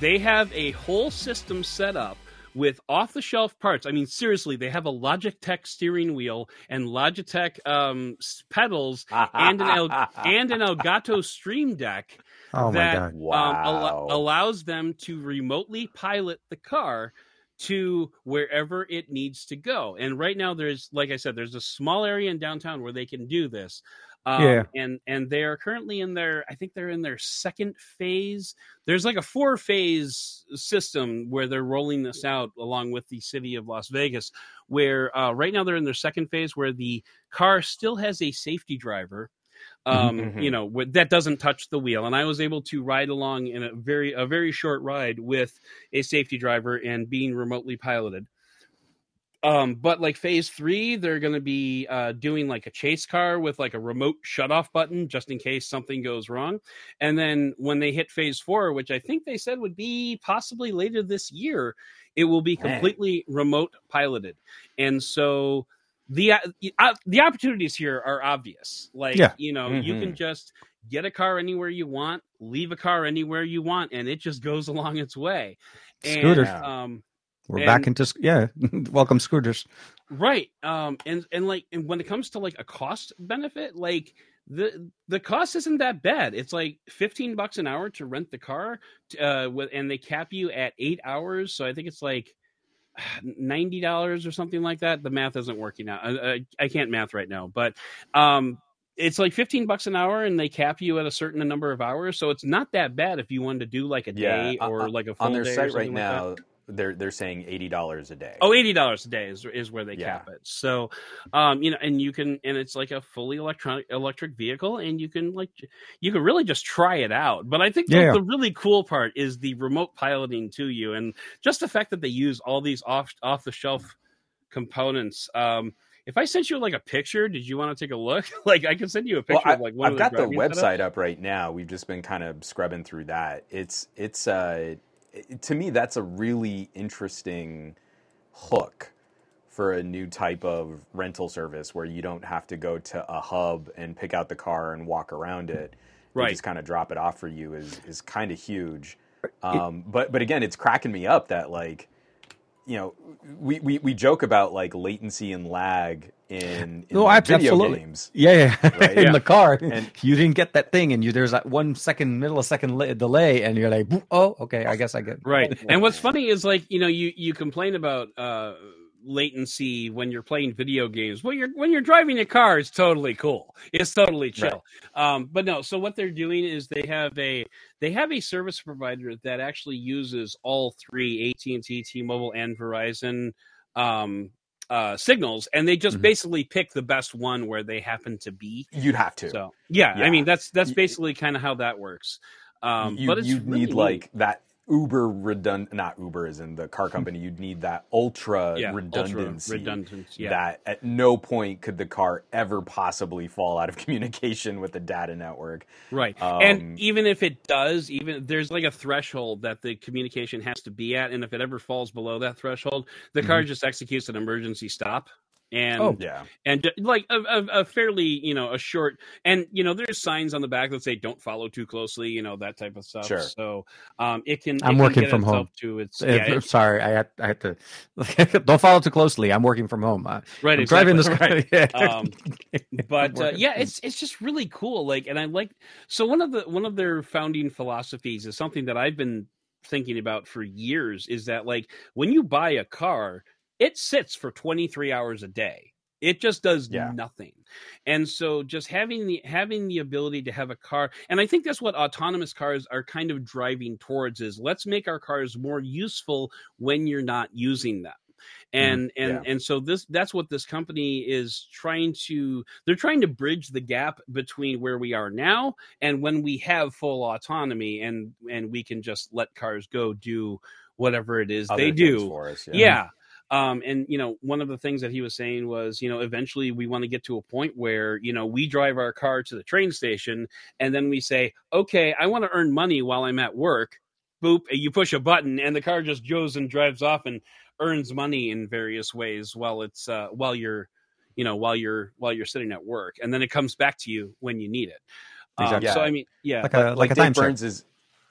[SPEAKER 3] They have a whole system set up with off the shelf parts. I mean, seriously, they have a Logitech steering wheel and Logitech um, pedals and an El- and an Elgato Stream Deck
[SPEAKER 2] Oh my
[SPEAKER 3] that
[SPEAKER 2] god!
[SPEAKER 3] um,
[SPEAKER 1] Wow.
[SPEAKER 3] al- allows them to remotely pilot the car to wherever it needs to go. And right now, there's like I said, there's a small area in downtown where they can do this. Um,
[SPEAKER 2] Yeah.
[SPEAKER 3] and and they are currently in their I think they're in their second phase. There's like a four phase system where they're rolling this out along with the city of Las Vegas. Where uh, right now they're in their second phase where the car still has a safety driver um
[SPEAKER 1] Mhm.
[SPEAKER 3] you know that doesn't touch the wheel and i was able to ride along in a very a very short ride with a safety driver and being remotely piloted um but like phase three they're going to be uh doing like a chase car with like a remote shut off button just in case something goes wrong and then when they hit phase four which i think they said would be possibly later this year it will be
[SPEAKER 1] Man.
[SPEAKER 3] completely remote piloted and so the uh, the opportunities here are obvious. Like
[SPEAKER 2] Yeah.
[SPEAKER 3] you know, you can just get a car anywhere you want, leave a car anywhere you want, and it just goes along its way.
[SPEAKER 2] Scooter.
[SPEAKER 3] And, um,
[SPEAKER 2] We're
[SPEAKER 3] and-
[SPEAKER 2] back into yeah. Welcome, scooters.
[SPEAKER 3] right. Um, and and like and when it comes to like a cost benefit, like the the cost isn't that bad. It's like fifteen bucks an hour to rent the car, uh, with and they cap you at eight hours. So I think it's like ninety dollars or something like that. The math isn't working out. I, I, I can't math right now, but um, it's like 15 bucks an hour and they cap you at a certain number of hours so it's not that bad if you wanted to do like a
[SPEAKER 1] Yeah,
[SPEAKER 3] day or
[SPEAKER 1] uh,
[SPEAKER 3] like a full
[SPEAKER 1] on their
[SPEAKER 3] day
[SPEAKER 1] site right
[SPEAKER 3] like that.
[SPEAKER 1] Now, they're they're saying eighty dollars a day.
[SPEAKER 3] Oh, $80 a day is, is where they
[SPEAKER 1] Yeah.
[SPEAKER 3] cap it. So, um, you know, and you can, and it's like a fully electronic electric vehicle and you can like, you can really just try it out. But I think the,
[SPEAKER 2] Yeah.
[SPEAKER 3] the really cool part is the remote piloting to you and just the fact that they use all these off, off the shelf components. Um, if I sent you like a picture, did you want to take a look? like I can send you a
[SPEAKER 1] Well,
[SPEAKER 3] picture
[SPEAKER 1] I,
[SPEAKER 3] of like one
[SPEAKER 1] I've
[SPEAKER 3] of
[SPEAKER 1] got the
[SPEAKER 3] driving setups.
[SPEAKER 1] website up right now. We've just been kind of scrubbing through that. It's it's uh, it- to me that's a really interesting hook for a new type of rental service where you don't have to go to a hub and pick out the car and walk around it. They
[SPEAKER 3] Right.
[SPEAKER 1] just kind of drop it off for you is is kind of huge. Um, but but again, it's cracking me up that like you know we, we, we joke about like latency and lag in, in
[SPEAKER 2] No,
[SPEAKER 1] like, video
[SPEAKER 2] absolutely.
[SPEAKER 1] games.
[SPEAKER 2] Yeah, yeah.
[SPEAKER 1] Right,
[SPEAKER 2] in
[SPEAKER 1] yeah.
[SPEAKER 2] the car,
[SPEAKER 1] And-
[SPEAKER 2] you didn't get that thing, and you there's that one second millisecond li- delay, and you're like, oh, okay, I guess I get.
[SPEAKER 3] right and what's funny is like you know you you complain about uh latency when you're playing video games well you're when you're driving a car it's totally cool it's totally chill um but no so what they're doing is they have a they have a service provider that actually uses all three AT&T T-Mobile and Verizon um uh signals and they just
[SPEAKER 2] Mhm.
[SPEAKER 3] basically pick the best one where they happen to be
[SPEAKER 1] You'd have to.
[SPEAKER 3] so yeah,
[SPEAKER 1] Yeah.
[SPEAKER 3] i mean that's that's basically kind of how that works um
[SPEAKER 1] you,
[SPEAKER 3] but
[SPEAKER 1] you
[SPEAKER 3] really
[SPEAKER 1] need
[SPEAKER 3] neat.
[SPEAKER 1] like that uber redundant not uber is in the car company you'd need that ultra
[SPEAKER 3] yeah, ultra
[SPEAKER 1] redundancy
[SPEAKER 3] yeah
[SPEAKER 1] that at no point could the car ever possibly fall out of communication with the data network
[SPEAKER 3] Right.
[SPEAKER 1] Um,
[SPEAKER 3] and even if it does, even there's like a threshold that the communication has to be at. And if it ever falls below that threshold, the car
[SPEAKER 1] Mm-hmm.
[SPEAKER 3] just executes an emergency stop. And
[SPEAKER 2] Oh.
[SPEAKER 1] yeah
[SPEAKER 3] and like a, a, a fairly you know a short and you know there's signs on the back that say don't follow too closely you know that type of stuff
[SPEAKER 1] Sure.
[SPEAKER 3] so um it can
[SPEAKER 2] I'm
[SPEAKER 3] can
[SPEAKER 2] working
[SPEAKER 3] get
[SPEAKER 2] from home.
[SPEAKER 3] to its
[SPEAKER 2] Uh,
[SPEAKER 3] yeah, it-
[SPEAKER 2] sorry, I had I had to. don't follow too closely. I'm working from home. Uh,
[SPEAKER 3] right
[SPEAKER 2] I'm driving this car.
[SPEAKER 3] right.
[SPEAKER 2] Yeah.
[SPEAKER 3] um, but uh, yeah it's it's just really cool like and i like so one of the one of their founding philosophies is something that i've been thinking about for years is that like when you buy a car it sits for 23 hours a day it just does
[SPEAKER 1] Yeah.
[SPEAKER 3] nothing and so just having the having the ability to have a car and i think that's what autonomous cars are kind of driving towards is let's make our cars more useful when you're not using them mm-hmm. and and
[SPEAKER 1] yeah.
[SPEAKER 3] and so this that's what this company is trying to they're trying to bridge the gap between where we are now and when we have full autonomy and and we can just let cars go do whatever it is
[SPEAKER 1] Other
[SPEAKER 3] they do
[SPEAKER 1] us
[SPEAKER 3] yeah. Um, and you know, one of the things that he was saying was, you know, eventually we want to get to a point where, you know, we drive our car to the train station and then we say, okay, I want to earn money while I'm at work. Boop, you push a button and the car just goes and drives off and earns money in various ways while it's uh, while you're, you know, while you're while you're sitting at work, and then it comes back to you when you need it. Um,
[SPEAKER 2] Exactly.
[SPEAKER 3] So I mean, yeah,
[SPEAKER 2] like a like, a
[SPEAKER 1] Dave
[SPEAKER 2] time
[SPEAKER 1] Burns is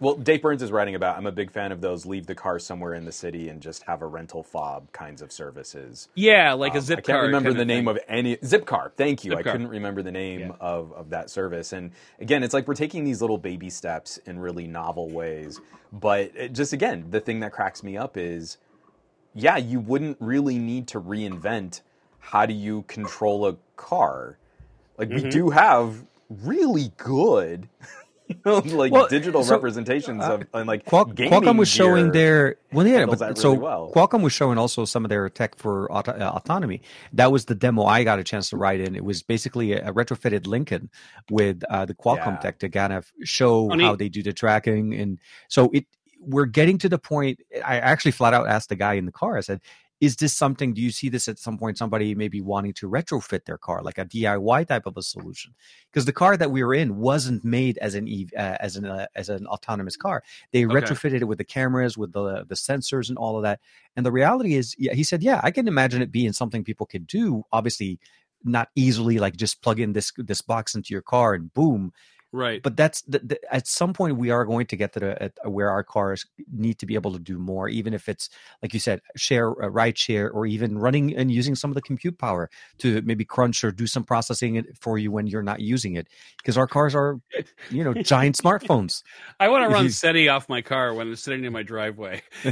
[SPEAKER 1] well Dave Burns is writing about I'm a big fan of those leave the car somewhere in the city and just have a rental fob kinds of services
[SPEAKER 3] yeah, like a
[SPEAKER 1] Um,
[SPEAKER 3] zip
[SPEAKER 1] I can't
[SPEAKER 3] car
[SPEAKER 1] remember the name
[SPEAKER 3] thing.
[SPEAKER 1] of any Zipcar. Thank you. I couldn't remember the name
[SPEAKER 3] Yeah.
[SPEAKER 1] of, of that service. And again, it's like we're taking these little baby steps in really novel ways. But it just again, the thing that cracks me up is, yeah, you wouldn't really need to reinvent how do you control a car. Like
[SPEAKER 3] Mm-hmm.
[SPEAKER 1] we do have really good. You know, like
[SPEAKER 2] Well,
[SPEAKER 1] digital
[SPEAKER 2] so,
[SPEAKER 1] representations of and like
[SPEAKER 2] Qual-
[SPEAKER 1] gaming
[SPEAKER 2] Qualcomm was showing their well, yeah, but
[SPEAKER 1] that
[SPEAKER 2] so
[SPEAKER 1] well.
[SPEAKER 2] Qualcomm was showing also some of their tech for auto, uh, autonomy. That was the demo I got a chance to ride in. It was basically a, a retrofitted Lincoln with uh, the Qualcomm
[SPEAKER 1] Yeah.
[SPEAKER 2] tech to kind of show
[SPEAKER 3] neat.
[SPEAKER 2] how they do the tracking, and so it. We're getting to the point. I actually flat out asked the guy in the car. I said, "Is this something? Do you see this at some point? Somebody maybe wanting to retrofit their car, like a DIY type of a solution?" Because the car that we were in wasn't made as an EV, uh, as an uh, as an autonomous car. They
[SPEAKER 3] Okay.
[SPEAKER 2] retrofitted it with the cameras, with the the sensors, and all of that. And the reality is, yeah, he said, yeah, I can imagine it being something people could do. Obviously, not easily, like just plug in this this box into your car and boom.
[SPEAKER 3] Right.
[SPEAKER 2] but that's the, the, at some point we are going to get to the at where our cars need to be able to do more even if it's like you said share uh, ride share or even running and using some of the compute power to maybe crunch or do some processing it for you when you're not using it because our cars are you know giant smartphones
[SPEAKER 3] I want to run
[SPEAKER 2] you-
[SPEAKER 3] SETI off my car when it's sitting in my driveway.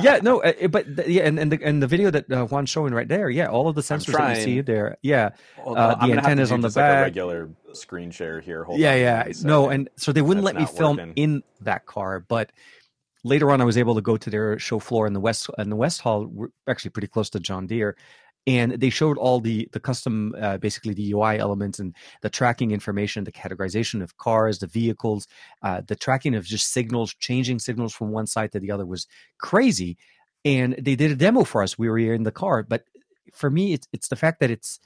[SPEAKER 2] yeah no uh, uh, but th- yeah and, and the and the video that uh, Juan's showing right there yeah all of the sensors that you see there yeah
[SPEAKER 1] Well,
[SPEAKER 2] Uh, the
[SPEAKER 1] I'm gonna have to
[SPEAKER 2] antennas on the
[SPEAKER 1] just like a
[SPEAKER 2] back.
[SPEAKER 1] regular screen share here. Hold
[SPEAKER 2] yeah
[SPEAKER 1] on
[SPEAKER 2] yeah no and so they wouldn't let me film
[SPEAKER 1] working.
[SPEAKER 2] in that car but later on i was able to go to their show floor in the west in the west hall actually pretty close to john deere and they showed all the the custom uh, basically the ui elements and the tracking information the categorization of cars the vehicles uh, the tracking of just signals changing signals from one side to the other was crazy and they did a demo for us we were in the car but for me it's it's the fact that it's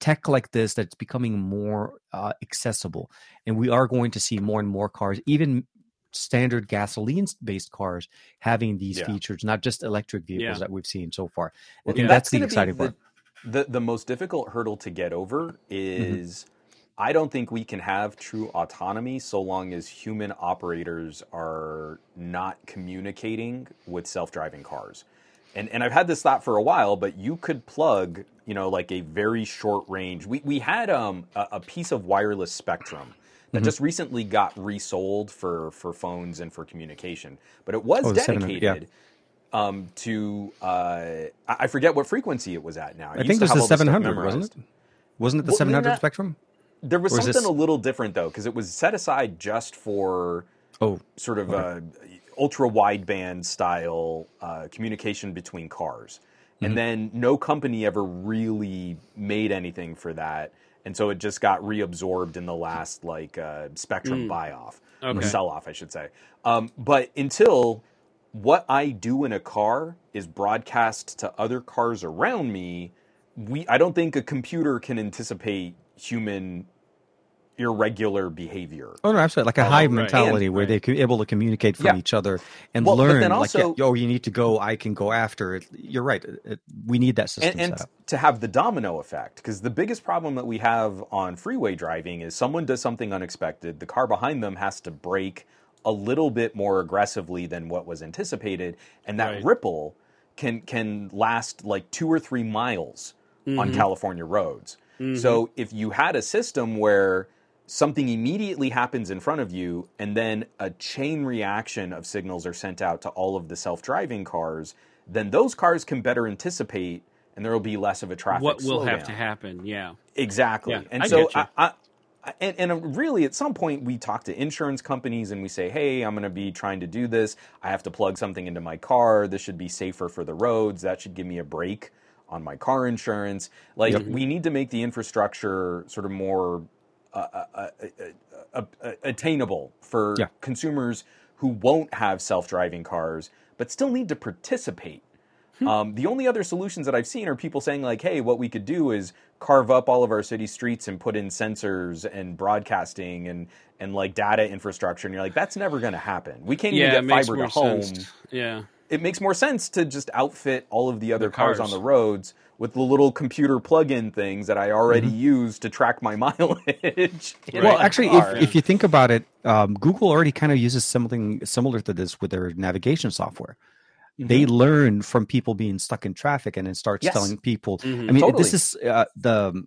[SPEAKER 2] tech like this that's becoming more uh, accessible and we are going to see more and more cars even standard gasoline based cars having these
[SPEAKER 1] Yeah.
[SPEAKER 2] features not just electric vehicles
[SPEAKER 3] Yeah.
[SPEAKER 2] that we've seen so far i think
[SPEAKER 3] yeah,
[SPEAKER 2] that's, the
[SPEAKER 1] gonna
[SPEAKER 2] exciting part
[SPEAKER 1] The, the most difficult hurdle to get over
[SPEAKER 2] Mm-hmm.
[SPEAKER 1] is I don't think we can have true autonomy so long as human operators are not communicating with self-driving cars. And and I've had this thought for a while, but you could plug, you know, like a very short range. We we had um a, a piece of wireless spectrum that
[SPEAKER 2] Mm-hmm.
[SPEAKER 1] just recently got resold for for phones and for communication, but it was
[SPEAKER 2] Oh, the 700, yeah.
[SPEAKER 1] dedicated um, to uh, I I forget what frequency it was at now.
[SPEAKER 2] i think it was the 700 wasn't it wasn't it the
[SPEAKER 1] Well,
[SPEAKER 2] 700
[SPEAKER 1] that-
[SPEAKER 2] spectrum
[SPEAKER 1] There was
[SPEAKER 2] Or
[SPEAKER 1] something
[SPEAKER 2] this-
[SPEAKER 1] a little different though, because it was set aside just for
[SPEAKER 2] oh
[SPEAKER 1] sort of uh, ultra wideband style uh, communication between cars.
[SPEAKER 2] Mm-hmm.
[SPEAKER 1] And then no company ever really made anything for that. And so it just got reabsorbed in the last like uh, Spectrum buy off or
[SPEAKER 3] Okay.
[SPEAKER 1] sell off, I should say. Um, but until what I do in a car is broadcast to other cars around me, we I don't think a computer can anticipate human irregular behavior.
[SPEAKER 2] Oh no, absolutely! Like a oh, hive
[SPEAKER 3] right.
[SPEAKER 2] mentality,
[SPEAKER 3] And-
[SPEAKER 2] where they're able to communicate from
[SPEAKER 1] Yeah.
[SPEAKER 2] each other and
[SPEAKER 1] Well, but
[SPEAKER 2] learn.
[SPEAKER 1] then
[SPEAKER 2] like,
[SPEAKER 1] also-
[SPEAKER 2] yeah, oh, you need to go. I can go after it. You're right. It, it- we need that system
[SPEAKER 1] and, and
[SPEAKER 2] set up.
[SPEAKER 1] to have the domino effect because the biggest problem that we have on freeway driving is someone does something unexpected the car behind them has to brake a little bit more aggressively than what was anticipated and that
[SPEAKER 3] Right.
[SPEAKER 1] ripple can can last like two or three miles on mm-hmm. california roads mm-hmm. so if you had a system where something immediately happens in front of you and then a chain reaction of signals are sent out to all of the self-driving cars then those cars can better anticipate and there will be less of a traffic
[SPEAKER 3] what will have to happen? Yeah.
[SPEAKER 1] exactly
[SPEAKER 3] Yeah,
[SPEAKER 1] and
[SPEAKER 3] I
[SPEAKER 1] so. I, I, and, and uh, really at some point we talk to insurance companies and we say hey i'm going to be trying to do this i have to plug something into my car this should be safer for the roads that should give me a break on my car insurance like mm-hmm. we need to make the infrastructure sort of more Uh, uh, uh, uh, attainable for
[SPEAKER 2] Yeah.
[SPEAKER 1] consumers who won't have self-driving cars but still need to participate um, the only other solutions that I've seen are people saying like, "Hey, what we could do is carve up all of our city streets and put in sensors and broadcasting and and like data infrastructure." And you're like, "That's never going to happen. We can't
[SPEAKER 3] Yeah,
[SPEAKER 1] even get fiber to home."
[SPEAKER 3] sense. Yeah.
[SPEAKER 1] It makes more sense to just outfit all of the other cars.
[SPEAKER 3] cars.
[SPEAKER 1] on the roads with the little computer plug-in things that I already use to track my mileage.
[SPEAKER 2] Well, actually, if, if you think about it, um, Google already kind of uses something similar to this with their navigation software. They learn from people being stuck in traffic, and it starts
[SPEAKER 1] Yes.
[SPEAKER 2] telling people.
[SPEAKER 3] Mhm.
[SPEAKER 2] I mean,
[SPEAKER 1] Totally.
[SPEAKER 2] this is uh, the.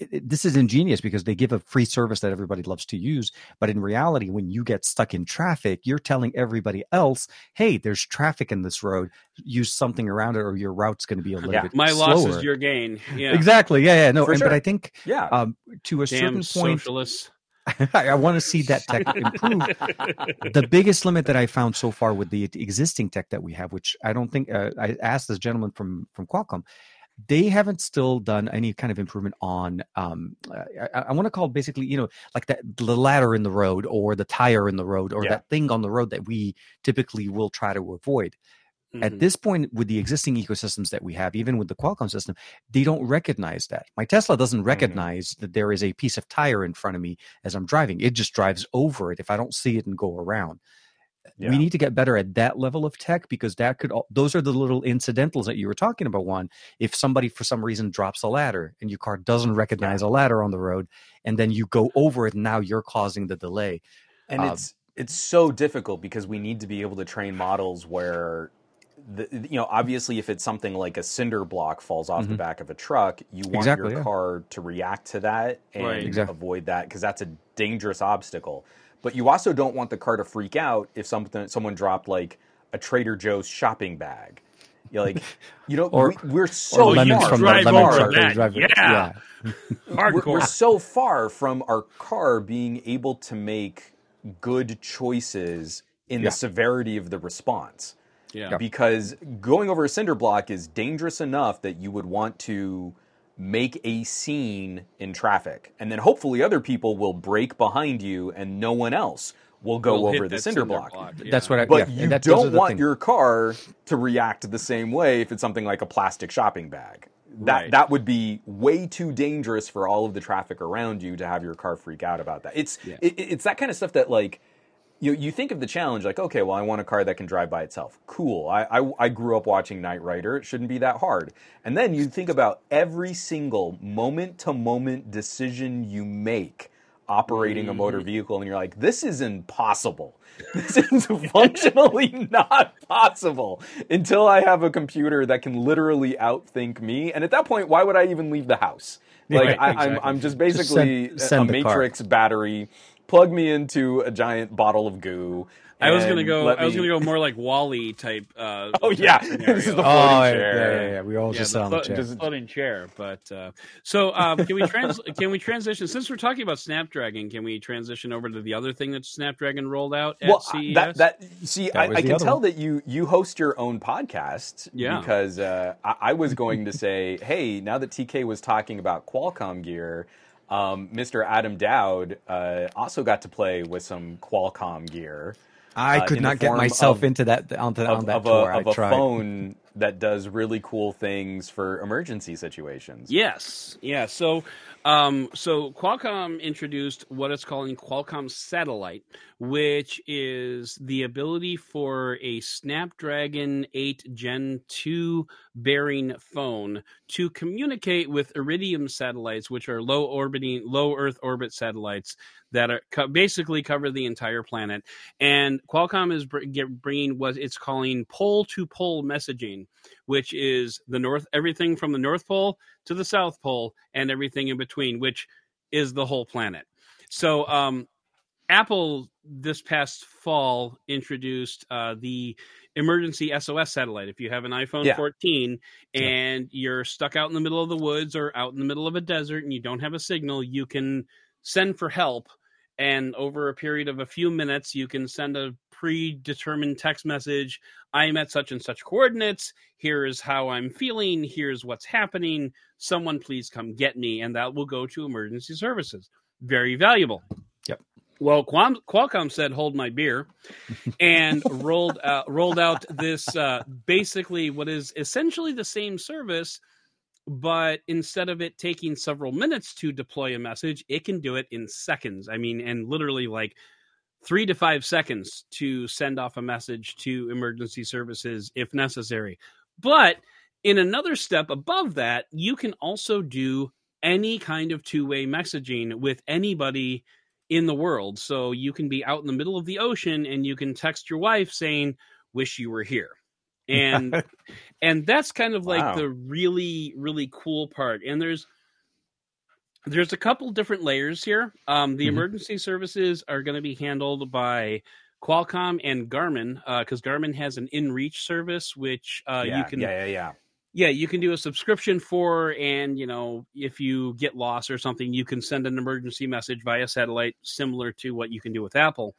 [SPEAKER 2] It- it- This is ingenious because they give a free service that everybody loves to use. But in reality, when you get stuck in traffic, you're telling everybody else, "Hey, there's traffic in this road. Use something around it, or your route's going to be a little
[SPEAKER 1] Yeah.
[SPEAKER 2] bit
[SPEAKER 3] My
[SPEAKER 2] slower."
[SPEAKER 3] loss is your gain. Yeah.
[SPEAKER 2] Exactly. Yeah. Yeah. No. And,
[SPEAKER 1] sure.
[SPEAKER 2] But I think
[SPEAKER 1] yeah,
[SPEAKER 2] um, to a
[SPEAKER 3] Damn
[SPEAKER 2] certain point,
[SPEAKER 3] socialists.
[SPEAKER 2] I want to see that tech improve. the biggest limit that I found so far with the existing tech that we have, which I don't think uh, I asked this gentleman from from Qualcomm, they haven't still done any kind of improvement on. Um, I, I want to call basically, you know, like that the ladder in the road or the tire in the road or
[SPEAKER 1] Yeah.
[SPEAKER 2] that thing on the road that we typically will try to avoid. At
[SPEAKER 3] Mhm.
[SPEAKER 2] this point, with the existing ecosystems that we have, even with the Qualcomm system, they don't recognize that. My Tesla doesn't recognize that there is a piece of tire in front of me as I'm driving. It just drives over it if I don't see it and go around.
[SPEAKER 1] Yeah.
[SPEAKER 2] we need to get better at that level of tech because that could those are the little incidentals that you were talking about one if somebody for some reason drops a ladder and your car doesn't recognize a ladder on the road and then you go over it and now you're causing the delay
[SPEAKER 1] and
[SPEAKER 2] Um,
[SPEAKER 1] it's it's so difficult because we need to be able to train models where the, you know obviously if it's something like a cinder block falls off the
[SPEAKER 2] Mhm.
[SPEAKER 1] back of a truck you want
[SPEAKER 2] Exactly,
[SPEAKER 1] your
[SPEAKER 2] yeah.
[SPEAKER 1] car to react to that and
[SPEAKER 3] Right.
[SPEAKER 2] Exactly.
[SPEAKER 1] avoid that because that's a dangerous obstacle but you also don't want the car to freak out if something someone dropped like a trader joe's shopping bag you're like you know
[SPEAKER 2] Or-
[SPEAKER 1] we, we're so
[SPEAKER 3] you
[SPEAKER 2] lemons
[SPEAKER 3] can
[SPEAKER 2] from the
[SPEAKER 3] drive
[SPEAKER 2] lemon truck
[SPEAKER 3] that,
[SPEAKER 2] driver-
[SPEAKER 3] yeah.
[SPEAKER 1] we're, we're so far from our car being able to make good choices in
[SPEAKER 2] Yeah.
[SPEAKER 1] the severity of the response.
[SPEAKER 3] yeah.
[SPEAKER 1] Because going over a cinder block is dangerous enough that you would want to make a scene in traffic. And then hopefully other people will break behind you and no one else will go
[SPEAKER 3] We'll
[SPEAKER 1] over the
[SPEAKER 3] that
[SPEAKER 1] cinder block.
[SPEAKER 3] yeah.
[SPEAKER 2] that's what I
[SPEAKER 1] But
[SPEAKER 2] yeah,
[SPEAKER 1] you
[SPEAKER 2] and that,
[SPEAKER 1] don't want
[SPEAKER 2] things.
[SPEAKER 1] your car to react the same way if it's something like a plastic shopping bag. That
[SPEAKER 3] Right.
[SPEAKER 1] that would be way too dangerous for all of the traffic around you to have your car freak out about that. It's
[SPEAKER 3] Yeah.
[SPEAKER 1] it, it's that kind of stuff that like you you think of the challenge like okay well I want a car that can drive by itself. Cool. I I, I grew up watching Knight Rider. It shouldn't be that hard. And then you think about every single moment to moment decision you make operating a motor mm-hmm. vehicle and you're like this is impossible this is functionally not possible until i have a computer that can literally outthink me and at that point why would i even leave the house like
[SPEAKER 3] Right,
[SPEAKER 1] I,
[SPEAKER 3] exactly.
[SPEAKER 1] I'm just
[SPEAKER 2] Just
[SPEAKER 1] basically
[SPEAKER 2] send- send
[SPEAKER 1] a
[SPEAKER 2] the car.
[SPEAKER 1] matrix battery plug me into a giant bottle of goo
[SPEAKER 3] I was gonna go.
[SPEAKER 1] let
[SPEAKER 3] I was
[SPEAKER 1] me-
[SPEAKER 3] gonna go more like WALL-E type. Uh,
[SPEAKER 1] Oh,
[SPEAKER 3] type
[SPEAKER 1] yeah.
[SPEAKER 3] scenario.
[SPEAKER 1] This is the
[SPEAKER 2] oh
[SPEAKER 1] floating
[SPEAKER 2] yeah,
[SPEAKER 1] chair.
[SPEAKER 2] yeah, yeah, yeah. we all
[SPEAKER 3] Yeah,
[SPEAKER 2] just
[SPEAKER 3] the
[SPEAKER 2] sit on the
[SPEAKER 3] flo-
[SPEAKER 2] chair
[SPEAKER 3] just floating chair. But uh, so um, can we trans- can we transition? Since we're talking about Snapdragon, can we transition over to the other thing that Snapdragon rolled out at
[SPEAKER 1] well,
[SPEAKER 3] CES?
[SPEAKER 1] that that see, I, I can tell
[SPEAKER 2] one.
[SPEAKER 1] that you you host your own podcast.
[SPEAKER 3] Yeah.
[SPEAKER 1] Because uh, I, I was going to say, hey, now that TK was talking about Qualcomm gear, um, Mr. Adam Doud uh, also got to play with some Qualcomm gear
[SPEAKER 2] i
[SPEAKER 1] uh,
[SPEAKER 2] could not get myself
[SPEAKER 1] of-
[SPEAKER 2] into that onto on that
[SPEAKER 1] of
[SPEAKER 2] tour
[SPEAKER 1] a,
[SPEAKER 2] i
[SPEAKER 1] of a
[SPEAKER 2] tried
[SPEAKER 1] phone that does really cool things for emergency situations.
[SPEAKER 3] Yes, yeah. So, um, so Qualcomm introduced what it's calling Qualcomm Satellite, which is the ability for a Snapdragon 8 Gen 2 bearing phone to communicate with Iridium satellites, which are low orbiting, low Earth orbit satellites that are co- basically cover the entire planet. And Qualcomm is br- get, bringing what it's calling pole to pole messaging, which is the north everything from the North Pole to the South Pole and everything in between, which is the whole planet. So, um, Apple this past fall introduced uh, the emergency SOS satellite. If you have an iPhone
[SPEAKER 1] Yeah.
[SPEAKER 3] 14 and you're stuck out in the middle of the woods or out in the middle of a desert and you don't have a signal, you can send for help. And over a period of a few minutes, you can send a predetermined text message I'm at such and such coordinates. Here is how I'm feeling. Here's what's happening. Someone please come get me. And that will go to emergency services. Very valuable. Well, Qualcomm, Qualcomm said, "Hold my beer," and rolled out, rolled out this uh, basically what is essentially the same service, but instead of it taking several minutes to deploy a message, it can do it in seconds. I mean, and literally like three to five seconds to send off a message to emergency services if necessary. But in another step above that, you can also do any kind of two way messaging with anybody in the world. So you can be out in the middle of the ocean and you can text your wife saying, Wish you were here. And and that's kind of like
[SPEAKER 1] Wow.
[SPEAKER 3] the really, really cool part. And there's there's a couple different layers here. Um, the
[SPEAKER 2] Mhm.
[SPEAKER 3] emergency services are going to be handled by Qualcomm and Garmin because Garmin has an InReach service, which uh,
[SPEAKER 1] yeah,
[SPEAKER 3] you can
[SPEAKER 1] yeah, yeah, yeah.
[SPEAKER 3] Yeah you can do a subscription for and you know if you get lost or something you can send an emergency message via satellite similar to what you can do with apple.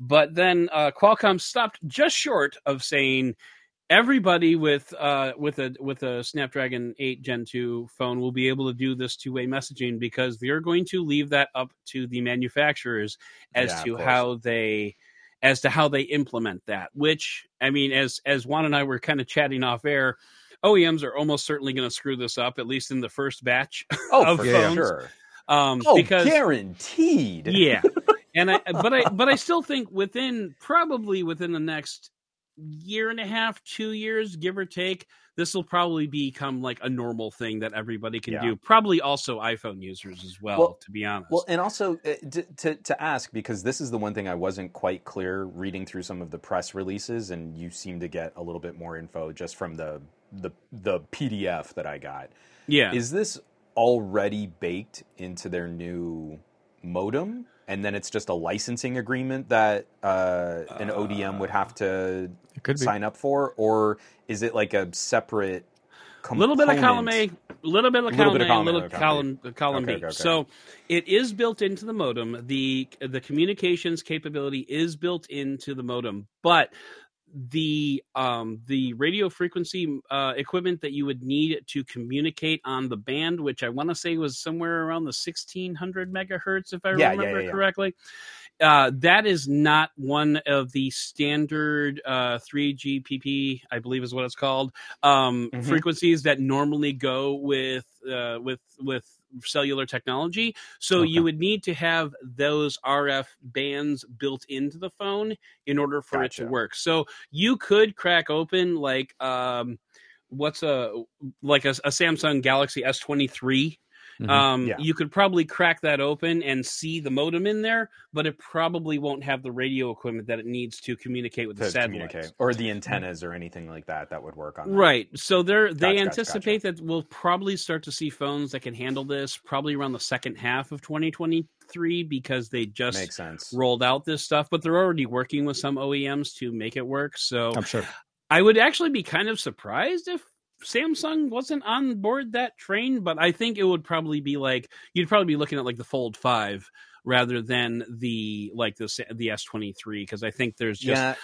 [SPEAKER 3] But then uh, qualcomm stopped just short of saying everybody with uh, with a with a snapdragon 8 gen 2 phone will be able to do this two-way messaging because they're going to leave that up to the manufacturers as
[SPEAKER 1] Yeah,
[SPEAKER 3] to how they as to how they implement that which i mean as as juan and i were kind of chatting off air OEMs are almost certainly going to screw this up, at least in the first batch.
[SPEAKER 1] Oh,
[SPEAKER 3] Of
[SPEAKER 1] for
[SPEAKER 3] phones.
[SPEAKER 1] sure.
[SPEAKER 3] Um,
[SPEAKER 1] Oh,
[SPEAKER 3] because
[SPEAKER 1] guaranteed.
[SPEAKER 3] yeah, and I but I but I still think within probably within the next year and a half, two years, give or take, this will probably become like a normal thing that everybody can
[SPEAKER 1] Yeah.
[SPEAKER 3] do. Probably also iPhone users as well,
[SPEAKER 1] Well-
[SPEAKER 3] to be honest.
[SPEAKER 1] Well, and also uh, to, to to ask because this is the one thing I wasn't quite clear reading through some of the press releases, and you seem to get a little bit more info just from the the the PDF that I got.
[SPEAKER 3] yeah.
[SPEAKER 1] Is this already baked into their new modem? And then it's just a licensing agreement that uh, an ODM would have to
[SPEAKER 2] could
[SPEAKER 1] sign up for, or is it like a separate?
[SPEAKER 3] A little bit of column A,
[SPEAKER 1] component?
[SPEAKER 3] little bit of column A,
[SPEAKER 1] of
[SPEAKER 3] a
[SPEAKER 1] column
[SPEAKER 3] little
[SPEAKER 1] okay.
[SPEAKER 3] column uh, column
[SPEAKER 1] Okay,
[SPEAKER 3] B.
[SPEAKER 1] okay, okay.
[SPEAKER 3] So it is built into the modem. the The communications capability is built into the modem, but the um the radio frequency uh equipment that you would need to communicate on the band which i want to say was somewhere around the 1600 megahertz if i
[SPEAKER 1] Yeah,
[SPEAKER 3] remember
[SPEAKER 1] yeah, yeah.
[SPEAKER 3] correctly uh, that is not one of the standard uh, 3GPP, I believe is what it's called, um,
[SPEAKER 1] Mhm.
[SPEAKER 3] frequencies that normally go with uh, with with cellular technology. So
[SPEAKER 2] Okay.
[SPEAKER 3] you would need to have those RF bands built into the phone in order for it to work. So you could crack open like um, what's a like a, a Samsung Galaxy S23
[SPEAKER 2] Mhm.
[SPEAKER 3] um,
[SPEAKER 1] Yeah.
[SPEAKER 3] you could probably crack that open and see the modem in there, but it probably won't have the radio equipment that it needs to communicate with the
[SPEAKER 1] to
[SPEAKER 3] satellites.
[SPEAKER 1] communicate, or the antennas or anything like that that would work on that.
[SPEAKER 3] Right. So they're they
[SPEAKER 1] Gotcha, gotcha,
[SPEAKER 3] anticipate that we'll probably start to see phones that can handle this probably around the second half of 2023 because they just
[SPEAKER 1] Makes sense.
[SPEAKER 3] rolled out this stuff, but they're already working with some OEMs to make it work. So
[SPEAKER 2] I'm sure.
[SPEAKER 3] I would actually be kind of surprised if Samsung wasn't on board that train, but I think it would probably be like you'd probably be looking at like the Fold 5 rather than the like the S- the S23 because I think there's just
[SPEAKER 1] yeah,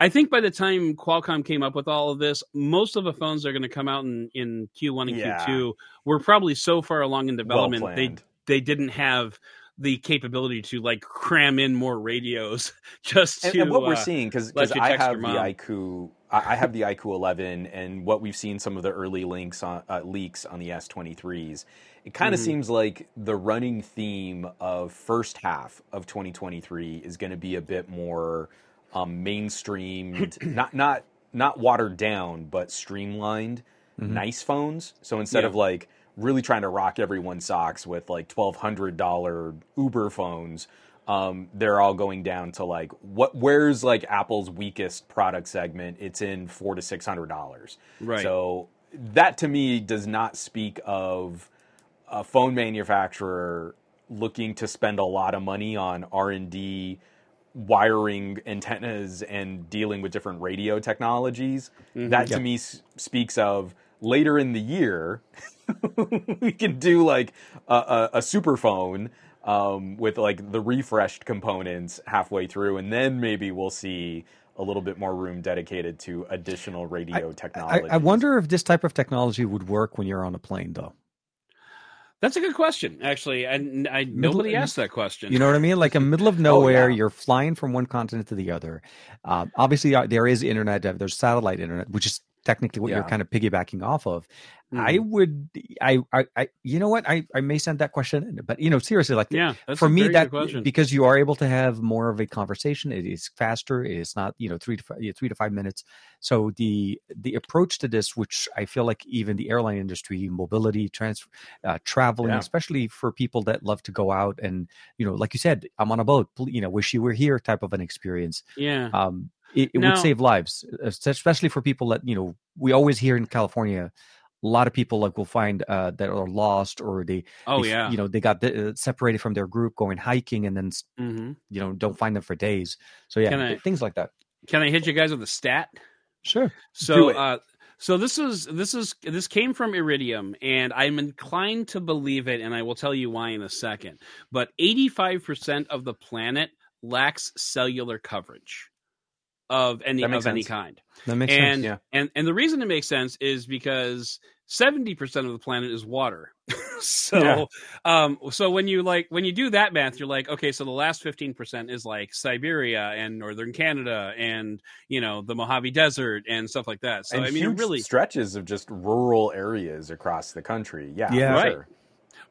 [SPEAKER 3] I think by the time Qualcomm came up with all of this, most of the phones that are going to come out in in Q1 and
[SPEAKER 1] Yeah.
[SPEAKER 3] Q2 were probably so far along in
[SPEAKER 1] well
[SPEAKER 3] development they they didn't have the capability to like cram in more radios just
[SPEAKER 1] And,
[SPEAKER 3] to
[SPEAKER 1] and what we're
[SPEAKER 3] uh,
[SPEAKER 1] seeing, because I have the. IQ, I I have the IQ 11, and what we've seen some of the early links on uh, leaks on the S23s. It kind of
[SPEAKER 3] Mhm.
[SPEAKER 1] seems like the running theme of first half of 2023 is going to be a bit more um, mainstreamed, not not not watered down, but streamlined, nice phones. So instead
[SPEAKER 3] Yeah.
[SPEAKER 1] of like really trying to rock everyone's socks with like twelve hundred dollar Uber phones, um, they're all going down to like what? Where's like Apple's weakest product segment? It's in four to six hundred dollars.
[SPEAKER 3] Right.
[SPEAKER 1] So that to me does not speak of a phone manufacturer looking to spend a lot of money on R and D wiring antennas and dealing with different radio technologies. That to
[SPEAKER 2] Yep.
[SPEAKER 1] me s- speaks of later in the year we can do like a, a, a super phone um, with like the refreshed components halfway through, and then maybe we'll see a little bit more room dedicated to additional radio technology.
[SPEAKER 2] I wonder if this type of technology would work when you're on a plane, though.
[SPEAKER 3] That's a good question, actually. And I, nobody asked that question.
[SPEAKER 2] You know what I mean? Like in middle of nowhere,
[SPEAKER 1] Oh, yeah.
[SPEAKER 2] you're flying from one continent to the other. Um, obviously, uh, there is internet. uh, There's satellite internet, which is technically what you're kind of piggybacking off of. I would, I, I, I, you know what? I, I may send that question in, but you know, seriously, like
[SPEAKER 3] yeah, that's
[SPEAKER 2] for me that
[SPEAKER 3] question.
[SPEAKER 2] because you are able to have more of a conversation it is faster it is not you know three to five, yeah, three to five minutes so the the approach to this which i feel like even the airline industry mobility trans uh, traveling
[SPEAKER 1] Yeah.
[SPEAKER 2] especially for people that love to go out and you know like you said i'm on a boat you know wish you were here type of an experience
[SPEAKER 3] yeah,
[SPEAKER 2] um it, it
[SPEAKER 3] Now-
[SPEAKER 2] would save lives especially for people that you know we always hear in california a lot of people like will find uh, that are lost or they
[SPEAKER 3] oh
[SPEAKER 2] they
[SPEAKER 3] yeah,
[SPEAKER 2] you know they got uh, separated from their group going hiking and then s-
[SPEAKER 3] hmm
[SPEAKER 2] you know don't find them for days. So yeah
[SPEAKER 3] I-
[SPEAKER 2] things like that.
[SPEAKER 3] Can I hit you guys with a stat?
[SPEAKER 2] sure.
[SPEAKER 3] So, uh, so this is this is this came from Iridium, and I'm inclined to believe it, and I will tell you why in a second. But 85 percent of the planet lacks cellular coverage of any of
[SPEAKER 1] makes
[SPEAKER 3] any kind,
[SPEAKER 2] that makes
[SPEAKER 3] and
[SPEAKER 2] sense
[SPEAKER 1] yeah.
[SPEAKER 3] and and the reason it makes sense is because 70 percent of the planet is water. so
[SPEAKER 1] Yeah.
[SPEAKER 3] um so when you like when you do that math you're like okay so the last 15% is like siberia and northern canada and you know the mojave desert and stuff like that so
[SPEAKER 1] and
[SPEAKER 3] i mean it
[SPEAKER 1] huge
[SPEAKER 3] really
[SPEAKER 1] stretches of just rural areas across the country. Yeah,
[SPEAKER 2] Yeah.
[SPEAKER 1] for
[SPEAKER 3] Right.
[SPEAKER 1] sure.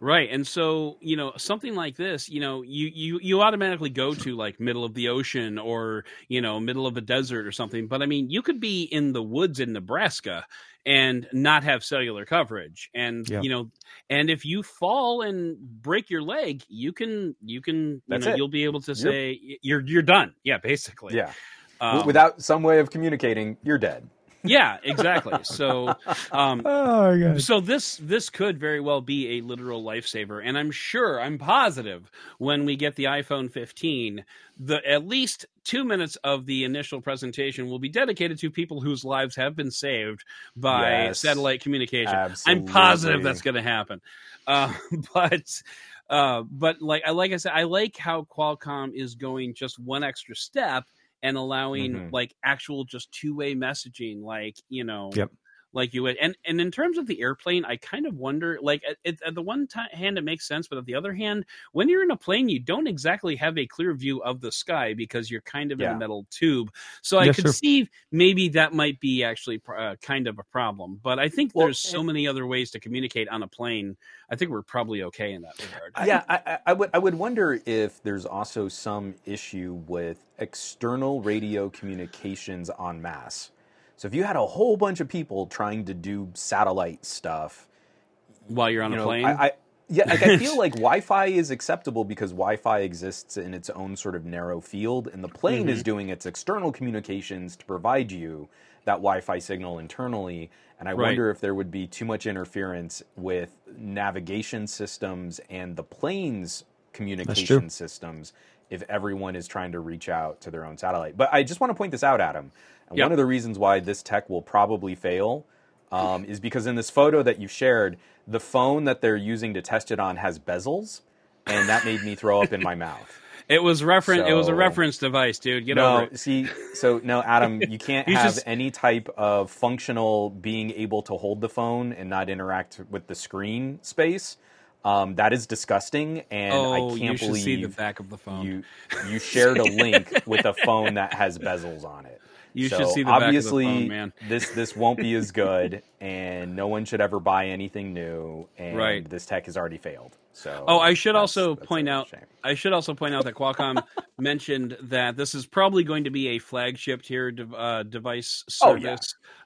[SPEAKER 3] Right. And so, you know, something like this, you know, you, you, you automatically go to like middle of the ocean or, you know, middle of a desert or something. But I mean, you could be in the woods in Nebraska and not have cellular coverage. And,
[SPEAKER 2] Yeah.
[SPEAKER 3] you know, and if you fall and break your leg, you can, you can, you
[SPEAKER 1] That's
[SPEAKER 3] know,
[SPEAKER 1] it.
[SPEAKER 3] you'll be able to say you're, you're done. Yeah, basically.
[SPEAKER 1] Yeah.
[SPEAKER 3] Um,
[SPEAKER 1] Without some way of communicating, you're dead.
[SPEAKER 3] Yeah, exactly. So, um,
[SPEAKER 2] Oh
[SPEAKER 3] so this this could very well be a literal lifesaver, and I'm sure, I'm positive, when we get the iPhone 15, the at least two minutes of the initial presentation will be dedicated to people whose lives have been saved by
[SPEAKER 1] Yes.
[SPEAKER 3] satellite communication.
[SPEAKER 1] Absolutely.
[SPEAKER 3] I'm positive that's going to happen. Uh, but uh, but like I like I said, I like how Qualcomm is going just one extra step and allowing
[SPEAKER 1] Mhm.
[SPEAKER 3] like actual just two way messaging, like you know,
[SPEAKER 2] Yep.
[SPEAKER 3] Like you would. And and in terms of the airplane, I kind of wonder, like at, at, at the one ti hand it makes sense, but at the other hand, when you're in a plane, you don't exactly have a clear view of the sky because you're kind of in a metal tube. So I could
[SPEAKER 2] sir.
[SPEAKER 3] see maybe that might be actually pr- uh, kind of a problem. But I think
[SPEAKER 1] Well,
[SPEAKER 3] there's eh so many other ways to communicate on a plane. I think we're probably okay in that regard.
[SPEAKER 1] yeah, I, I- I would I would wonder if there's also some issue with external radio communications on masse. So if you had a whole bunch of people trying to do satellite stuff,
[SPEAKER 3] While you're on
[SPEAKER 1] you
[SPEAKER 3] a
[SPEAKER 1] know,
[SPEAKER 3] plane,
[SPEAKER 1] I, I yeah, like I feel like Wi-Fi is acceptable because Wi-Fi exists in its own sort of narrow field, and the plane
[SPEAKER 3] Mm-hmm.
[SPEAKER 1] is doing its external communications to provide you that Wi-Fi signal internally. And I
[SPEAKER 3] Right.
[SPEAKER 1] wonder if there would be too much interference with navigation systems and the plane's communication systems if everyone is trying to reach out to their own satellite. But I just want to point this out, Adam. And
[SPEAKER 3] Yep.
[SPEAKER 1] one of the reasons why this tech will probably fail um, is because in this photo that you shared, the phone that they're using to test it on has bezels, and that made me throw up in my mouth.
[SPEAKER 3] it was reference. it was a reference device, dude. Get over it.
[SPEAKER 1] see, so no, Adam, you can't
[SPEAKER 3] You
[SPEAKER 1] have
[SPEAKER 3] just-
[SPEAKER 1] any type of functional being able to hold the phone and not interact with the screen space. Um, that is disgusting, and
[SPEAKER 3] oh,
[SPEAKER 1] I can't believe
[SPEAKER 3] see the back of the phone.
[SPEAKER 1] you you shared a link with a phone that has bezels on it.
[SPEAKER 3] You
[SPEAKER 1] so
[SPEAKER 3] should see the back of the phone, man.
[SPEAKER 1] this this won't be as good, and no one should ever buy anything new. And
[SPEAKER 3] Right.
[SPEAKER 1] this tech has already failed. So
[SPEAKER 3] Oh, I should
[SPEAKER 1] that's-
[SPEAKER 3] also
[SPEAKER 1] that's
[SPEAKER 3] point out.
[SPEAKER 1] shame.
[SPEAKER 3] I should also point out that Qualcomm mentioned that this is probably going to be a flagship tier dev- uh, device
[SPEAKER 1] Oh, yeah.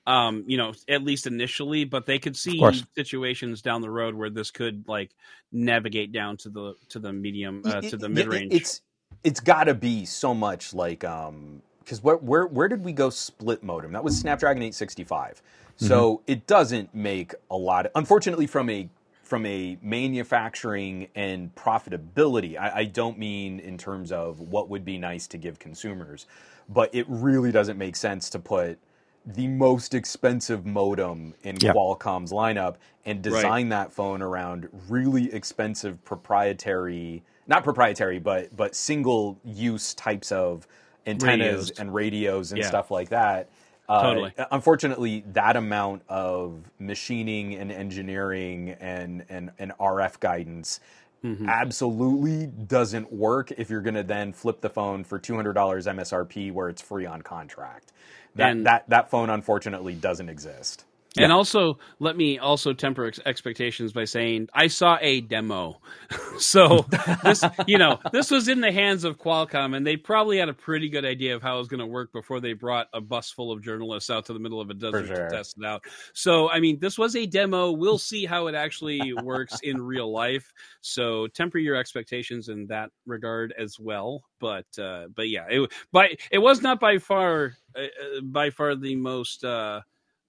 [SPEAKER 3] Um, you know, at least initially, but they could see situations down the road where this could like navigate down to the to the medium uh,
[SPEAKER 1] It-
[SPEAKER 3] to the
[SPEAKER 1] it-
[SPEAKER 3] mid range.
[SPEAKER 1] It's it's got to be so much like um because where where where did we go split modem? That was Snapdragon 865. So
[SPEAKER 3] Mm-hmm.
[SPEAKER 1] it doesn't make a lot. unfortunately, from a from a manufacturing and profitability, I, I don't mean in terms of what would be nice to give consumers, but it really doesn't make sense to put the most expensive modem in
[SPEAKER 2] Yeah.
[SPEAKER 1] Qualcomm's lineup and design that phone around really expensive proprietary not proprietary but but single use types of antennas
[SPEAKER 3] Radios.
[SPEAKER 1] and radios and
[SPEAKER 3] Yeah.
[SPEAKER 1] stuff like that Uh,
[SPEAKER 3] Totally.
[SPEAKER 1] unfortunately that amount of machining and engineering and and, and rf guidance
[SPEAKER 3] Mm-hmm.
[SPEAKER 1] absolutely doesn't work if you're going to then flip the phone for $200 msrp where it's free on contract that
[SPEAKER 3] And-
[SPEAKER 1] that that phone unfortunately doesn't exist
[SPEAKER 3] And also, let me also temper ex- expectations by saying I saw a demo. so this, you know, this was in the hands of Qualcomm, and they probably had a pretty good idea of how it was going to work before they brought a bus full of journalists out to the middle of a desert
[SPEAKER 1] sure.
[SPEAKER 3] to test it out. So, I mean, this was a demo. We'll see how it actually works in real life. So, temper your expectations in that regard as well. But, uh, but yeah, it, by it was not by far, uh, uh, by far the most. Uh,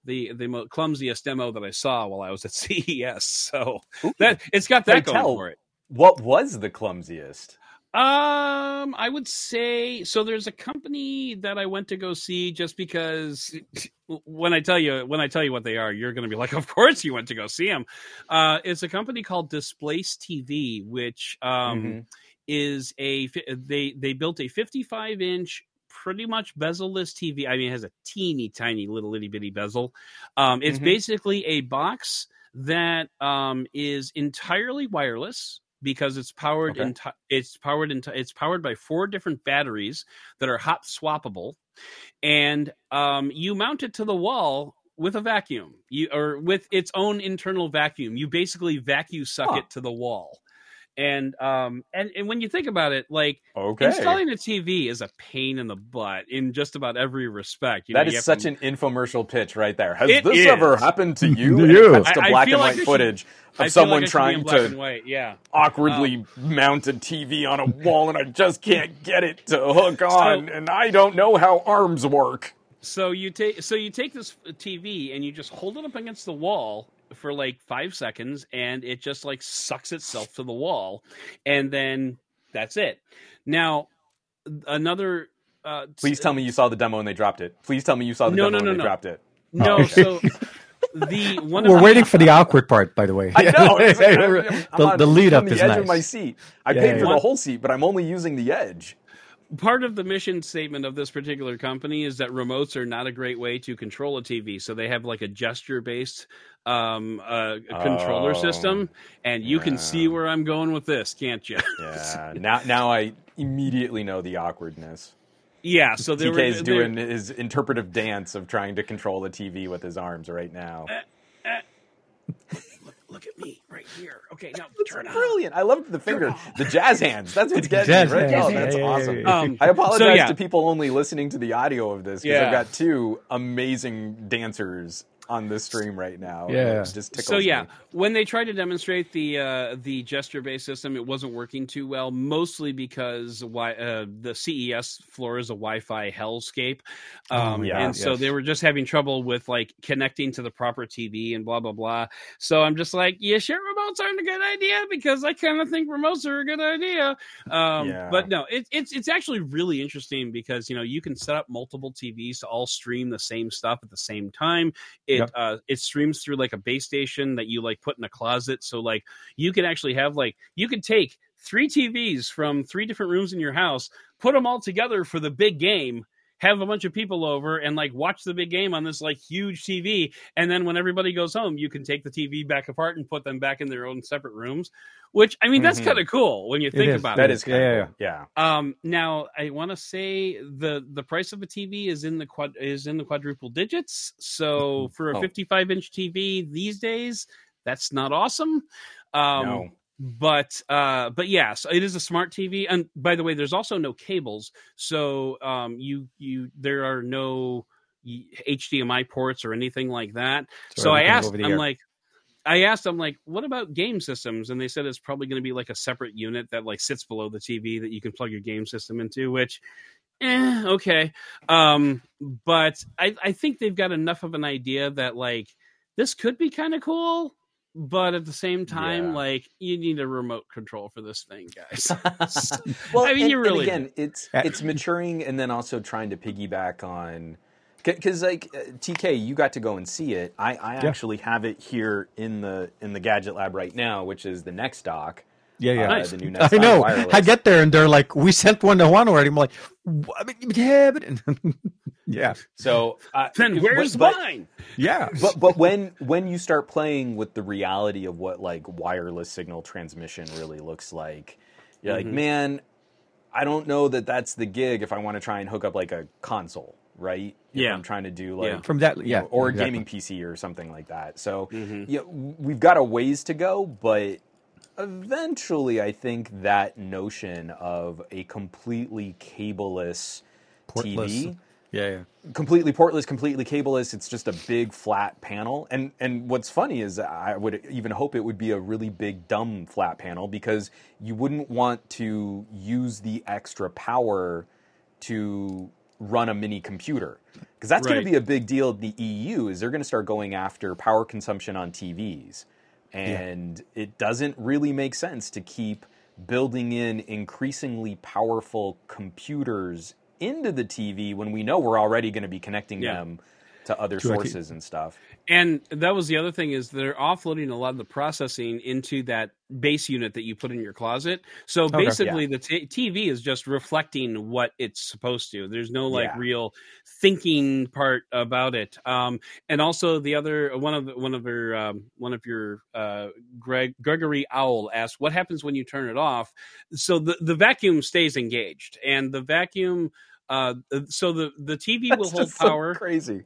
[SPEAKER 3] the the clumsiest demo that I saw while I was at CES. So that it's got that going
[SPEAKER 1] tell.
[SPEAKER 3] for it.
[SPEAKER 1] what was the clumsiest
[SPEAKER 3] Um, I would say so. There's a company that I went to go see just because when I tell you when I tell you what they are, you're going to be like, of course you went to go see them. Uh, it's a company called Displace TV, which um
[SPEAKER 1] Mhm.
[SPEAKER 3] is a they they built a 55 inch pretty much bezel-less TV. I mean, it has a teeny tiny little itty bitty bezel. Um, it's
[SPEAKER 1] Mhm.
[SPEAKER 3] basically a box that um, is entirely wireless because it's powered
[SPEAKER 1] Okay.
[SPEAKER 3] enti- it's powered into it's powered by four different batteries that are hot swappable and um, you mount it to the wall with a vacuum, you or with its own internal vacuum. You basically vacuum suck
[SPEAKER 1] Huh.
[SPEAKER 3] it to the wall. And um and, and when you think about it, like
[SPEAKER 1] Okay.
[SPEAKER 3] installing a TV is a pain in the butt in just about every respect. You
[SPEAKER 1] That
[SPEAKER 3] know, you
[SPEAKER 1] is
[SPEAKER 3] have
[SPEAKER 1] such
[SPEAKER 3] to-
[SPEAKER 1] an infomercial pitch right there. Has
[SPEAKER 3] It
[SPEAKER 1] this
[SPEAKER 3] is.
[SPEAKER 1] ever happened to you?
[SPEAKER 2] To
[SPEAKER 1] And
[SPEAKER 2] you.
[SPEAKER 1] it to
[SPEAKER 3] I- I
[SPEAKER 1] black
[SPEAKER 3] feel
[SPEAKER 1] and
[SPEAKER 3] like
[SPEAKER 1] white
[SPEAKER 3] it should-
[SPEAKER 1] footage
[SPEAKER 3] I
[SPEAKER 1] of someone
[SPEAKER 3] like it should be
[SPEAKER 1] trying to
[SPEAKER 3] white. Yeah.
[SPEAKER 1] awkwardly mount a TV on a wall, and I just can't get it to hook on, and I don't know how arms work.
[SPEAKER 3] So you take so you take this TV and you just hold it up against the wall for like five seconds, and it just like sucks itself to the wall, and then that's it. Now another. Uh,
[SPEAKER 1] Please tell me you saw the demo and they dropped it. Please tell me you saw the
[SPEAKER 3] No,
[SPEAKER 1] demo
[SPEAKER 3] no, no,
[SPEAKER 1] and they
[SPEAKER 3] no.
[SPEAKER 1] dropped it.
[SPEAKER 3] no.
[SPEAKER 2] Oh.
[SPEAKER 3] So the one
[SPEAKER 2] We're
[SPEAKER 3] the-
[SPEAKER 2] waiting for the awkward part, by the way.
[SPEAKER 1] I know. Like, I'm- I'm
[SPEAKER 2] the,
[SPEAKER 1] on-
[SPEAKER 2] the lead
[SPEAKER 1] on
[SPEAKER 2] up
[SPEAKER 1] the
[SPEAKER 2] is
[SPEAKER 1] edge
[SPEAKER 2] nice.
[SPEAKER 1] of my seat. I
[SPEAKER 2] Yeah,
[SPEAKER 1] paid
[SPEAKER 2] yeah,
[SPEAKER 1] for
[SPEAKER 3] yeah.
[SPEAKER 1] the whole seat, but I'm only using the edge.
[SPEAKER 3] Part of the mission statement of this particular company is that remotes are not a great way to control a TV. So they have like a gesture based um, uh, controller
[SPEAKER 1] Oh,
[SPEAKER 3] system, and you can see where I'm going with this, can't you?
[SPEAKER 1] Yeah. now, now I immediately know the awkwardness.
[SPEAKER 3] yeah. So they were
[SPEAKER 1] TK's
[SPEAKER 3] they-
[SPEAKER 1] doing his interpretive dance of trying to control the TV with his arms right now.
[SPEAKER 3] Look at me right here. Okay, now turn on.
[SPEAKER 1] Brilliant! I loved the finger, the jazz hands. That's what's getting
[SPEAKER 2] Jazz
[SPEAKER 1] me right.
[SPEAKER 2] hands.
[SPEAKER 1] Oh, that's
[SPEAKER 2] yeah, yeah,
[SPEAKER 1] awesome.
[SPEAKER 3] Um,
[SPEAKER 1] I apologize
[SPEAKER 3] so, yeah.
[SPEAKER 1] to people only listening to the audio of this because
[SPEAKER 3] Yeah.
[SPEAKER 1] I've got two amazing dancers on this stream right now.
[SPEAKER 2] Yeah.
[SPEAKER 1] Just
[SPEAKER 3] So yeah,
[SPEAKER 1] me.
[SPEAKER 3] when they tried to demonstrate the uh, the gesture based system, it wasn't working too well. Mostly because why uh, the CES floor is a Wi-Fi hellscape, um,
[SPEAKER 1] yeah,
[SPEAKER 3] and so
[SPEAKER 1] yes.
[SPEAKER 3] they were just having trouble with like connecting to the proper TV and blah blah blah. So I'm just like, yeah, sure, remotes aren't a good idea because I kind of think remotes are a good idea. Um,
[SPEAKER 1] Yeah.
[SPEAKER 3] But no, it, it's it's actually really interesting because you know you can set up multiple TVs to all stream the same stuff at the same time. It
[SPEAKER 2] Yep.
[SPEAKER 3] uh, it streams through like a base station that you like put in a closet. So like you can actually have like you could take three TVs from three different rooms in your house, put them all together for the big game. Have a bunch of people over and like watch the big game on this like huge TV, and then when everybody goes home, you can take the TV back apart and put them back in their own separate rooms. Which I mean, that's
[SPEAKER 1] Mhm.
[SPEAKER 3] kind of cool when you think
[SPEAKER 2] is.
[SPEAKER 3] about
[SPEAKER 1] That
[SPEAKER 3] it.
[SPEAKER 1] is
[SPEAKER 2] Yeah, yeah,
[SPEAKER 1] of yeah. yeah.
[SPEAKER 3] Um, now I want to say the the price of a TV is in the quad is in the quadruple digits. So for a
[SPEAKER 1] Oh.
[SPEAKER 3] 55 inch TV these days, that's not awesome. Um,
[SPEAKER 1] no.
[SPEAKER 3] But uh, but yeah, so it is a smart TV. And by the way, there's also no cables, so um, you you there are no HDMI ports or anything like that.
[SPEAKER 2] So
[SPEAKER 3] So, I asked, I'm
[SPEAKER 2] air.
[SPEAKER 3] like, I asked them like, what about game systems? And they said it's probably going to be like a separate unit that like sits below the TV that you can plug your game system into. Which, eh, okay. Um, but I I think they've got enough of an idea that like this could be kind of cool. But at the same time,
[SPEAKER 1] Yeah.
[SPEAKER 3] like you need a remote control for this thing, guys.
[SPEAKER 1] well,
[SPEAKER 3] I mean,
[SPEAKER 1] and,
[SPEAKER 3] you
[SPEAKER 1] and
[SPEAKER 3] really
[SPEAKER 1] again, it's
[SPEAKER 2] Uh,
[SPEAKER 1] it's maturing, and then also trying to piggyback on because like uh, TK, you got to go and see it. I, I
[SPEAKER 2] Yeah.
[SPEAKER 1] actually have it here in the in the gadget lab right now, which is the next dock.
[SPEAKER 2] Yeah, yeah.
[SPEAKER 1] uh,
[SPEAKER 3] Nice.
[SPEAKER 1] the new
[SPEAKER 2] I
[SPEAKER 1] Nest Eye
[SPEAKER 2] know.
[SPEAKER 1] wireless.
[SPEAKER 2] I get there and they're like, "We sent one to Juan already." I'm like, "What?" I mean, "Yeah, but yeah,
[SPEAKER 1] so. Uh,
[SPEAKER 3] then
[SPEAKER 1] it-
[SPEAKER 3] where's
[SPEAKER 1] but,
[SPEAKER 3] mine?
[SPEAKER 2] yeah."
[SPEAKER 1] but but when when you start playing with the reality of what like wireless signal transmission really looks like, you're like,
[SPEAKER 3] Mhm.
[SPEAKER 1] man, I don't know that that's the gig if I want to try and hook up like a console, right? If
[SPEAKER 3] Yeah.
[SPEAKER 1] I'm trying to do like
[SPEAKER 3] Yeah.
[SPEAKER 2] From that,
[SPEAKER 1] you
[SPEAKER 2] yeah,
[SPEAKER 1] know, or a gaming PC or something like that. So
[SPEAKER 3] Mhm.
[SPEAKER 1] yeah, we've got a ways to go, but eventually, I think that notion of a completely cableless
[SPEAKER 2] Portless.
[SPEAKER 1] TV
[SPEAKER 2] Yeah, yeah.
[SPEAKER 1] completely portless, completely cableless. It's just a big flat panel. And and what's funny is I would even hope it would be a really big dumb flat panel because you wouldn't want to use the extra power to run a mini computer because that's going to be a big deal in the EU is they're going to start going after power consumption on TVs. And it doesn't really make sense to keep building in increasingly powerful computers into the TV when we know we're already going to be connecting
[SPEAKER 3] Yeah.
[SPEAKER 1] them to other
[SPEAKER 2] To
[SPEAKER 1] sources and stuff.
[SPEAKER 3] And that was the other thing is they're offloading a lot of the processing into that base unit that you put in your closet. So basically, the t- TV is just reflecting what it's supposed to. There's no like
[SPEAKER 1] Yeah.
[SPEAKER 3] real thinking part about it. Um, and also the other one of one of your um, one of your uh, Greg Gregory Owl asked, "What happens when you turn it off?" So the the vacuum stays engaged, and the vacuum Uh, so the the TV will hold
[SPEAKER 1] just so
[SPEAKER 3] power.
[SPEAKER 1] crazy.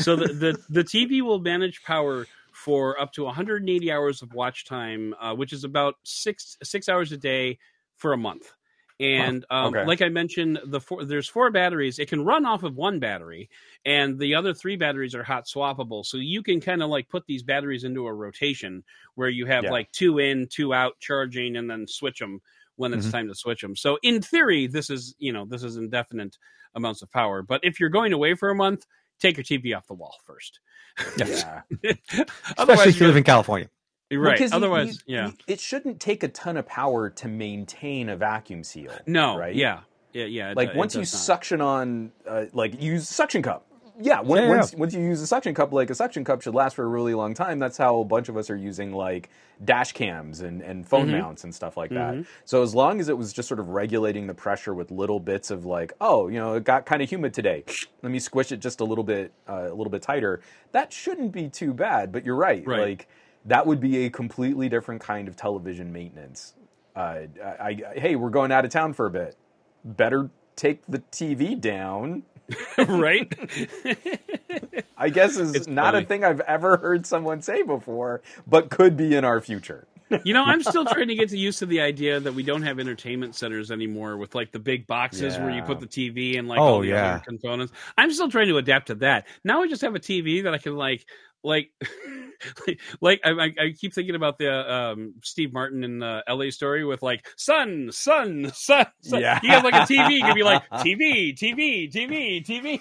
[SPEAKER 3] so the, the the TV will manage power for up to 180 hours of watch time, uh, which is about six six hours a day for a month. And um,
[SPEAKER 1] okay.
[SPEAKER 3] like I mentioned, the four, there's four batteries. It can run off of one battery, and the other three batteries are hot swappable. So you can kind of like put these batteries into a rotation where you have
[SPEAKER 1] Yeah.
[SPEAKER 3] like two in, two out charging, and then switch them when it's
[SPEAKER 2] Mhm.
[SPEAKER 3] time to switch them. So in theory, this is you know this is indefinite amounts of power. But if you're going away for a month, take your TV off the wall first.
[SPEAKER 1] Yeah.
[SPEAKER 2] Especially if you live in California.
[SPEAKER 3] gonna- right.
[SPEAKER 1] Because
[SPEAKER 3] Otherwise,
[SPEAKER 1] you-
[SPEAKER 3] yeah.
[SPEAKER 1] it shouldn't take a ton of power to maintain a vacuum seal.
[SPEAKER 3] No,
[SPEAKER 1] right?
[SPEAKER 3] yeah, yeah, yeah.
[SPEAKER 1] Like
[SPEAKER 3] do-
[SPEAKER 1] once
[SPEAKER 3] it
[SPEAKER 1] you
[SPEAKER 3] not.
[SPEAKER 1] suction on, uh, like use suction cup. Yeah, when,
[SPEAKER 2] Yeah, yeah.
[SPEAKER 1] once once you use a suction cup, like a suction cup should last for a really long time. That's how a bunch of us are using like dash cams and, and phone
[SPEAKER 3] Mm-hmm.
[SPEAKER 1] mounts and stuff like that. So as long as it was just sort of regulating the pressure with little bits of like, oh, you know, it got kind of humid today. Let me squish it just a little bit, uh, a little bit tighter. That shouldn't be too bad. But you're right.
[SPEAKER 3] Right.
[SPEAKER 1] Like that would be a completely different kind of television maintenance. Uh, I, I, hey, we're going out of town for a bit. Better take the TV down.
[SPEAKER 3] right?
[SPEAKER 1] I guess is
[SPEAKER 3] It's
[SPEAKER 1] not
[SPEAKER 3] funny.
[SPEAKER 1] a thing I've ever heard someone say before, but could be in our future.
[SPEAKER 3] you know, I'm still trying to get used to the idea that we don't have entertainment centers anymore with like the big boxes where you put the TV and like
[SPEAKER 2] Oh,
[SPEAKER 3] all the
[SPEAKER 2] yeah.
[SPEAKER 3] other components. I'm still trying to adapt to that. Now I just have a TV that I can like, like, like, like I, I- I keep thinking about the um, Steve Martin in the LA story with like sun, sun, sun. sun.
[SPEAKER 1] Yeah.
[SPEAKER 3] he has like a TV, you can be like TV, TV, TV, TV.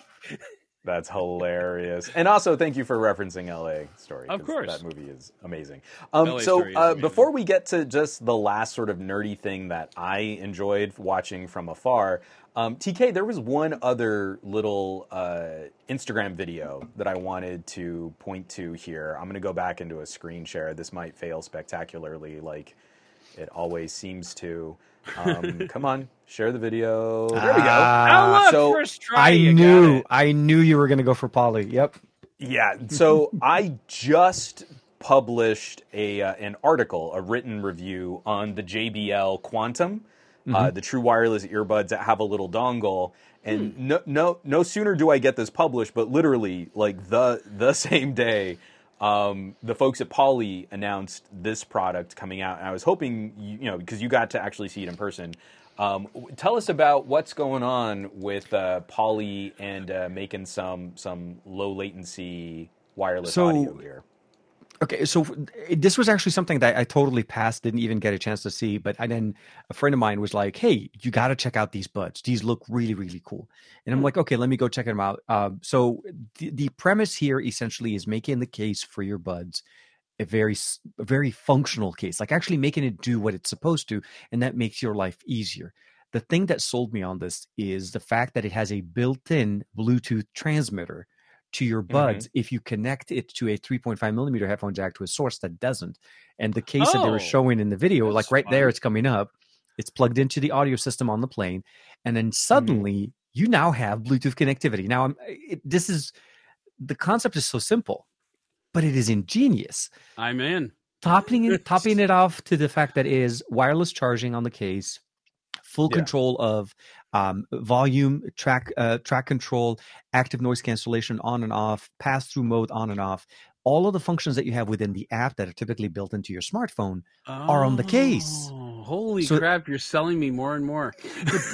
[SPEAKER 1] That's hilarious. And also, thank you for referencing LA Story.
[SPEAKER 3] Of
[SPEAKER 1] 'cause
[SPEAKER 3] course.
[SPEAKER 1] That movie is amazing. Um,
[SPEAKER 3] LA
[SPEAKER 1] so,
[SPEAKER 3] is
[SPEAKER 1] uh,
[SPEAKER 3] amazing.
[SPEAKER 1] before we get to just the last sort of nerdy thing that I enjoyed watching from afar, um, TK, there was one other little uh, Instagram video that I wanted to point to here. I'm going to go back into a screen share. This might fail spectacularly, like it always seems to. Um, come on, share the video. There we go.
[SPEAKER 2] Ah,
[SPEAKER 3] oh, look,
[SPEAKER 1] so
[SPEAKER 3] first try.
[SPEAKER 2] I
[SPEAKER 3] you got
[SPEAKER 2] knew,
[SPEAKER 3] it.
[SPEAKER 2] I knew you were going to go for Poly. Yep.
[SPEAKER 1] Yeah. So I just published a uh, an article, a written review on the JBL Quantum, uh, the true wireless earbuds that have a little dongle. And no, no, no sooner do I get this published, but literally like the the same day, um, the folks at Poly announced this product coming out, and I was hoping you, you know because you got to actually see it in person. Um, tell us about what's going on with uh, Poly and uh, making some some low latency wireless
[SPEAKER 2] So-
[SPEAKER 1] audio here.
[SPEAKER 2] Okay, so this was actually something that I totally passed, didn't even get a chance to see. But then a friend of mine was like, "Hey, you got to check out these buds. These look really, really cool." And I'm like, "Okay, let me go check them out." Um, so the, the premise here essentially is making the case for your buds a very, a very functional case, like actually making it do what it's supposed to, and that makes your life easier. The thing that sold me on this is the fact that it has a built-in Bluetooth transmitter to your buds mm-hmm. if you connect it to a 3.5 millimeter headphone jack to a source that doesn't. And the case that they
[SPEAKER 3] Oh,
[SPEAKER 2] were showing in the video, like right there, it's coming up. It's plugged into the audio system on the plane, and then mm-hmm. suddenly you now have Bluetooth connectivity. Now, I'm, eh, it, this is the concept is so simple, but it is ingenious.
[SPEAKER 3] I'm in.
[SPEAKER 2] Topping it, topping it off to the fact that it is wireless charging on the case, full
[SPEAKER 1] Yeah.
[SPEAKER 2] control of um, volume, track uh, track control, active noise cancellation on and off, pass through mode on and off. All of the functions that you have within the app that are typically built into your smartphone are on the case.
[SPEAKER 3] Oh, Holy
[SPEAKER 2] So-
[SPEAKER 3] crap! You're selling me more and more.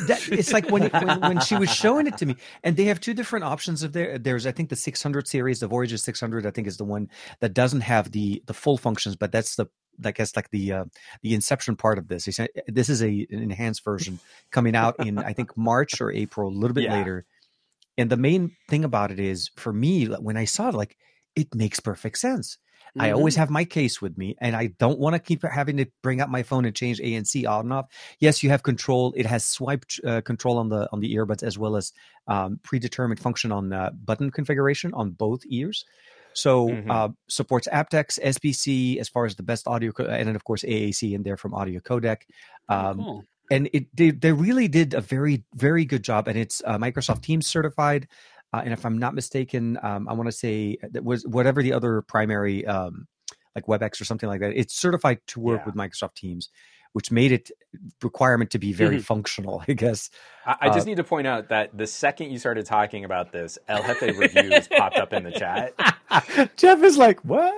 [SPEAKER 2] That, it's like when, when when she was showing it to me, and they have two different options of there. There's I think the 600 series, the Voyager 600, I think is the one that doesn't have the the full functions, but that's the I guess like the uh, the inception part of this. He said this is a an enhanced version coming out in I think March or April, a little bit
[SPEAKER 1] Yeah.
[SPEAKER 2] later. And the main thing about it is for me when I saw it, like it makes perfect sense. I
[SPEAKER 3] Mm-hmm.
[SPEAKER 2] always have my case with me, and I don't want to keep having to bring up my phone and change ANC on and off. Yes, you have control. It has swipe uh, control on the on the earbuds as well as um, predetermined function on uh, button configuration on both ears. So
[SPEAKER 1] Mhm.
[SPEAKER 2] uh, supports aptX, SBC as far as the best audio, co- and then of course AAC in there from Audio Codec. Um,
[SPEAKER 3] cool.
[SPEAKER 2] and it they, they really did a very very good job and it's uh, microsoft teams certified uh, and if i'm not mistaken um, i want to say that was whatever the other primary um, like webex or something like that it's certified to work
[SPEAKER 1] Yeah.
[SPEAKER 2] with microsoft teams which made it requirement to be very
[SPEAKER 3] Mhm.
[SPEAKER 2] functional. I guess.
[SPEAKER 1] I, I just
[SPEAKER 2] Uh,
[SPEAKER 1] need to point out that the second you started talking about this, El Jefe reviews popped up in the chat.
[SPEAKER 2] Jeff is like, what?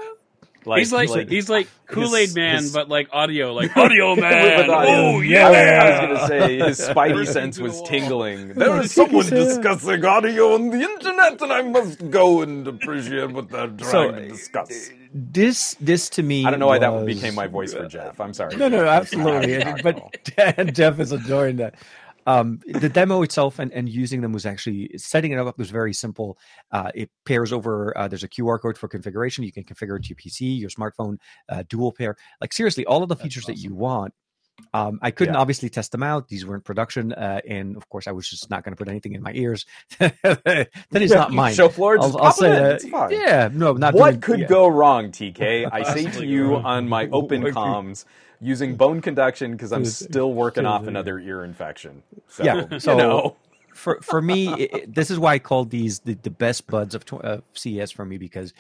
[SPEAKER 3] he's like, he's like Kool Aid Man,
[SPEAKER 1] his-
[SPEAKER 3] but like audio, like audio man.
[SPEAKER 1] Audio.
[SPEAKER 3] Oh
[SPEAKER 1] I
[SPEAKER 3] yeah.
[SPEAKER 1] was, I was gonna say his spidey sense was
[SPEAKER 3] the wall.
[SPEAKER 1] tingling. There is someone discussing audio on the internet, and I must go and appreciate what they're trying
[SPEAKER 2] So,
[SPEAKER 1] to discuss.
[SPEAKER 2] This this to me.
[SPEAKER 1] I don't know why that
[SPEAKER 2] was-
[SPEAKER 1] became my voice for Jeff. I'm sorry.
[SPEAKER 2] No, no, absolutely.
[SPEAKER 1] That's
[SPEAKER 2] but Jeff is adoring that. Um, the demo itself and, and using them was actually setting it up was very simple. Uh, it pairs over. Uh, there's a QR code for configuration. You can configure it to your PC, your smartphone, uh, dual pair. Like seriously, all of the features that you want. Um, I couldn't
[SPEAKER 1] Yeah.
[SPEAKER 2] obviously test them out; these weren't production, uh, and of course, I was just not going to put anything in my ears. that is not mine.
[SPEAKER 1] Show floor,
[SPEAKER 2] I'll, I'll say that.
[SPEAKER 1] Fine.
[SPEAKER 2] Yeah, no, not
[SPEAKER 1] what
[SPEAKER 2] doing-
[SPEAKER 1] could
[SPEAKER 2] yeah.
[SPEAKER 1] go wrong, TK? I say to you on my open comms using bone conduction because I'm still working off another ear infection. So,
[SPEAKER 2] Yeah,
[SPEAKER 1] you
[SPEAKER 2] so-
[SPEAKER 1] know.
[SPEAKER 2] for for me, it, this is why I called these the, the best buds of uh, CES for me because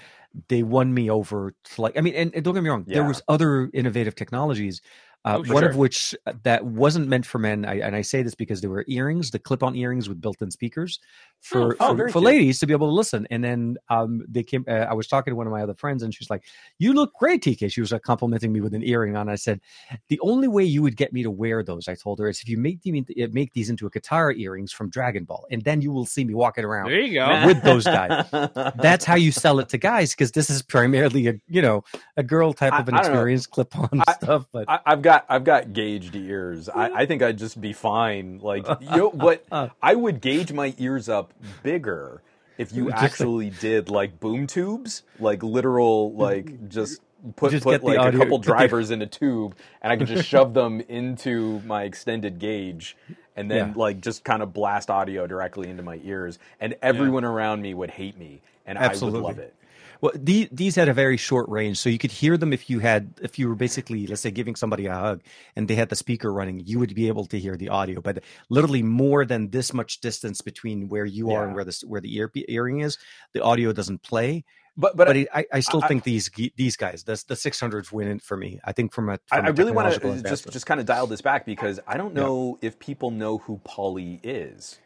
[SPEAKER 2] they won me over. To like, I mean, and, and don't get me wrong, there was other innovative technologies. Uh,
[SPEAKER 3] Oh, for
[SPEAKER 2] one
[SPEAKER 1] sure.
[SPEAKER 2] of which uh, that wasn't meant for men, I, and I say this because there were earrings, the clip-on earrings with built-in speakers for
[SPEAKER 1] Oh,
[SPEAKER 2] for,
[SPEAKER 1] very
[SPEAKER 2] for ladies to be able to listen. And then um, they came. Uh, I was talking to one of my other friends, and she's like, "You look great, TK." She was uh, complimenting me with an earring on. I said, "The only way you would get me to wear those," I told her, "is if you make them into, uh, make these into a Potara earrings from Dragon Ball, and then you will see me walking around."
[SPEAKER 3] There you go.
[SPEAKER 2] with those guys. That's how you sell it to guys because this is primarily a you know a girl type
[SPEAKER 1] I-
[SPEAKER 2] of an
[SPEAKER 1] I don't
[SPEAKER 2] experience, clip-on
[SPEAKER 1] I-
[SPEAKER 2] stuff. But
[SPEAKER 1] I, I've got I've got gauged ears. I, I think I'd just be fine. Like you know what? I would gauge my ears up bigger if you actually did like boom tubes, like literal, like just put
[SPEAKER 2] Just
[SPEAKER 1] put like a couple
[SPEAKER 2] the-
[SPEAKER 1] drivers in a tube, and I could just shove them into my extended gauge. And then,
[SPEAKER 2] Yeah.
[SPEAKER 1] like, just kind of blast audio directly into my ears, and everyone around me would hate me, and I would love it.
[SPEAKER 2] Well, the, these had a very short range, so you could hear them if you had if you were basically let's say giving somebody a hug and they had the speaker running, you would be able to hear the audio. But literally more than this much distance between where you are and where the where the ear, earring is, the audio doesn't play.
[SPEAKER 1] But but,
[SPEAKER 2] But, I, I still
[SPEAKER 1] I-
[SPEAKER 2] think these these guys, the the six hundreds win it for me. I think from a
[SPEAKER 1] I,
[SPEAKER 2] from
[SPEAKER 1] I
[SPEAKER 2] a
[SPEAKER 1] really want to just just kind of dial this back because I don't know if people know who Poly is.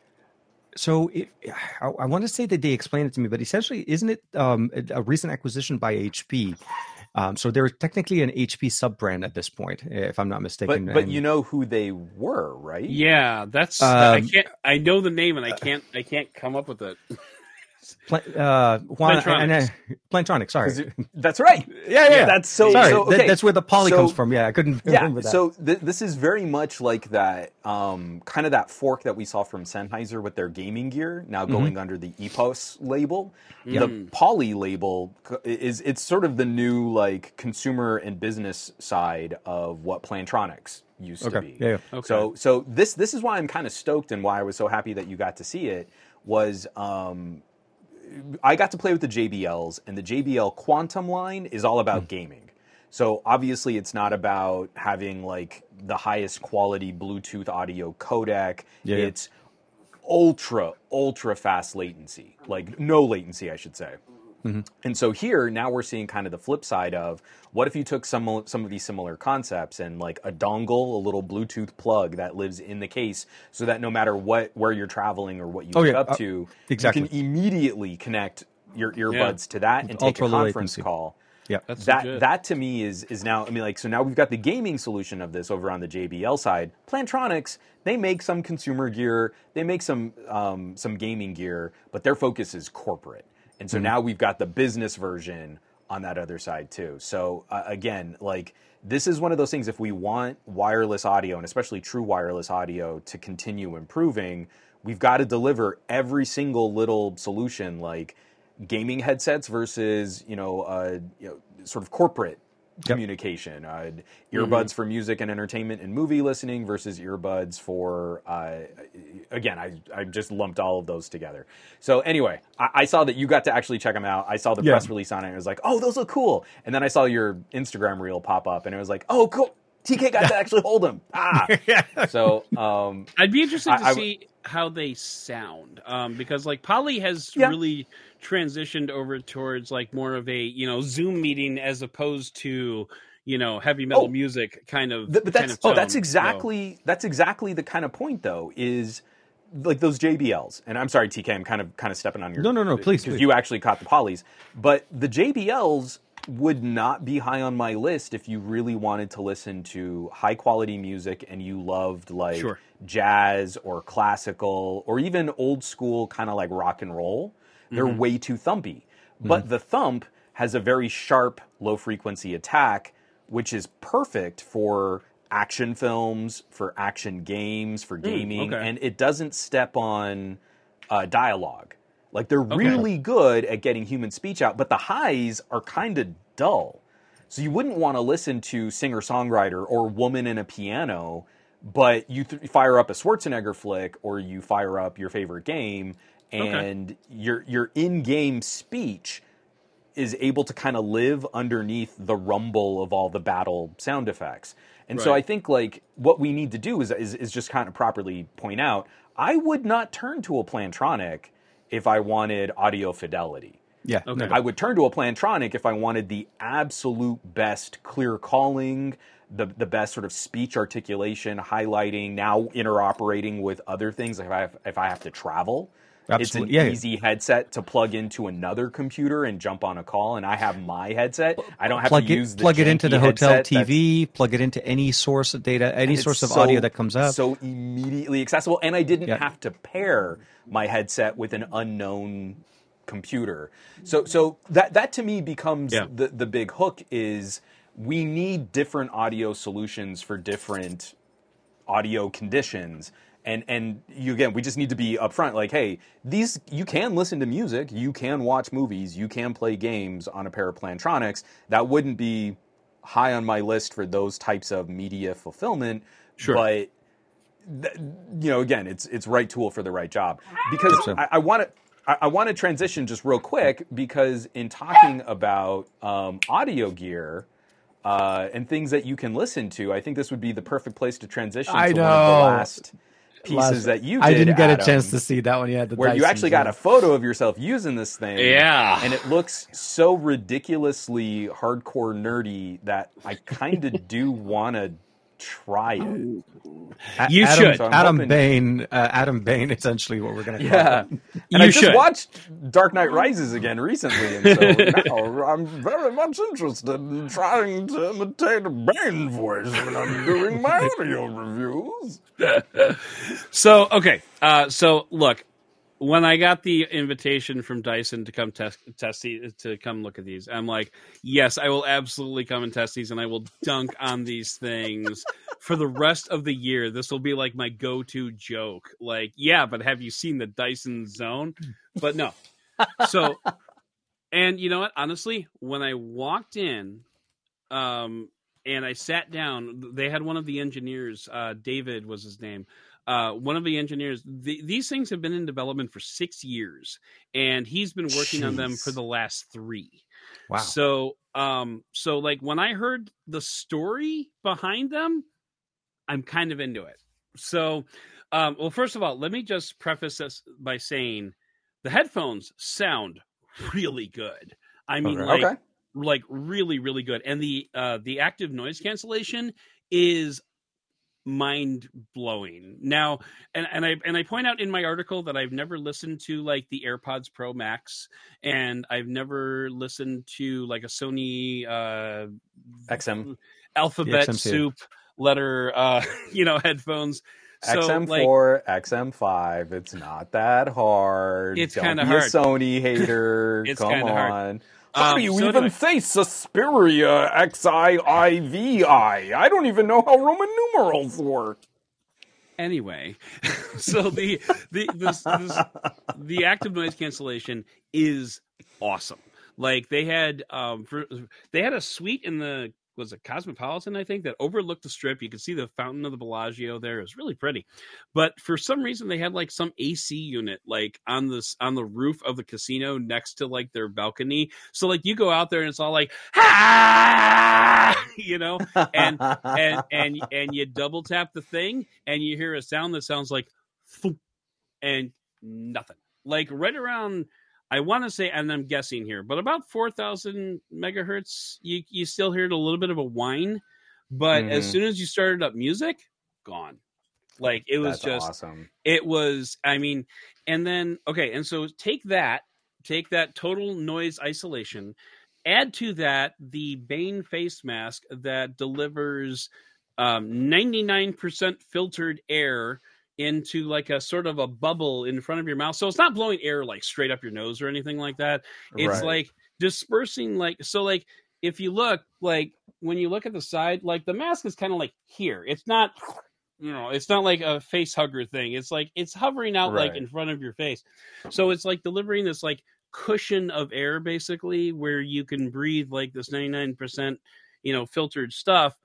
[SPEAKER 2] So it, I, I want to say that they explained it to me, but essentially, isn't it um, a a recent acquisition by HP? Um, so they're technically an HP sub brand at this point, if I'm not mistaken.
[SPEAKER 1] but
[SPEAKER 2] and-
[SPEAKER 1] you know who they were, right?
[SPEAKER 3] Yeah, that's I
[SPEAKER 2] Um,
[SPEAKER 3] can't. I know the name and I can't. I can't come up with it.
[SPEAKER 2] Pla- uh, Juan, and, uh,
[SPEAKER 3] Plantronics.
[SPEAKER 2] Plantronics,
[SPEAKER 1] 'Cause
[SPEAKER 2] sorry.
[SPEAKER 1] it- That's right.
[SPEAKER 2] yeah, yeah,
[SPEAKER 1] That's so.
[SPEAKER 2] sorry.
[SPEAKER 1] so,
[SPEAKER 2] that-
[SPEAKER 1] okay.
[SPEAKER 2] that's where the poly
[SPEAKER 1] So-
[SPEAKER 2] comes from. Yeah, I couldn't
[SPEAKER 1] Yeah.
[SPEAKER 2] remember that.
[SPEAKER 1] So th- this is very much like that, um, kind of that fork that we saw from Sennheiser with their gaming gear, now
[SPEAKER 2] Mm-hmm.
[SPEAKER 1] going under the Epos label. The Poly label is it's sort of the new like consumer and business side of what Plantronics used to be.
[SPEAKER 2] Yeah, yeah.
[SPEAKER 3] Okay.
[SPEAKER 1] So so this this is why I'm kind of stoked and why I was so happy that you got to see it was um, I got to play with the JBLs, and the JBL Quantum line is all about hmm. gaming. So obviously, it's not about having like the highest quality Bluetooth audio codec.
[SPEAKER 2] Yeah, yeah.
[SPEAKER 1] It's ultra ultra fast latency, like no latency, I should say.
[SPEAKER 2] Mm-hmm.
[SPEAKER 1] And so here now we're seeing kind of the flip side of what if you took some some of these similar concepts and like a dongle, a little Bluetooth plug that lives in the case, so that no matter what where you're traveling or what you
[SPEAKER 2] Oh,
[SPEAKER 1] hook
[SPEAKER 2] yeah,
[SPEAKER 1] up
[SPEAKER 2] uh,
[SPEAKER 1] to,
[SPEAKER 2] exactly.
[SPEAKER 1] you can immediately connect your earbuds to that and take a
[SPEAKER 2] ultra low
[SPEAKER 1] conference
[SPEAKER 2] latency.
[SPEAKER 1] call.
[SPEAKER 2] yeah,
[SPEAKER 3] That's
[SPEAKER 1] That
[SPEAKER 3] legit.
[SPEAKER 1] that to me is is now I mean like so now we've got the gaming solution of this over on the JBL side. Plantronics they make some consumer gear, they make some um, some gaming gear, but their focus is corporate. And so now we've got the business version on that other side too. So uh, again, like this is one of those things if we want wireless audio and especially true wireless audio to continue improving, we've got to deliver every single little solution like gaming headsets versus you know, uh, you know sort of corporate communication. Uh, earbuds for music and entertainment and movie listening versus earbuds for uh, again I, I just lumped all of those together. So anyway I, I saw that you got to actually check them out. I saw the
[SPEAKER 2] Yeah.
[SPEAKER 1] press release on it and it was like oh those look cool. And then i saw your instagram reel pop up and it was like oh cool. Tk got to actually hold them ah. So um,
[SPEAKER 3] I'd be interested to
[SPEAKER 1] I- I-
[SPEAKER 3] see how they sound, um, because like Poly has
[SPEAKER 1] Yeah.
[SPEAKER 3] really transitioned over towards like more of a you know Zoom meeting as opposed to you know heavy metal
[SPEAKER 1] Oh.
[SPEAKER 3] music kind of.
[SPEAKER 1] Th- but
[SPEAKER 3] kind
[SPEAKER 1] that's
[SPEAKER 3] of
[SPEAKER 1] oh, that's
[SPEAKER 3] tone.
[SPEAKER 1] exactly that's exactly the kind of point though is like those JBLs. And I'm sorry, TK, I'm kind of kind of stepping on your
[SPEAKER 2] No, no, no, please,
[SPEAKER 1] because you actually caught the polys. But the JBLs would not be high on my list if you really wanted to listen to high quality music and you loved like
[SPEAKER 3] Sure.
[SPEAKER 1] jazz or classical or even old school kind of like rock and roll. They're
[SPEAKER 3] Mm-hmm.
[SPEAKER 1] way too thumpy. But the thump has a very sharp low frequency attack, which is perfect for action films, for action games, for gaming,
[SPEAKER 3] Hmm, okay.
[SPEAKER 1] and it doesn't step on uh, dialogue. Like they're really good at getting human speech out, but the highs are kind of dull. So you wouldn't want to listen to singer songwriter or woman in a piano, but you th- fire up a Schwarzenegger flick or you fire up your favorite game, and your your in game speech is able to kind of live underneath the rumble of all the battle sound effects. And so I think like what we need to do is, is is just kind of properly point out I would not turn to a Plantronic if I wanted audio fidelity.
[SPEAKER 2] Yeah.
[SPEAKER 3] Okay.
[SPEAKER 1] I would turn to a Plantronic if I wanted the absolute best clear calling, the the best sort of speech articulation, highlighting, now interoperating with other things. If I have, if I have to travel,
[SPEAKER 2] Absolutely.
[SPEAKER 1] it's an
[SPEAKER 2] Yeah.
[SPEAKER 1] easy headset to plug into another computer and jump on a call. And I have my headset. I don't have
[SPEAKER 2] plug
[SPEAKER 1] to
[SPEAKER 2] it,
[SPEAKER 1] use the
[SPEAKER 2] plug it into the hotel
[SPEAKER 1] that's-
[SPEAKER 2] TV. Plug it into any source of data, any source of
[SPEAKER 1] so-
[SPEAKER 2] audio that comes up.
[SPEAKER 1] So immediately accessible, and I didn't
[SPEAKER 2] Yeah.
[SPEAKER 1] have to pair my headset with an unknown computer. So so that that to me becomes
[SPEAKER 3] Yeah.
[SPEAKER 1] the the big hook is we need different audio solutions for different audio conditions. And and you again, we just need to be upfront. Like, hey, these you can listen to music, you can watch movies, you can play games on a pair of Plantronics. That wouldn't be high on my list for those types of media fulfillment.
[SPEAKER 3] Sure.
[SPEAKER 1] But th- you know, again, it's it's right tool for the right job. Because. I, want to I, want to transition just real quick because in talking about um, audio gear. Uh, and things that you can listen to, I think this would be the perfect place to transition
[SPEAKER 2] I
[SPEAKER 1] to one of the
[SPEAKER 2] know.
[SPEAKER 1] last pieces
[SPEAKER 2] Last-
[SPEAKER 1] that you did.
[SPEAKER 2] I didn't get
[SPEAKER 1] Adam,
[SPEAKER 2] a chance to see that one yet. the
[SPEAKER 1] where you actually got a photo of yourself using this thing.
[SPEAKER 3] Yeah.
[SPEAKER 1] And it looks so ridiculously hardcore nerdy that I kind of do want to try it.
[SPEAKER 2] A-
[SPEAKER 3] You
[SPEAKER 2] Adam,
[SPEAKER 3] should.
[SPEAKER 1] So
[SPEAKER 2] Adam
[SPEAKER 1] hoping-
[SPEAKER 2] Bain. Uh, Adam Bain. Essentially, what we're gonna. Call
[SPEAKER 1] Yeah. And
[SPEAKER 3] You
[SPEAKER 1] I just
[SPEAKER 3] should.
[SPEAKER 1] watched Dark Knight Rises again recently, and so now I'm very much interested in trying to imitate a Bane voice when I'm doing my audio reviews.
[SPEAKER 3] So okay, uh, so look, when I got the invitation from Dyson to come test test these, to come look at these, I'm like, yes, I will absolutely come and test these, and I will dunk on these things for the rest of the year. This will be like my go-to joke. Like, yeah, but have you seen the Dyson Zone? But no. So, and you know what? Honestly, when I walked in, um, and I sat down, they had one of the engineers, uh, David was his name uh, one of the engineers. The, these things have been in development for six years, and he's been working on them for the last three.
[SPEAKER 2] Wow.
[SPEAKER 3] So, um, so like when I heard the story behind them, I'm kind of into it. So, um, well, first of all, let me just preface this by saying the headphones sound really good. I mean,
[SPEAKER 2] Okay.
[SPEAKER 3] like
[SPEAKER 1] Okay.
[SPEAKER 3] like really really good and the uh the active noise cancellation is mind blowing now and and i and i point out in my article that i've never listened to like the airpods pro max and i've never listened to like a sony uh
[SPEAKER 1] XM.
[SPEAKER 3] alphabet
[SPEAKER 2] XM2.
[SPEAKER 3] soup letter uh you know headphones so
[SPEAKER 1] XM4, XM5. It's not that hard.
[SPEAKER 3] It's kinda
[SPEAKER 1] be
[SPEAKER 3] hard.
[SPEAKER 1] a Sony hater.
[SPEAKER 3] It's
[SPEAKER 1] Come
[SPEAKER 3] kinda hard.
[SPEAKER 1] How
[SPEAKER 3] Um,
[SPEAKER 1] do you
[SPEAKER 3] so
[SPEAKER 1] even
[SPEAKER 3] anyway.
[SPEAKER 1] say Suspiria XIIVI? I don't even know how Roman numerals work.
[SPEAKER 3] anyway so the the this, this, the active noise cancellation is awesome like they had um for, they had a suite in the was it cosmopolitan i think that overlooked the strip. You could see the fountain of the bellagio there. It was really pretty. But for some reason they had like some ac unit like on this on the roof of the casino next to like their balcony. So like you go out there and it's all like you know? And and and and you double tap the thing and you hear a sound that sounds like and nothing. Like right around I want to say, and I'm guessing here, but about 4,000 megahertz, you, you still heard a little bit of a whine. But as
[SPEAKER 6] Mhm.
[SPEAKER 3] soon as you started up music, gone. Like it was
[SPEAKER 6] That's
[SPEAKER 3] just,
[SPEAKER 6] awesome.
[SPEAKER 3] it was, I mean, and then, okay, and so take that, take that total noise isolation, add to that the Bane face mask that delivers um, 99% filtered air into like a sort of a bubble in front of your mouth. So it's not blowing air like straight up your nose or anything like that. It's
[SPEAKER 6] Right.
[SPEAKER 3] like dispersing like so like if you look like when you look at the side, like the mask is kind of like here. It's not you know, it's not like a face hugger thing. It's like it's hovering out like in front of your face. So it's like delivering this like cushion of air basically where you can breathe like this 99% you know filtered stuff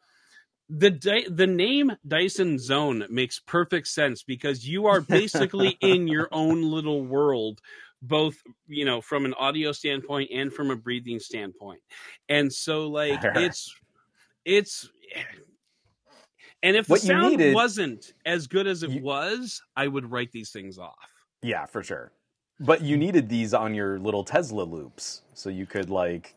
[SPEAKER 3] the the name Dyson Zone makes perfect sense because you are basically in your own little world both you know from an audio standpoint and from a breathing standpoint. And so like it's it's and if the sound
[SPEAKER 6] needed-
[SPEAKER 3] wasn't as good as it
[SPEAKER 6] You-
[SPEAKER 3] was i would write these things off.
[SPEAKER 6] Yeah, for sure. But you needed these on your little Tesla loops so you could like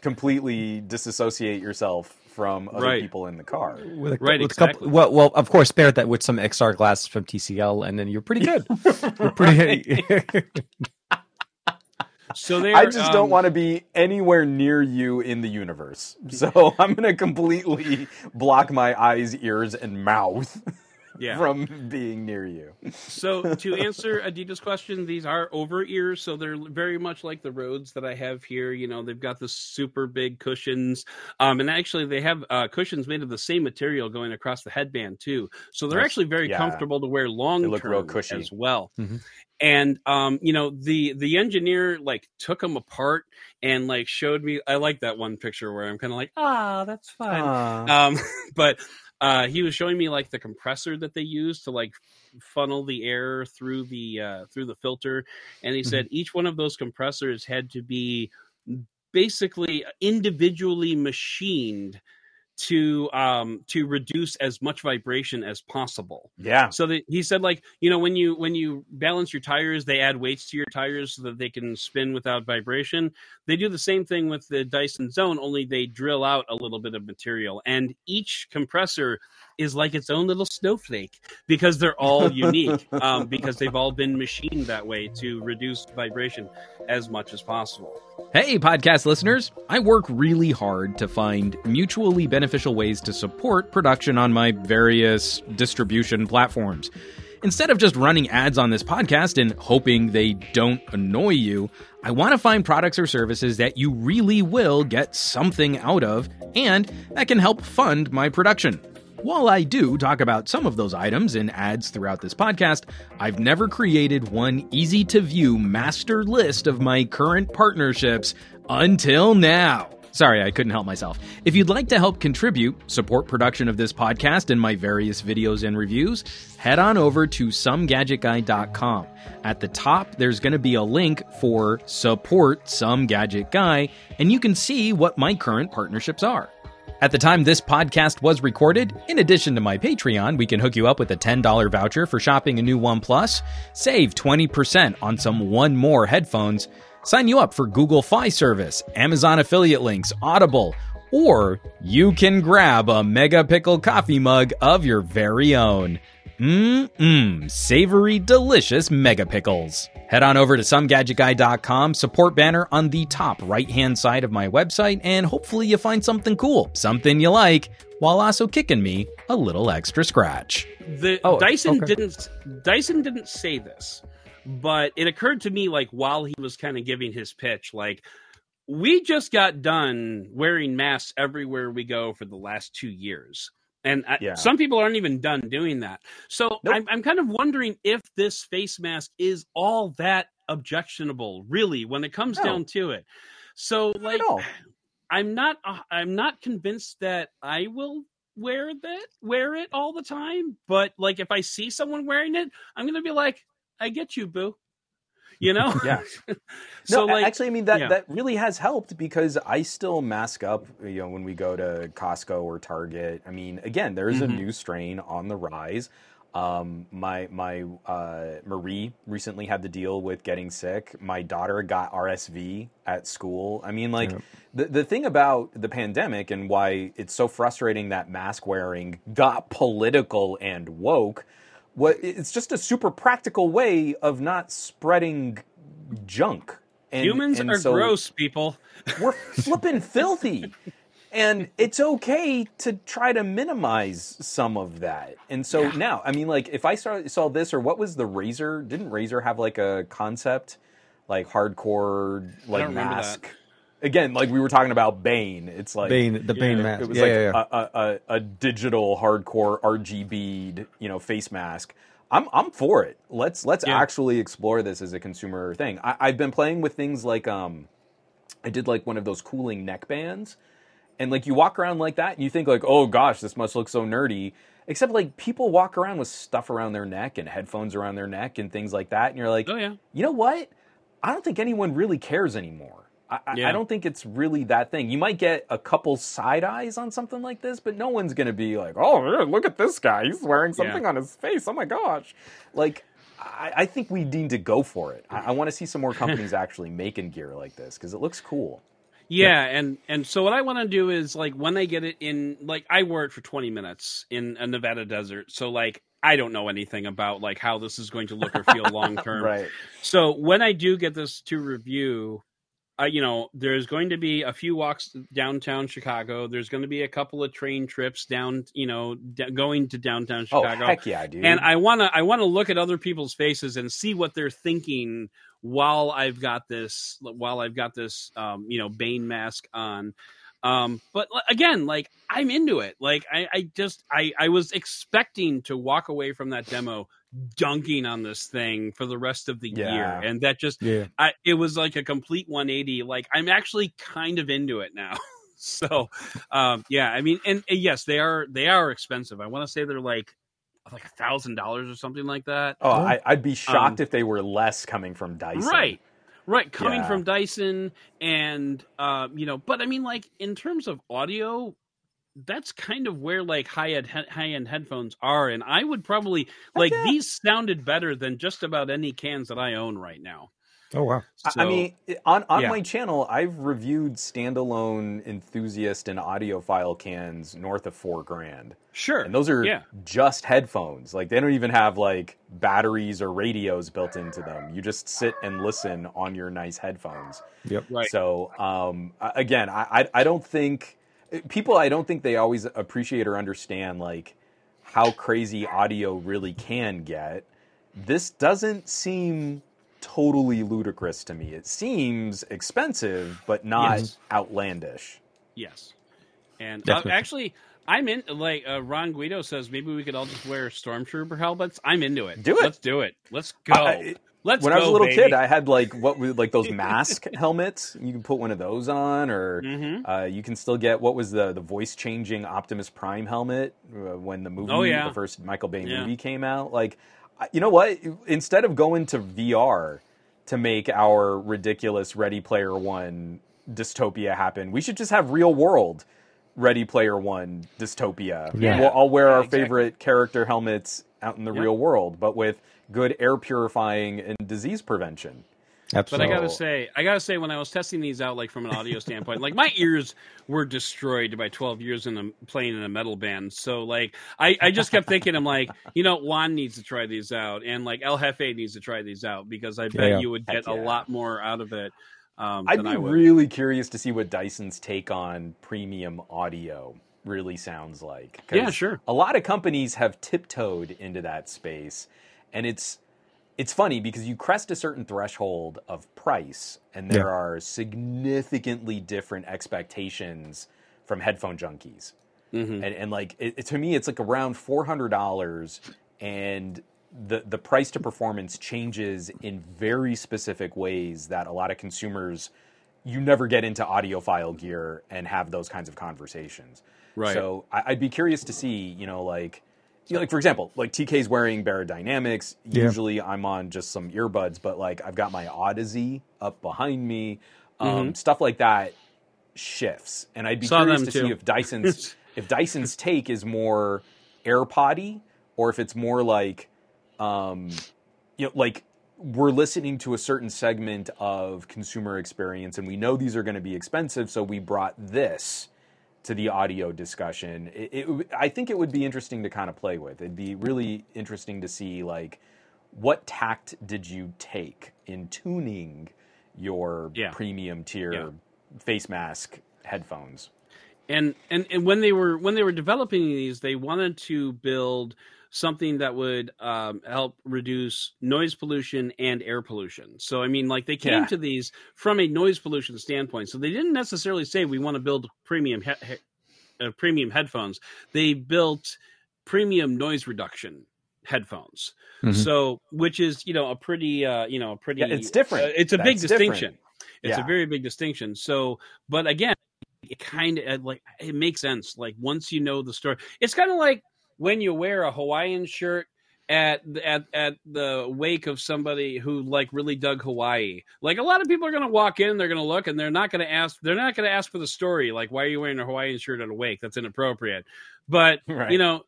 [SPEAKER 6] completely disassociate yourself from other
[SPEAKER 3] Right.
[SPEAKER 6] people in the car.
[SPEAKER 2] With a,
[SPEAKER 3] Right,
[SPEAKER 2] with a couple,
[SPEAKER 3] exactly.
[SPEAKER 2] well, well, of course, pair that with some XR glasses from TCL, and then you're pretty good. you're pretty.
[SPEAKER 3] so there
[SPEAKER 6] I just don't
[SPEAKER 3] um,
[SPEAKER 6] want to be anywhere near you in the universe. So I'm going to completely block my eyes, ears, and mouth
[SPEAKER 3] yeah
[SPEAKER 6] from being near you.
[SPEAKER 3] So to answer Adita's question, these are over ears, so they're very much like the Rodes that I have here. You know, they've got the super big cushions, um, and actually they have uh, cushions made of the same material going across the headband too. So they're actually very
[SPEAKER 6] Yeah.
[SPEAKER 3] comfortable to wear long
[SPEAKER 6] They look real
[SPEAKER 3] term
[SPEAKER 6] cushy.
[SPEAKER 3] as well.
[SPEAKER 2] Mhm.
[SPEAKER 3] And um, you know, the the engineer like took them apart and like showed me. I like that one picture where I'm kind of like, ah, that's fun um but uh he was showing me like the compressor that they use to like funnel the air through the uh through the filter. And he said each one of those compressors had to be basically individually machined to um to reduce as much vibration as possible.
[SPEAKER 6] Yeah.
[SPEAKER 3] so that he said like you know when you when you balance your tires they add weights to your tires so that they can spin without vibration they do the same thing with the dyson zone only they drill out a little bit of material and each compressor is like its own little snowflake because they're all unique um, because they've all been machined that way to reduce vibration as much as possible
[SPEAKER 1] Hey, podcast listeners! I work really hard to find mutually beneficial ways to support production on my various distribution platforms. Instead of just running ads on this podcast and hoping they don't annoy you, I want to find products or services that you really will get something out of and that can help fund my production. While I do talk about some of those items in ads throughout this podcast, I've never created one easy to view master list of my current partnerships until now. Sorry, I couldn't help myself. If you'd like to help contribute, support production of this podcast and my various videos and reviews, head on over to somegadgetguy.com. At the top, there's going to be a link for support some gadget guy, and you can see what my current partnerships are. At the time this podcast was recorded, in addition to my Patreon, we can hook you up with a $10 voucher for shopping a new OnePlus, save 20% on some One More headphones, sign you up for Google Fi service, Amazon affiliate links, Audible, or you can grab a Mega Pickle coffee mug of your very own. Mmm, savory, delicious Mega Pickles. Head on over to somegadgetguy.com, support banner on the top right hand side of my website, and hopefully you find something cool, something you like, while also kicking me a little extra scratch.
[SPEAKER 3] the
[SPEAKER 2] Oh,
[SPEAKER 3] Dyson
[SPEAKER 2] okay.
[SPEAKER 3] didn't Dyson didn't say this, but it occurred to me like while he was kind of giving his pitch, like we just got done wearing masks everywhere we go for the last two years. And I,
[SPEAKER 6] Yeah.
[SPEAKER 3] some people aren't even done doing that. So
[SPEAKER 6] Nope.
[SPEAKER 3] I'm, I'm kind of wondering if this face mask is all that objectionable, really, when it comes
[SPEAKER 6] No.
[SPEAKER 3] down to it. So, like. I'm not uh, I'm not convinced that I will wear that wear it all the time, but like if I see someone wearing it, I'm going to be like, "I get you, boo." You know?
[SPEAKER 6] Yeah.
[SPEAKER 3] so
[SPEAKER 6] no,
[SPEAKER 3] like
[SPEAKER 6] actually, I mean that
[SPEAKER 3] yeah.
[SPEAKER 6] that really has helped because I still mask up. You know, when we go to Costco or Target. I mean, again, there is
[SPEAKER 3] Mhm.
[SPEAKER 6] a new strain on the rise.
[SPEAKER 1] Um, my my uh, Marie recently had to deal with getting sick. My daughter got RSV at school. I mean, like the the thing about the pandemic and why it's so frustrating that mask wearing got political and woke. What it's just a super practical way of not spreading junk. And,
[SPEAKER 3] Humans
[SPEAKER 1] and
[SPEAKER 3] are
[SPEAKER 1] so-
[SPEAKER 3] gross, people.
[SPEAKER 1] we're flipping filthy. And it's okay to try to minimize some of that. And so now, I mean, like, if I saw, saw this, or what was the Razer? Didn't Razer have like a concept, like hardcore, like mask? Again, like we were talking about Bane. It's like
[SPEAKER 2] Bane, the Bane
[SPEAKER 3] Yeah.
[SPEAKER 2] mask.
[SPEAKER 1] it was
[SPEAKER 2] yeah,
[SPEAKER 1] like
[SPEAKER 2] yeah.
[SPEAKER 1] A, a, a, digital hardcore RGB, you know, face mask. I'm I'm for it. Let's let's actually explore this as a consumer thing. I, I've been playing with things like um, I did like one of those cooling neck bands, and like you walk around like that, and you think like, oh gosh, this must look so nerdy. Except like people walk around with stuff around their neck and headphones around their neck and things like that, and you're like,
[SPEAKER 3] Oh yeah.
[SPEAKER 1] you know what? I don't think anyone really cares anymore. I,
[SPEAKER 3] Yeah.
[SPEAKER 1] I don't think it's really that thing. You might get a couple side eyes on something like this, but no one's going to be like, oh, look at this guy. He's wearing something
[SPEAKER 3] Yeah.
[SPEAKER 1] on his face. Oh my gosh. Like, I, I think we need to go for it. I, I want to see some more companies actually making gear like this because it looks cool.
[SPEAKER 3] Yeah, and and so what I want to do is like when I get it in, like I wore it for 20 minutes in a Nevada desert, so like I don't know anything about like how this is going to look or feel long term.
[SPEAKER 1] Right.
[SPEAKER 3] So when I do get this to review, uh, you know, there's going to be a few walks downtown Chicago. There's going to be a couple of train trips down, you know, d- going to downtown Chicago.
[SPEAKER 1] Oh,
[SPEAKER 3] Chicago.
[SPEAKER 1] heck yeah, dude.
[SPEAKER 3] and I want to I want to look at other people's faces and see what they're thinking while I've got this while I've got this um, you know Bane mask on. Um, but again, like I'm into it. Like I, I just I I was expecting to walk away from that demo dunking on this thing for the rest of the year, and that just
[SPEAKER 2] yeah.
[SPEAKER 3] I, it was like a complete 180. Like I'm actually kind of into it now. so, um, yeah, I mean, and, and yes, they are they are expensive. I want to say they're like like a thousand dollars or something like that.
[SPEAKER 1] oh, I, I'd be shocked
[SPEAKER 3] Um,
[SPEAKER 1] if they were less coming from Dyson.
[SPEAKER 3] Right. Right, coming
[SPEAKER 1] Yeah.
[SPEAKER 3] from Dyson, and uh, you know, but I mean, like in terms of audio, that's kind of where like high end high end headphones are, and I would probably like
[SPEAKER 1] yeah.
[SPEAKER 3] these sounded better than just about any cans that I own right now.
[SPEAKER 2] Oh wow.
[SPEAKER 1] I- I mean, on on
[SPEAKER 3] yeah.
[SPEAKER 1] my channel, I've reviewed standalone enthusiast and audiophile cans north of four grand,
[SPEAKER 3] Sure,
[SPEAKER 1] and those are
[SPEAKER 3] yeah.
[SPEAKER 1] just headphones. Like they don't even have like batteries or radios built into them. You just sit and listen on your nice headphones.
[SPEAKER 2] Yep.
[SPEAKER 3] Right.
[SPEAKER 1] So um, again, I, I I don't think people. I don't think they always appreciate or understand like how crazy audio really can get. This doesn't seem totally ludicrous to me. It seems expensive, but not
[SPEAKER 3] Yes.
[SPEAKER 1] outlandish.
[SPEAKER 3] Yes, and uh, actually, I'm in. Like uh, Ron Guido says, maybe we could all just wear stormtrooper helmets. I'm into it.
[SPEAKER 1] Do it.
[SPEAKER 3] Let's do it. Let's go.
[SPEAKER 1] I-
[SPEAKER 3] Let's.
[SPEAKER 1] when I was a little
[SPEAKER 3] baby.
[SPEAKER 1] kid, I had like what was like those mask helmets. You can put one of those on, or
[SPEAKER 3] Mhm.
[SPEAKER 1] uh, you can still get what was the the voice changing Optimus Prime helmet uh, when the movie,
[SPEAKER 3] Oh, yeah.
[SPEAKER 1] the first Michael Bay
[SPEAKER 3] Yeah.
[SPEAKER 1] movie came out. Like, you know what? Instead of going to VR to make our ridiculous Ready Player One dystopia happen, we should just have real world Ready Player One dystopia.
[SPEAKER 2] Yeah.
[SPEAKER 1] We'll all wear
[SPEAKER 3] Yeah,
[SPEAKER 1] our
[SPEAKER 3] exactly.
[SPEAKER 1] favorite character helmets out in the
[SPEAKER 3] Yep.
[SPEAKER 1] real world, but with good air purifying and disease prevention.
[SPEAKER 2] Absolutely.
[SPEAKER 3] But I gotta say, I gotta say, when I was testing these out, like from an audio standpoint, like my ears were destroyed by 12 years in a, playing in a metal band. So like, I, I just kept thinking, I'm like, you know, Juan needs to try these out, and like El Jefe needs to try these out because I bet
[SPEAKER 2] Yeah.
[SPEAKER 3] you would
[SPEAKER 1] Heck
[SPEAKER 3] get a lot more out of it. Um,
[SPEAKER 1] I'd
[SPEAKER 3] than
[SPEAKER 1] be
[SPEAKER 3] I would.
[SPEAKER 1] really curious to see what Dyson's take on premium audio really sounds like.
[SPEAKER 3] Yeah, sure.
[SPEAKER 1] A lot of companies have tiptoed into that space, and it's it's funny because you crest a certain threshold of price, and there
[SPEAKER 2] Yeah.
[SPEAKER 1] are significantly different expectations from headphone junkies.
[SPEAKER 3] Mhm.
[SPEAKER 1] and, and like it, it- to me it's like around $400 and the the price to performance changes in very specific ways that a lot of consumers you never get into audiophile gear and have those kinds of conversations
[SPEAKER 3] Right.
[SPEAKER 1] so I, i'd be curious to see you know like you know, like for example like tk's wearing Dynamics.
[SPEAKER 2] Yeah.
[SPEAKER 1] usually i'm on just some earbuds but like i've got my Audeze up behind me um, stuff like that shifts and i'd be
[SPEAKER 3] Mm-hmm. Saw
[SPEAKER 1] curious to
[SPEAKER 3] too.
[SPEAKER 1] see if dyson's if Dyson's take is more AirPoddy or if it's more like, um, you know, like we're listening to a certain segment of consumer experience, and we know these are going to be expensive, so we brought this to the audio discussion. It, it, I think it would be interesting to kind of play with. It'd be really interesting to see like what tact did you take in tuning your
[SPEAKER 3] Yeah.
[SPEAKER 1] premium tier
[SPEAKER 3] Yeah.
[SPEAKER 1] face mask headphones.
[SPEAKER 3] and and and when they were when they were developing these they wanted to build something that would um, help reduce noise pollution and air pollution so i mean like they came
[SPEAKER 1] Yeah.
[SPEAKER 3] to these from a noise pollution standpoint so they didn't necessarily say we want to build premium he- he- uh, premium headphones they built premium noise reduction headphones
[SPEAKER 2] Mhm.
[SPEAKER 3] so which is you know a pretty uh you know a pretty
[SPEAKER 1] Yeah, it's different.
[SPEAKER 3] uh, it's a big
[SPEAKER 1] That's different.
[SPEAKER 3] distinction it's
[SPEAKER 1] Yeah.
[SPEAKER 3] a very big distinction so but again it kind of like it makes sense like once you know the story it's kind of like when you wear a hawaiian shirt at at at the wake of somebody who like really dug hawaii like a lot of people are going to walk in they're going to look and they're not going to ask they're not going to ask for the story like why are you wearing a hawaiian shirt at a wake that's inappropriate but
[SPEAKER 1] Right.
[SPEAKER 3] you know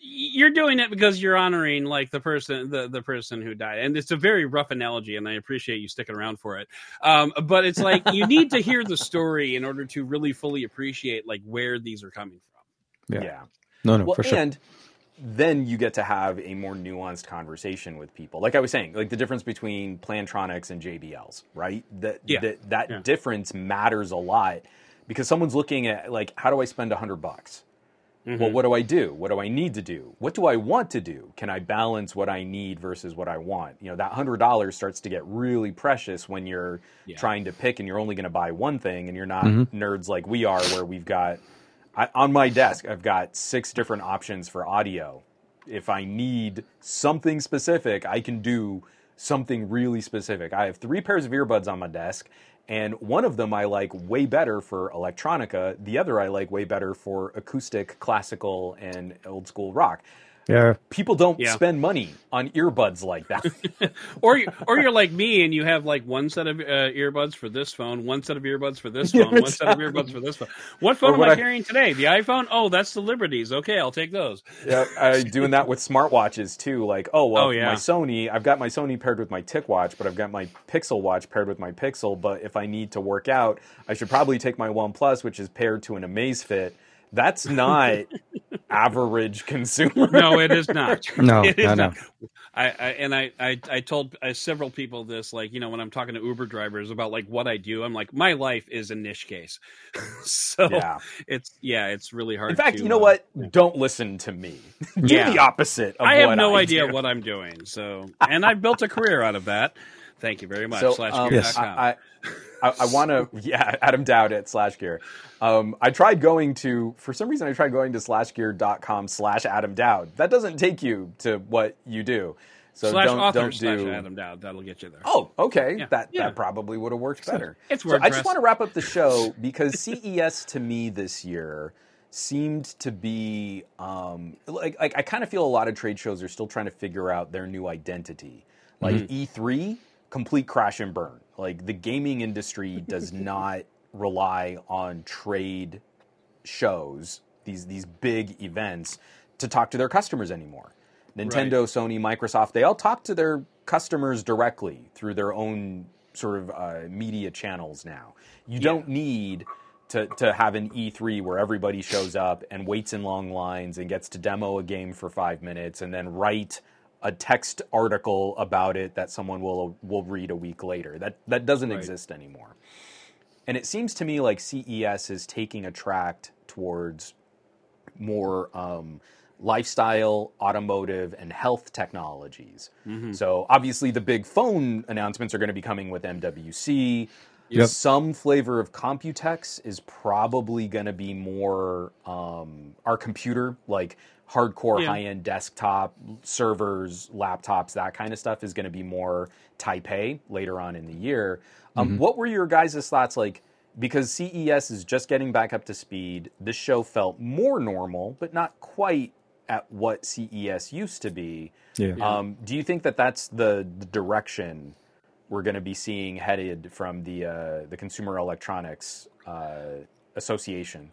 [SPEAKER 3] you're doing it because you're honoring like the person the, the person who died and it's a very rough analogy and i appreciate you sticking around for it um, but it's like you need to hear the story in order to really fully appreciate like where these are coming from
[SPEAKER 2] Yeah.
[SPEAKER 1] yeah.
[SPEAKER 2] No, no,
[SPEAKER 1] well,
[SPEAKER 2] for sure.
[SPEAKER 1] and then you get to have a more nuanced conversation with people. Like I was saying, like the difference between Plantronics and JBLs, right? That
[SPEAKER 3] Yeah.
[SPEAKER 1] that, that
[SPEAKER 3] Yeah.
[SPEAKER 1] difference matters a lot because someone's looking at like, how do I spend a hundred bucks?
[SPEAKER 3] Mm-hmm.
[SPEAKER 1] Well, what do I do? What do I need to do? What do I want to do? Can I balance what I need versus what I want? You know, that hundred dollars starts to get really precious when you're
[SPEAKER 3] Yeah.
[SPEAKER 1] trying to pick and you're only going to buy one thing, and you're not
[SPEAKER 2] Mm-hmm.
[SPEAKER 1] nerds like we are, where we've got I, on my desk, I've got six different options for audio. If I need something specific, I can do something really specific. I have three pairs of earbuds on my desk, and one of them I like way better for electronica. The other I like way better for acoustic, classical, and old school rock.
[SPEAKER 2] Yeah.
[SPEAKER 1] People don't
[SPEAKER 3] Yeah.
[SPEAKER 1] spend money on earbuds like that.
[SPEAKER 3] or you, or you're like me and you have like one set of uh, earbuds for this phone, one set of earbuds for this
[SPEAKER 1] Yeah,
[SPEAKER 3] phone, one set of earbuds for this phone. What phone
[SPEAKER 1] Or
[SPEAKER 3] am
[SPEAKER 1] what
[SPEAKER 3] I
[SPEAKER 1] I-
[SPEAKER 3] carrying today? The iPhone? Oh, that's the Liberties. Okay, I'll take those.
[SPEAKER 1] yeah, I'm doing that with smartwatches too. Like, oh well,
[SPEAKER 3] Oh, yeah.
[SPEAKER 1] my Sony, I've got my Sony paired with my TicWatch, but I've got my Pixel watch paired with my Pixel. But if I need to work out, I should probably take my OnePlus, which is paired to an Amazfit. That's not average consumer.
[SPEAKER 3] No, it is not.
[SPEAKER 2] No,
[SPEAKER 3] it is
[SPEAKER 2] no, no.
[SPEAKER 3] not. I, I and I, I I told uh, several people this, like you know, when I'm talking to Uber drivers about like what I do, I'm like, my life is a niche case. so
[SPEAKER 1] Yeah.
[SPEAKER 3] it's yeah, it's really hard.
[SPEAKER 1] In fact,
[SPEAKER 3] to,
[SPEAKER 1] you know
[SPEAKER 3] uh,
[SPEAKER 1] what? Don't listen to me. Do
[SPEAKER 3] Yeah.
[SPEAKER 1] the opposite. Of
[SPEAKER 3] I have no
[SPEAKER 1] I
[SPEAKER 3] idea
[SPEAKER 1] do.
[SPEAKER 3] what I'm doing. So, and I've built a career out of that. Thank you very much.
[SPEAKER 1] So,
[SPEAKER 3] slash
[SPEAKER 1] um,
[SPEAKER 2] Yes.
[SPEAKER 1] I, I, I want to, yeah, Adam Doud at SlashGear. Um, I tried going to, for some reason, I tried going to slashgear.com slash Adam Doud. That doesn't take you to what you do. So
[SPEAKER 3] slash
[SPEAKER 1] don't,
[SPEAKER 3] author
[SPEAKER 1] don't
[SPEAKER 3] slash
[SPEAKER 1] do.
[SPEAKER 3] Adam Doud. That'll get you there.
[SPEAKER 1] Oh, okay.
[SPEAKER 3] Yeah.
[SPEAKER 1] That
[SPEAKER 3] Yeah.
[SPEAKER 1] that probably would have worked better.
[SPEAKER 3] It's
[SPEAKER 1] so I just want to wrap up the show because CES to me this year seemed to be um, like like I kind of feel a lot of trade shows are still trying to figure out their new identity. Like
[SPEAKER 3] Mm-hmm.
[SPEAKER 1] E3, complete crash and burn. Like the gaming industry does not rely on trade shows, these these big events, to talk to their customers anymore. Nintendo, Sony, Microsoft, they all talk to their customers directly through their own sort of uh, media channels now. You don't need to, to have an E3 where everybody shows up and waits in long lines and gets to demo a game for five minutes and then write a text article about it that someone will will read a week later. That that doesn't
[SPEAKER 3] Right.
[SPEAKER 1] exist anymore. And it seems to me like CES is taking a track towards more um, lifestyle, automotive, and health technologies. So obviously, the big phone announcements are going to be coming with MWC.
[SPEAKER 2] Yep.
[SPEAKER 1] Some flavor of Computex is probably going to be more um, our computer, like hardcore
[SPEAKER 3] Yeah.
[SPEAKER 1] high-end desktop servers, laptops, that kind of stuff is going to be more Taipei later on in the year. Um, What were your guys' thoughts like? Because CES is just getting back up to speed. This show felt more normal, but not quite at what CES used to be.
[SPEAKER 2] Yeah.
[SPEAKER 1] Um, do you think that that's the, the direction we're going to be seeing headed from the uh, the Consumer Electronics uh, Association?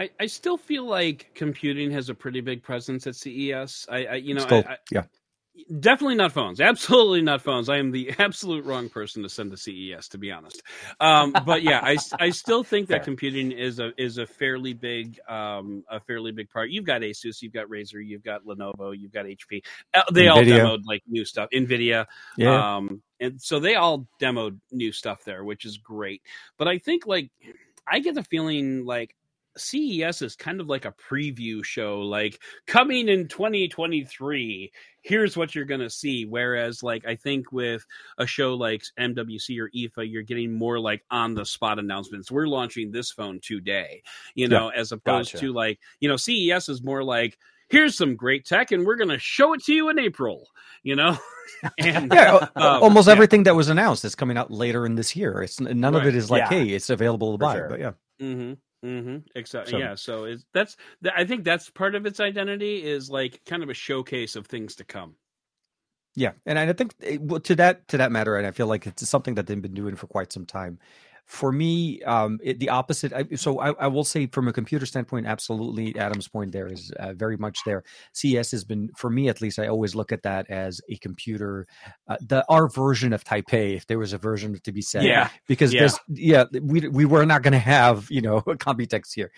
[SPEAKER 3] I, I, still feel like computing has a pretty big presence at CES. I, I you know,
[SPEAKER 2] Still,
[SPEAKER 3] I, I,
[SPEAKER 2] yeah.
[SPEAKER 3] definitely not phones. Absolutely not phones. I am the absolute wrong person to send to CES, to be honest. Um, but yeah, I, I still think that computing is a is a fairly big um, a fairly big part. You've got Asus, you've got Razer, you've got Lenovo, you've got HP. Uh, They all demoed like new stuff. Nvidia,
[SPEAKER 2] Yeah.
[SPEAKER 3] um, and so they all demoed new stuff there, which is great. But I think like I get the feeling like CES is kind of like a preview show, like coming in 2023. Here's what you're gonna see. Whereas, like I think with a show like MWC or IFA, you're getting more like on the spot announcements. We're launching this phone today, you know, as opposed
[SPEAKER 1] Gotcha.
[SPEAKER 3] to like you know CES is more like here's some great tech and we're gonna show it to you in April. You know, and
[SPEAKER 2] yeah,
[SPEAKER 3] um,
[SPEAKER 2] almost
[SPEAKER 3] yeah.
[SPEAKER 2] everything that was announced is coming out later in this year. It's none of it is like,
[SPEAKER 1] Yeah.
[SPEAKER 2] hey, it's available to
[SPEAKER 1] For
[SPEAKER 2] buy.
[SPEAKER 1] sure.
[SPEAKER 2] But yeah,
[SPEAKER 3] Mm-hmm. Mm-hmm. Exactly.
[SPEAKER 2] So-
[SPEAKER 3] yeah. So it's that's th- I think that's part of its identity is like kind of a showcase of things to come.
[SPEAKER 2] yeah, and I think eh, well, to that to that matter, and I feel like it's something that they've been doing for quite some time. For me, um, it, the opposite. I, so I, I will say, from a computer standpoint, absolutely, Adam's point there is uh, very much there. CES has been, for me at least, I always look at that as a computer, uh, the our version of Taipei, if there was a version to be said.
[SPEAKER 3] Yeah.
[SPEAKER 2] because
[SPEAKER 3] Yeah.
[SPEAKER 2] there's yeah we we were not going to have you know Computex here.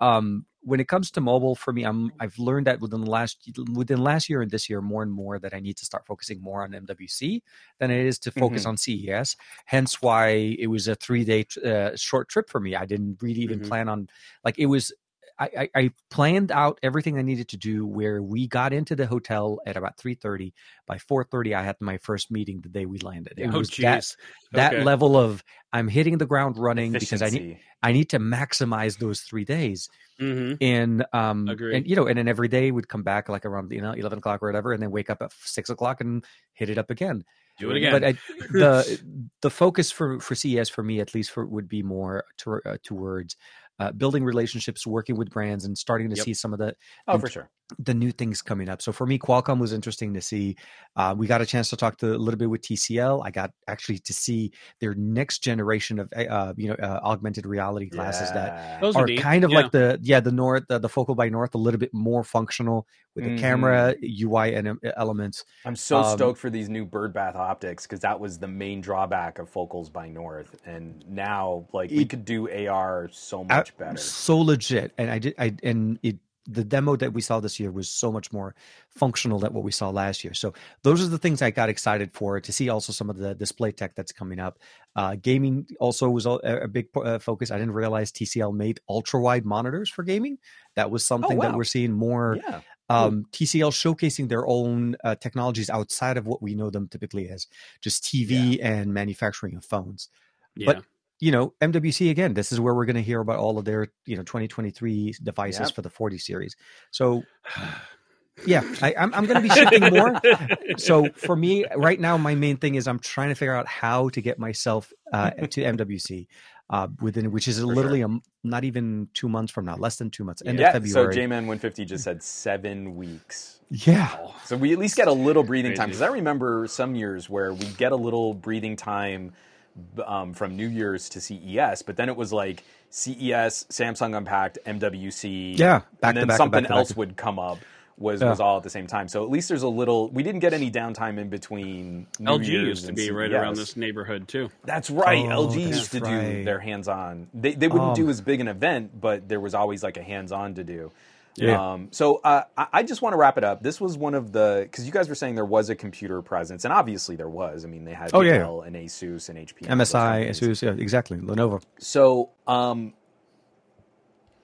[SPEAKER 2] Um, when it comes to mobile, for me, I'm I've learned that within the last within last year and this year more and more that I need to start focusing more on MWC than it is to focus on CES. Hence why it was a three day uh, short trip for me. I didn't really even
[SPEAKER 3] Mhm.
[SPEAKER 2] plan on like it was. I, I, I planned out everything I needed to do. Where we got into the hotel at about three thirty. By four thirty, I had my first meeting the day we landed. It
[SPEAKER 3] oh
[SPEAKER 2] was that that
[SPEAKER 3] Okay.
[SPEAKER 2] level of I'm hitting the ground running because I need I need to maximize those three days.
[SPEAKER 3] Mm-hmm.
[SPEAKER 2] And um
[SPEAKER 3] Agreed.
[SPEAKER 2] and you know, and then every day we'd come back like around you know eleven o'clock or whatever, and then wake up at six o'clock and hit it up again.
[SPEAKER 3] Do it again.
[SPEAKER 2] But I, the the focus for for CES for me at least for would be more to, uh, towards uh, building relationships, working with brands, and starting to
[SPEAKER 3] Yep.
[SPEAKER 2] see some of the
[SPEAKER 1] Oh, for sure.
[SPEAKER 2] The new things coming up. So for me, Qualcomm was interesting to see. Uh, we got a chance to talk to a little bit with TCL. I got actually to see their next generation of uh, you know uh, augmented reality glasses that
[SPEAKER 3] Those
[SPEAKER 2] are
[SPEAKER 3] neat.
[SPEAKER 2] kind of
[SPEAKER 3] Yeah.
[SPEAKER 2] like the yeah the North the, the focal by North a little bit more functional with the
[SPEAKER 1] Mhm.
[SPEAKER 2] camera UI and um, elements.
[SPEAKER 1] I'm so
[SPEAKER 2] Um,
[SPEAKER 1] stoked for these new birdbath optics because that was the main drawback of focals by North, and now like we could do AR so
[SPEAKER 2] Uh,
[SPEAKER 1] much better.
[SPEAKER 2] So legit, and I did I and it the demo that we saw this year was so much more functional than what we saw last year. So those are the things I got excited for to see. Also, some of the display tech that's coming up. Uh, gaming also was a, a big uh, focus. I didn't realize TCL made ultra wide monitors for gaming. That was something that
[SPEAKER 1] wow.
[SPEAKER 2] we're seeing more.
[SPEAKER 1] Yeah,
[SPEAKER 2] um, TCL showcasing their own uh, technologies outside of what we know them typically as just TV and manufacturing of phones.
[SPEAKER 3] yeah.
[SPEAKER 2] but- You know, MWC again. This is where we're going to hear about all of their you know 2023 devices
[SPEAKER 1] Yep.
[SPEAKER 2] for the 40 series. So yeah, I, I'm I'm going to be shifting more. So for me right now, my main thing is I'm trying to figure out how to get myself uh, to MWC. Uh, within which is
[SPEAKER 1] For
[SPEAKER 2] literally a m not even two months from now, less than two months, end
[SPEAKER 1] yeah.
[SPEAKER 2] of February.
[SPEAKER 1] So JMan 150 just said seven weeks.
[SPEAKER 2] yeah,
[SPEAKER 1] So we at least get a little breathing time because I remember some years where we get a little breathing time b- um, from New Year's to CES, but then it was like CES, Samsung Unpacked, MWC,
[SPEAKER 2] Yeah, back
[SPEAKER 1] and
[SPEAKER 2] to
[SPEAKER 1] then
[SPEAKER 2] back
[SPEAKER 1] something
[SPEAKER 2] back to back
[SPEAKER 1] else
[SPEAKER 2] to-
[SPEAKER 1] would come up. Was
[SPEAKER 2] Yeah.
[SPEAKER 1] was all at the same time. So at least there's a little. We didn't get any downtime in between. New
[SPEAKER 3] LG
[SPEAKER 1] Year's
[SPEAKER 3] used to
[SPEAKER 1] and
[SPEAKER 3] be right
[SPEAKER 1] CES.
[SPEAKER 3] around this neighborhood too.
[SPEAKER 1] That's right.
[SPEAKER 2] Oh,
[SPEAKER 1] LG
[SPEAKER 2] that's
[SPEAKER 1] used to
[SPEAKER 2] right.
[SPEAKER 1] do their hands-on. They they wouldn't
[SPEAKER 2] Um,
[SPEAKER 1] do as big an event, but there was always like a hands-on to do.
[SPEAKER 2] Yeah.
[SPEAKER 1] Um, so uh, I, I just want to wrap it up. This was one of the because you guys were saying there was a computer presence, and obviously there was. I mean, they had
[SPEAKER 2] Oh, yeah,
[SPEAKER 1] Dell and Asus and HP, and all those
[SPEAKER 2] MSI. ASUS, yeah, exactly, Lenovo.
[SPEAKER 1] So um,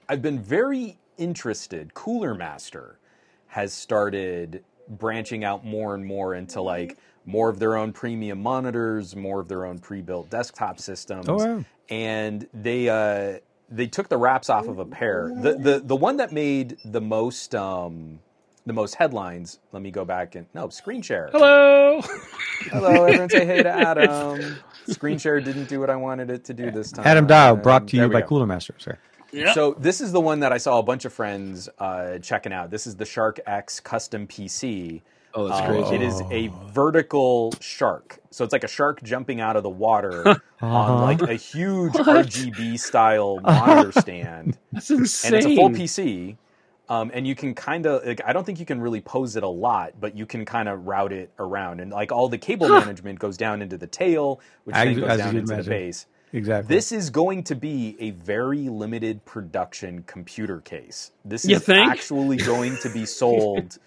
[SPEAKER 1] I've been very interested. Cooler Master has started branching out more and more into like more of their own premium monitors, more of their own pre-built desktop systems.
[SPEAKER 2] Oh, wow.
[SPEAKER 1] And they uh, they took the wraps off of a pair. The the the one that made the most um, the most headlines. Let me go back and no screen share.
[SPEAKER 3] Hello.
[SPEAKER 1] Hello, everyone say hey to Adam. Screen share didn't do what I wanted it to do this time.
[SPEAKER 2] Adam Doud, brought to you by
[SPEAKER 1] go.
[SPEAKER 2] Cooler Master, sir.
[SPEAKER 3] Yeah.
[SPEAKER 1] So this is the one that I saw a bunch of friends uh, checking out. This is the Shark X custom PC.
[SPEAKER 3] Oh, that's
[SPEAKER 1] Um,
[SPEAKER 3] crazy.
[SPEAKER 1] It is a vertical shark, so it's like a shark jumping out of the water on
[SPEAKER 2] Uh-huh.
[SPEAKER 1] like a huge
[SPEAKER 3] What?
[SPEAKER 1] RGB style monitor stand,
[SPEAKER 3] That's insane.
[SPEAKER 1] and it's a full PC. Um, and you can kind of like I don't think you can really pose it a lot, but you can kind of route it around, and like all the cable management goes down into the tail, which
[SPEAKER 2] As-
[SPEAKER 1] then goes down
[SPEAKER 2] you'd
[SPEAKER 1] into the base.
[SPEAKER 2] Exactly.
[SPEAKER 1] This is going to be a very limited production computer case. This
[SPEAKER 3] You
[SPEAKER 1] is
[SPEAKER 3] think?
[SPEAKER 1] actually going to be sold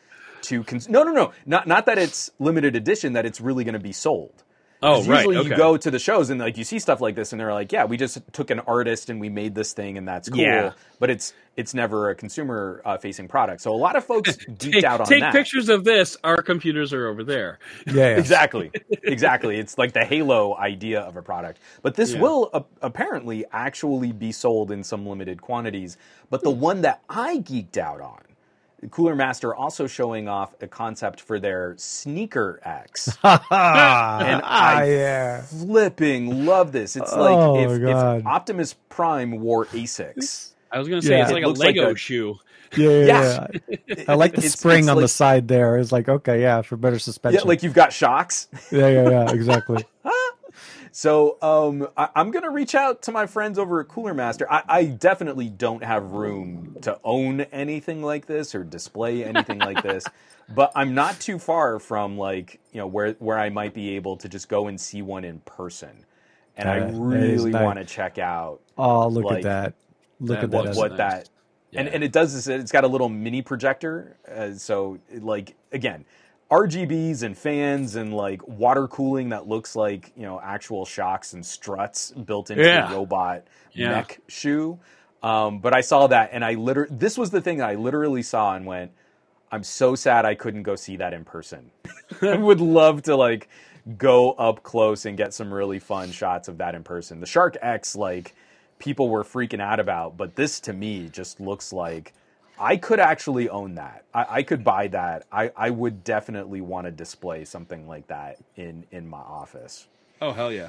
[SPEAKER 1] to cons- no, no, no, not not that it's limited edition. That it's really going to be sold.
[SPEAKER 3] Oh,
[SPEAKER 1] 'Cause
[SPEAKER 3] right.
[SPEAKER 1] Usually
[SPEAKER 3] okay.
[SPEAKER 1] you go to the shows and like you see stuff like this and they're like, yeah, we just took an artist and we made this thing and that's cool.
[SPEAKER 3] Yeah.
[SPEAKER 1] But it's it's never a consumer uh, facing product. So a lot of folks geeked
[SPEAKER 3] Take,
[SPEAKER 1] out on
[SPEAKER 3] take
[SPEAKER 1] that.
[SPEAKER 3] Take pictures of this. Our computers are over there.
[SPEAKER 2] yeah, yeah.
[SPEAKER 1] Exactly. exactly. It's like the Halo idea of a product. But this
[SPEAKER 3] Yeah.
[SPEAKER 1] will uh, apparently actually be sold in some limited quantities. But the one that I geeked out on, Cooler Master also showing off a concept for their Sneaker X.
[SPEAKER 2] and
[SPEAKER 1] And I
[SPEAKER 2] Ah, yeah.
[SPEAKER 1] flipping love this. It's
[SPEAKER 2] Oh,
[SPEAKER 1] like if, if Optimus Prime wore Asics.
[SPEAKER 3] I was going to say
[SPEAKER 2] Yeah.
[SPEAKER 3] it's
[SPEAKER 1] It
[SPEAKER 3] like a
[SPEAKER 1] looks like
[SPEAKER 3] Lego
[SPEAKER 1] a-
[SPEAKER 3] shoe.
[SPEAKER 2] Yeah, yeah,
[SPEAKER 1] Yeah.
[SPEAKER 2] yeah. I like the
[SPEAKER 1] It's-
[SPEAKER 2] spring
[SPEAKER 1] it's
[SPEAKER 2] on the side there. It's like okay, yeah, for better suspension.
[SPEAKER 1] Yeah,
[SPEAKER 2] suspension.
[SPEAKER 1] like you've got shocks.
[SPEAKER 2] yeah, yeah, yeah, exactly.
[SPEAKER 1] So um, I, I'm gonna reach out to my friends over at Cooler Master. I, I definitely don't have room to own anything like this or display anything like this, but I'm not too far from like you know where where I might be able to just go and see one in person, and I
[SPEAKER 2] Uh, that is
[SPEAKER 1] really
[SPEAKER 2] nice.
[SPEAKER 1] want to check out
[SPEAKER 2] Oh, look
[SPEAKER 1] Like,
[SPEAKER 2] at that! Look at that!
[SPEAKER 1] what
[SPEAKER 3] was
[SPEAKER 1] what
[SPEAKER 3] nice.
[SPEAKER 1] that and and it does this. It's got a little mini projector, uh, so it, like again. RGBs and fans and like water cooling that looks like you know actual shocks and struts built into
[SPEAKER 3] Yeah.
[SPEAKER 1] a robot
[SPEAKER 3] Yeah.
[SPEAKER 1] neck shoe. Um, but I saw that and I literally this was the thing I literally saw and went, I'm so sad I couldn't go see that in person. I would love to like go up close and get some really fun shots of that in person. The Shark X, like people were freaking out about, but this to me just looks like I could actually own that. I, I could buy that. I, I would definitely want to display something like that in in my office.
[SPEAKER 3] Oh, hell yeah.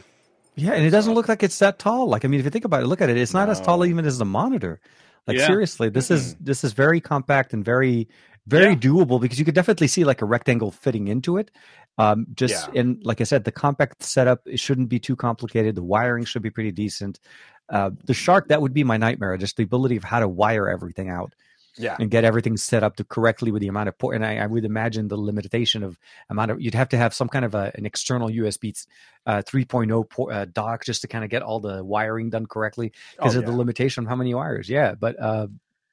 [SPEAKER 2] Yeah, and it doesn't look like it's that tall. Like I mean, if you think about it, look at it. It's not as tall even as the monitor. Like
[SPEAKER 3] Yeah.
[SPEAKER 2] seriously, this is this is very compact and very very
[SPEAKER 3] Yeah.
[SPEAKER 2] doable because you could definitely see like a rectangle fitting into it. Um, just
[SPEAKER 1] Yeah.
[SPEAKER 2] and like I said, the compact setup it shouldn't be too complicated. The wiring should be pretty decent. Uh, the Shark that would be my nightmare. Just the ability of how to wire everything out
[SPEAKER 1] Yeah.
[SPEAKER 2] and get everything set up to correctly with the amount of port. And I, I would imagine the limitation of amount of you'd have to have some kind of a, an external USB uh, 3.0 port, uh, dock just to kind of get all the wiring done correctly because
[SPEAKER 1] Oh,
[SPEAKER 2] of the limitation of how many wires. Yeah, but uh,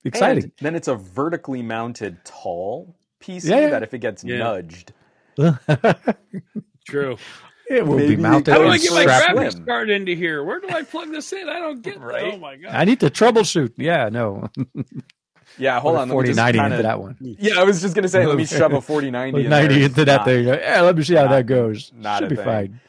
[SPEAKER 2] exciting.
[SPEAKER 1] And then it's a vertically mounted tall PC
[SPEAKER 2] Yeah, yeah.
[SPEAKER 1] that if it gets
[SPEAKER 3] Yeah.
[SPEAKER 1] nudged,
[SPEAKER 3] True.
[SPEAKER 2] it will
[SPEAKER 1] Maybe
[SPEAKER 2] be mounted
[SPEAKER 3] How do
[SPEAKER 1] That
[SPEAKER 3] I get my
[SPEAKER 1] strap in.
[SPEAKER 3] graphics card into here? Where do I plug this in? I don't get
[SPEAKER 1] Right?
[SPEAKER 3] Oh my god.
[SPEAKER 2] I need to troubleshoot. Yeah, no.
[SPEAKER 1] yeah. Hold on, let me just
[SPEAKER 2] 4090
[SPEAKER 1] kinda-
[SPEAKER 2] into that one.
[SPEAKER 1] Yeah, I was just gonna say, let me shove a 4090
[SPEAKER 2] Put
[SPEAKER 1] in
[SPEAKER 2] 90
[SPEAKER 1] there.
[SPEAKER 2] into that
[SPEAKER 1] Not-
[SPEAKER 2] thing. Yeah, let me see how
[SPEAKER 1] not-
[SPEAKER 2] that goes.
[SPEAKER 1] not
[SPEAKER 2] Should
[SPEAKER 1] a
[SPEAKER 2] be
[SPEAKER 1] thing.
[SPEAKER 2] fine.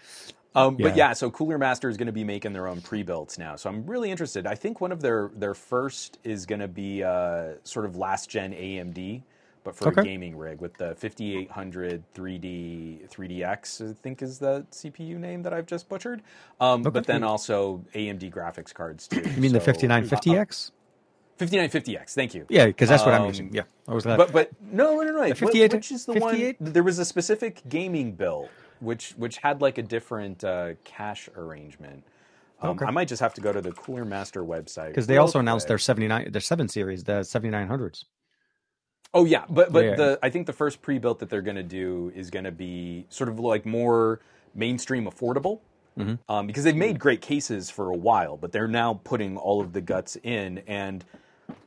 [SPEAKER 1] Um, But
[SPEAKER 2] Yeah.
[SPEAKER 1] yeah, so Cooler Master is going to be making their own pre-builts now. So I'm really interested. I think one of their their first is going to be uh, sort of last gen AMD, but for
[SPEAKER 2] Okay.
[SPEAKER 1] a gaming rig with the 5800 3D 3DX. I think is the CPU name that I've just butchered. Um,
[SPEAKER 2] Okay.
[SPEAKER 1] But then also AMD graphics cards too.
[SPEAKER 2] You mean the 5950X?
[SPEAKER 1] 5950X. Thank you.
[SPEAKER 2] Yeah, because that's what I'm
[SPEAKER 1] Um,
[SPEAKER 2] using. Yeah, I was glad.
[SPEAKER 1] But but no no no.
[SPEAKER 2] The 58
[SPEAKER 1] which is the
[SPEAKER 2] 58?
[SPEAKER 1] one? There was a specific gaming build which which had like a different uh, cache arrangement. Um,
[SPEAKER 2] Okay.
[SPEAKER 1] I might just have to go to the Cooler Master website
[SPEAKER 2] because they also announced their 79, their 7 series, the 7900s.
[SPEAKER 1] Oh yeah, but but
[SPEAKER 2] Yeah.
[SPEAKER 1] the I think the first pre-built that they're going to do is going to be sort of like more mainstream affordable.
[SPEAKER 2] Mm-hmm.
[SPEAKER 1] Um, because they've made great cases for a while, but they're now putting all of the guts in, and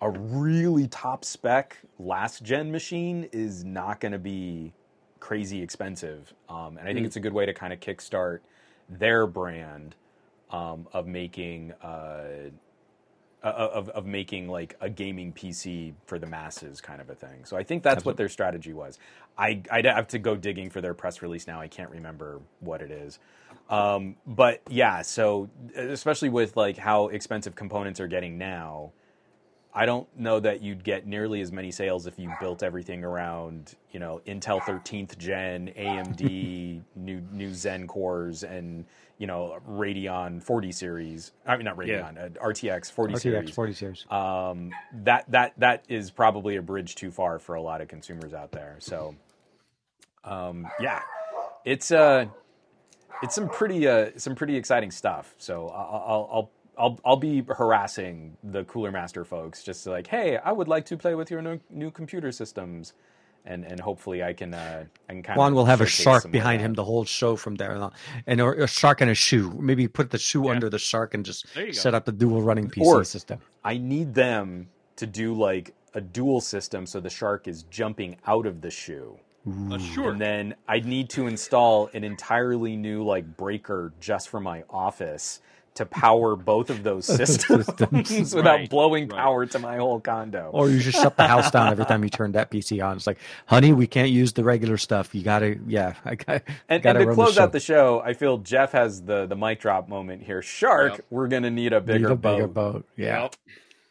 [SPEAKER 1] a really top spec last gen machine is not going to be crazy expensive. Um, and I think it's a good way to kind of kickstart their brand um, of making uh, of of making like a gaming PC for the masses kind of a thing. So I think that's what their strategy was. I I'd have to go digging for their press release now. I can't remember what it is. Um, but yeah, so especially with like how expensive components are getting now, I don't know that you'd get nearly as many sales if you built everything around, you know, Intel 13th gen, AMD, new new Zen cores, and you know Radeon 40 series. I mean, not Radeon, uh, RTX 40
[SPEAKER 2] RTX
[SPEAKER 1] series.
[SPEAKER 2] 40 series.
[SPEAKER 1] Um, that that that is probably a bridge too far for a lot of consumers out there. So, um, yeah, it's uh, it's some pretty uh, some pretty exciting stuff. So I'll I'll. I'll I'll, I'll be harassing the Cooler Master folks, just like, hey, I would like to play with your new, new computer systems, and and hopefully I can uh, I can kind
[SPEAKER 2] Juan
[SPEAKER 1] of
[SPEAKER 2] will have a shark behind him the whole show from there on, and or a shark and a shoe. Maybe put the shoe
[SPEAKER 3] Yeah.
[SPEAKER 2] under the shark and just
[SPEAKER 3] There go.
[SPEAKER 2] set up the dual running PC
[SPEAKER 1] Or-
[SPEAKER 2] system.
[SPEAKER 1] I need them to do like a dual system, so the shark is jumping out of the shoe.
[SPEAKER 3] Uh, sure.
[SPEAKER 1] And then I'd need to install an entirely new like breaker just for my office to power both of those systems without
[SPEAKER 3] Right,
[SPEAKER 1] blowing
[SPEAKER 3] right.
[SPEAKER 1] power to my whole condo.
[SPEAKER 2] Or you just shut the house down every time you turn that PC on. It's like, honey, we can't use the regular stuff. You gotta, yeah, I got.
[SPEAKER 1] and,
[SPEAKER 2] gotta
[SPEAKER 1] and to close
[SPEAKER 2] show.
[SPEAKER 1] out the show, I feel Jeff has the the mic drop moment here. Shark,
[SPEAKER 3] Yep.
[SPEAKER 1] we're gonna need a
[SPEAKER 2] Need
[SPEAKER 1] bigger,
[SPEAKER 2] a bigger
[SPEAKER 1] boat.
[SPEAKER 2] boat. Yeah.
[SPEAKER 3] Yep.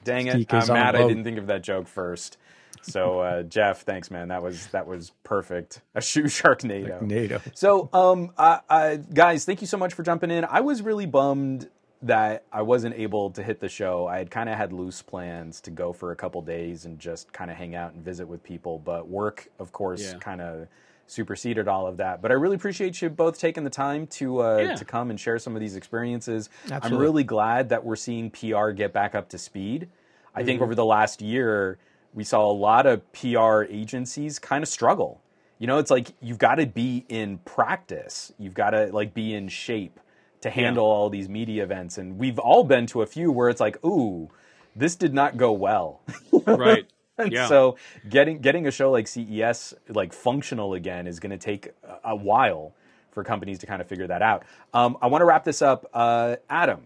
[SPEAKER 1] Dang it!
[SPEAKER 2] TK's
[SPEAKER 1] I'm mad I didn't think of that joke first. So uh, Jeff, thanks, man. That was that was perfect. A shoe Sharknado.
[SPEAKER 2] NATO.
[SPEAKER 1] So, um, I, I, guys, thank you so much for jumping in. I was really bummed that I wasn't able to hit the show. I had kind of had loose plans to go for a couple days and just kind of hang out and visit with people, but work, of course,
[SPEAKER 3] Yeah.
[SPEAKER 1] kind of superseded all of that. But I really appreciate you both taking the time to uh,
[SPEAKER 3] Yeah.
[SPEAKER 1] to come and share some of these experiences. I'm really glad that we're seeing PR get back up to speed. I think over the last year, we saw a lot of PR agencies kind of struggle. You know, it's like you've got to be in practice. You've got to like be in shape to handle all these media events. And we've all been to a few where it's like, ooh, this did not go well.
[SPEAKER 3] Right.
[SPEAKER 1] And
[SPEAKER 3] Yeah.
[SPEAKER 1] so getting getting a show like CES like functional again is going to take a, a while for companies to kind of figure that out. Um, I want to wrap this up, uh, Adam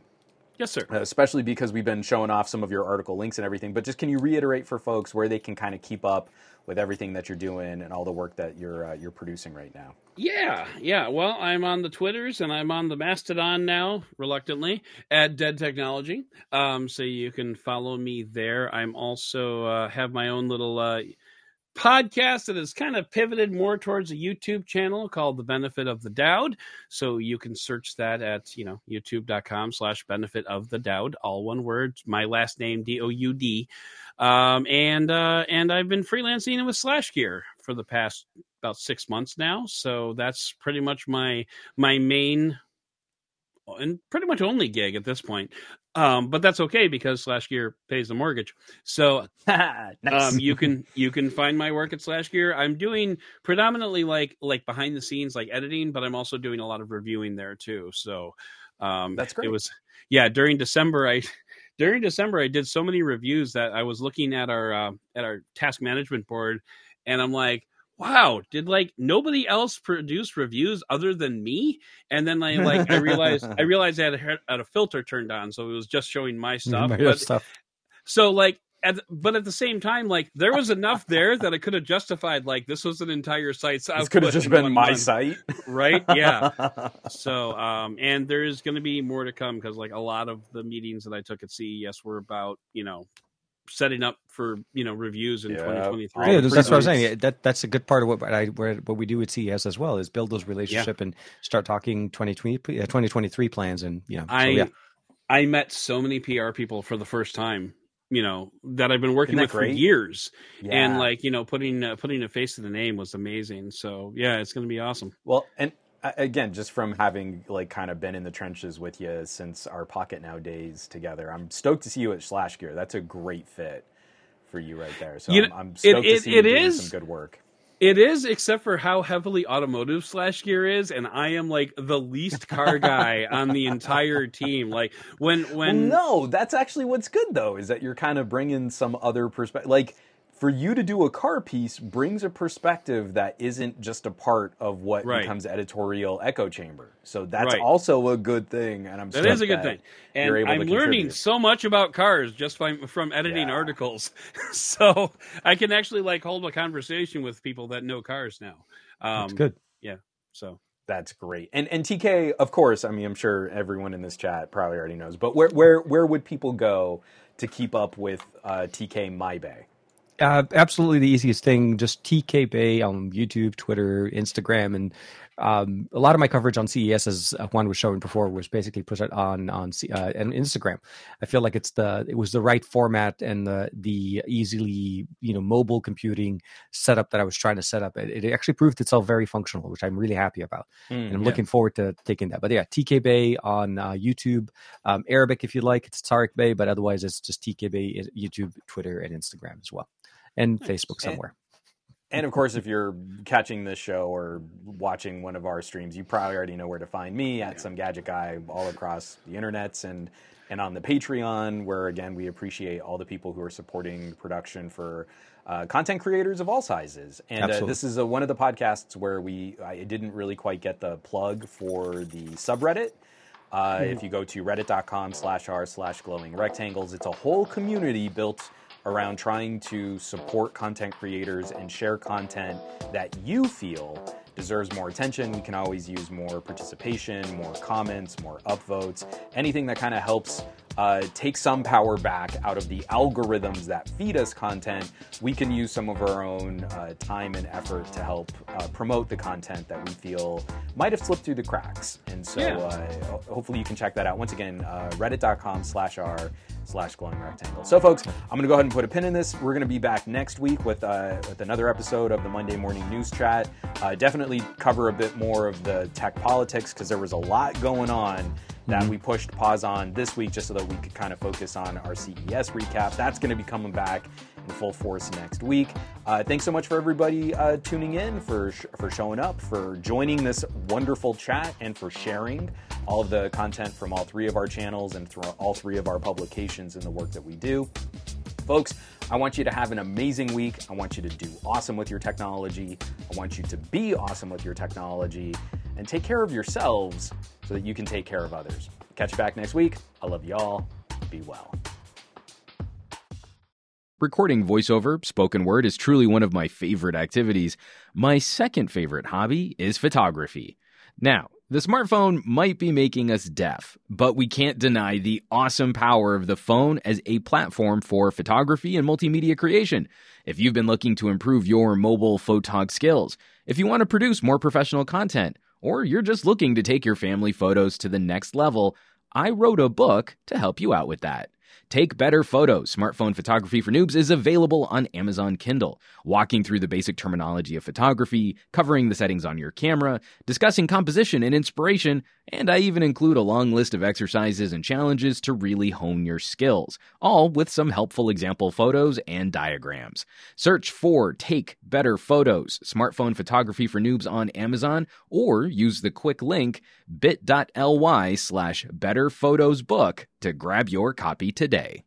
[SPEAKER 3] Yes, sir.
[SPEAKER 1] especially because we've been showing off some of your article links and everything. But just can you reiterate for folks where they can kind of keep up with everything that you're doing and all the work that you're uh, you're producing right now?
[SPEAKER 3] Yeah, yeah. Well, I'm on the Twitters and I'm on the Mastodon now, reluctantly, at Dead Technology. Um, so you can follow me there. I'm also uh, have my own little uh, podcast that has kind of pivoted more towards a YouTube channel called The Benefit of the Doud. So you can search that at, you know, youtube.com slash benefit of the Doud, all one word. My last name, D O U D. Um, and, uh, and I've been freelancing with SlashGear for the past about six months now. So that's pretty much my, my main and pretty much only gig at this point. Um, but that's okay because SlashGear pays the mortgage. So
[SPEAKER 1] nice.
[SPEAKER 3] um, you can you can find my work at SlashGear. I'm doing predominantly like like behind the scenes like editing, but I'm also doing a lot of reviewing there too. So um,
[SPEAKER 1] That's great.
[SPEAKER 3] It was yeah during December I during December I did so many reviews that I was looking at our uh, at our task management board, and I'm like. Wow, did like nobody else produce reviews other than me? And then I like I realized I realized I had a, had a filter turned on, so it was just showing my stuff.
[SPEAKER 2] My
[SPEAKER 3] but-
[SPEAKER 2] stuff.
[SPEAKER 3] so like at, but at the same time like there was enough there that I could have justified like this was an entire site's
[SPEAKER 1] this could have just been my
[SPEAKER 3] month,
[SPEAKER 1] site.
[SPEAKER 3] right yeah so um and there's going to be more to come because like a lot of the meetings that i took at ces were about you know setting up for you know reviews in
[SPEAKER 1] Yeah.
[SPEAKER 3] 2023
[SPEAKER 2] Yeah,
[SPEAKER 1] the
[SPEAKER 2] that's what I'm
[SPEAKER 1] previews.
[SPEAKER 2] saying. That that's a good part of what I what we do at CES as well is build those relationship and start talking 2020 uh, 2023 plans and you know. so,
[SPEAKER 3] I
[SPEAKER 2] yeah.
[SPEAKER 3] I met so many PR people for the first time, you know, that I've been working
[SPEAKER 1] Isn't that
[SPEAKER 3] with for years,
[SPEAKER 1] Yeah.
[SPEAKER 3] and like you know, putting uh, putting a face to the name was amazing. So yeah, it's going to be awesome.
[SPEAKER 1] Well, and uh, again, just from having like kind of been in the trenches with you since our Pocketnow days together, I'm stoked to see you at SlashGear. That's a great fit for you right there. So
[SPEAKER 3] You
[SPEAKER 1] I'm, I'm stoked
[SPEAKER 3] it-
[SPEAKER 1] to see you
[SPEAKER 3] it
[SPEAKER 1] doing some good work.
[SPEAKER 3] It is, except for how heavily automotive SlashGear is, and I am like the least car guy on the entire team. Like when when
[SPEAKER 1] well, no, that's actually what's good though, is that you're kind of bringing some other perspective. Like for you to do a car piece brings a perspective that isn't just a part of what
[SPEAKER 3] Right.
[SPEAKER 1] becomes editorial echo chamber. So that's
[SPEAKER 3] Right.
[SPEAKER 1] also a good thing, and I'm
[SPEAKER 3] That
[SPEAKER 1] stoked
[SPEAKER 3] is a good thing. And I'm learning
[SPEAKER 1] contribute.
[SPEAKER 3] so much about cars just from, from editing
[SPEAKER 1] Yeah.
[SPEAKER 3] articles. so I can actually like hold a conversation with people that know cars now. Um,
[SPEAKER 2] That's good. Yeah.
[SPEAKER 3] So
[SPEAKER 1] That's great. And and TK, of course, I mean, I'm sure everyone in this chat probably already knows, but where where where would people go to keep up with uh, TK MyBay?
[SPEAKER 2] Uh, absolutely the easiest thing. Just TK Bay on YouTube, Twitter, Instagram, and um, a lot of my coverage on CES, as Juan was showing before, was basically put on on C, uh, and Instagram. I feel like it's the it was the right format and the the easily you know mobile computing setup that I was trying to set up. It, it actually proved itself very functional, which I'm really happy about,
[SPEAKER 1] Mm,
[SPEAKER 2] and I'm
[SPEAKER 1] yeah.
[SPEAKER 2] looking forward to taking that. But yeah, TK Bay on uh, YouTube, um, Arabic if you like, it's Tariq Bay, but otherwise it's just TK Bay YouTube, Twitter, and Instagram as well, and Facebook somewhere.
[SPEAKER 1] And of course, if you're catching this show or watching one of our streams, you probably already know where to find me at SomeGadgetGuy all across the internets and and on the Patreon, where again we appreciate all the people who are supporting production for uh, content creators of all sizes. And uh, this is a, one of the podcasts where we I didn't really quite get the plug for the subreddit. Uh, If you go to reddit.com slash r slash glowing rectangles, it's a whole community built around trying to support content creators and share content that you feel deserves more attention. We can always use more participation, more comments, more upvotes, anything that kind of helps uh, take some power back out of the algorithms that feed us content. We can use some of our own uh, time and effort to help uh, promote the content that we feel might have slipped through the cracks. And so
[SPEAKER 3] Yeah.
[SPEAKER 1] uh, hopefully you can check that out. Once again, uh, reddit.com slash r slash glowing rectangle. So folks, I'm going to go ahead and put a pin in this. We're going to be back next week with, uh, with another episode of the Monday Morning News Chat. Uh, definitely cover a bit more of the tech politics because there was a lot going on that we pushed pause on this week just so that we could kind of focus on our CES recap. That's going to be coming back in full force next week. Uh, thanks so much for everybody uh, tuning in, for sh- for showing up, for joining this wonderful chat, and for sharing all the content from all three of our channels and through all three of our publications and the work that we do. Folks, I want you to have an amazing week. I want you to do awesome with your technology. I want you to be awesome with your technology and take care of yourselves so that you can take care of others. Catch you back next week. I love y'all. Be well.
[SPEAKER 5] Recording voiceover, spoken word, is truly one of my favorite activities. My second favorite hobby is photography. Now, the smartphone might be making us deaf, but we can't deny the awesome power of the phone as a platform for photography and multimedia creation. If you've been looking to improve your mobile photog skills, if you want to produce more professional content, or you're just looking to take your family photos to the next level, I wrote a book to help you out with that. Take Better Photos. Smartphone Photography for Noobs is available on Amazon Kindle, walking through the basic terminology of photography, covering the settings on your camera, discussing composition and inspiration, and I even include a long list of exercises and challenges to really hone your skills, all with some helpful example photos and diagrams. Search for Take Better Photos Smartphone Photography for Noobs on Amazon or use the quick link bit.ly slash to grab your copy today.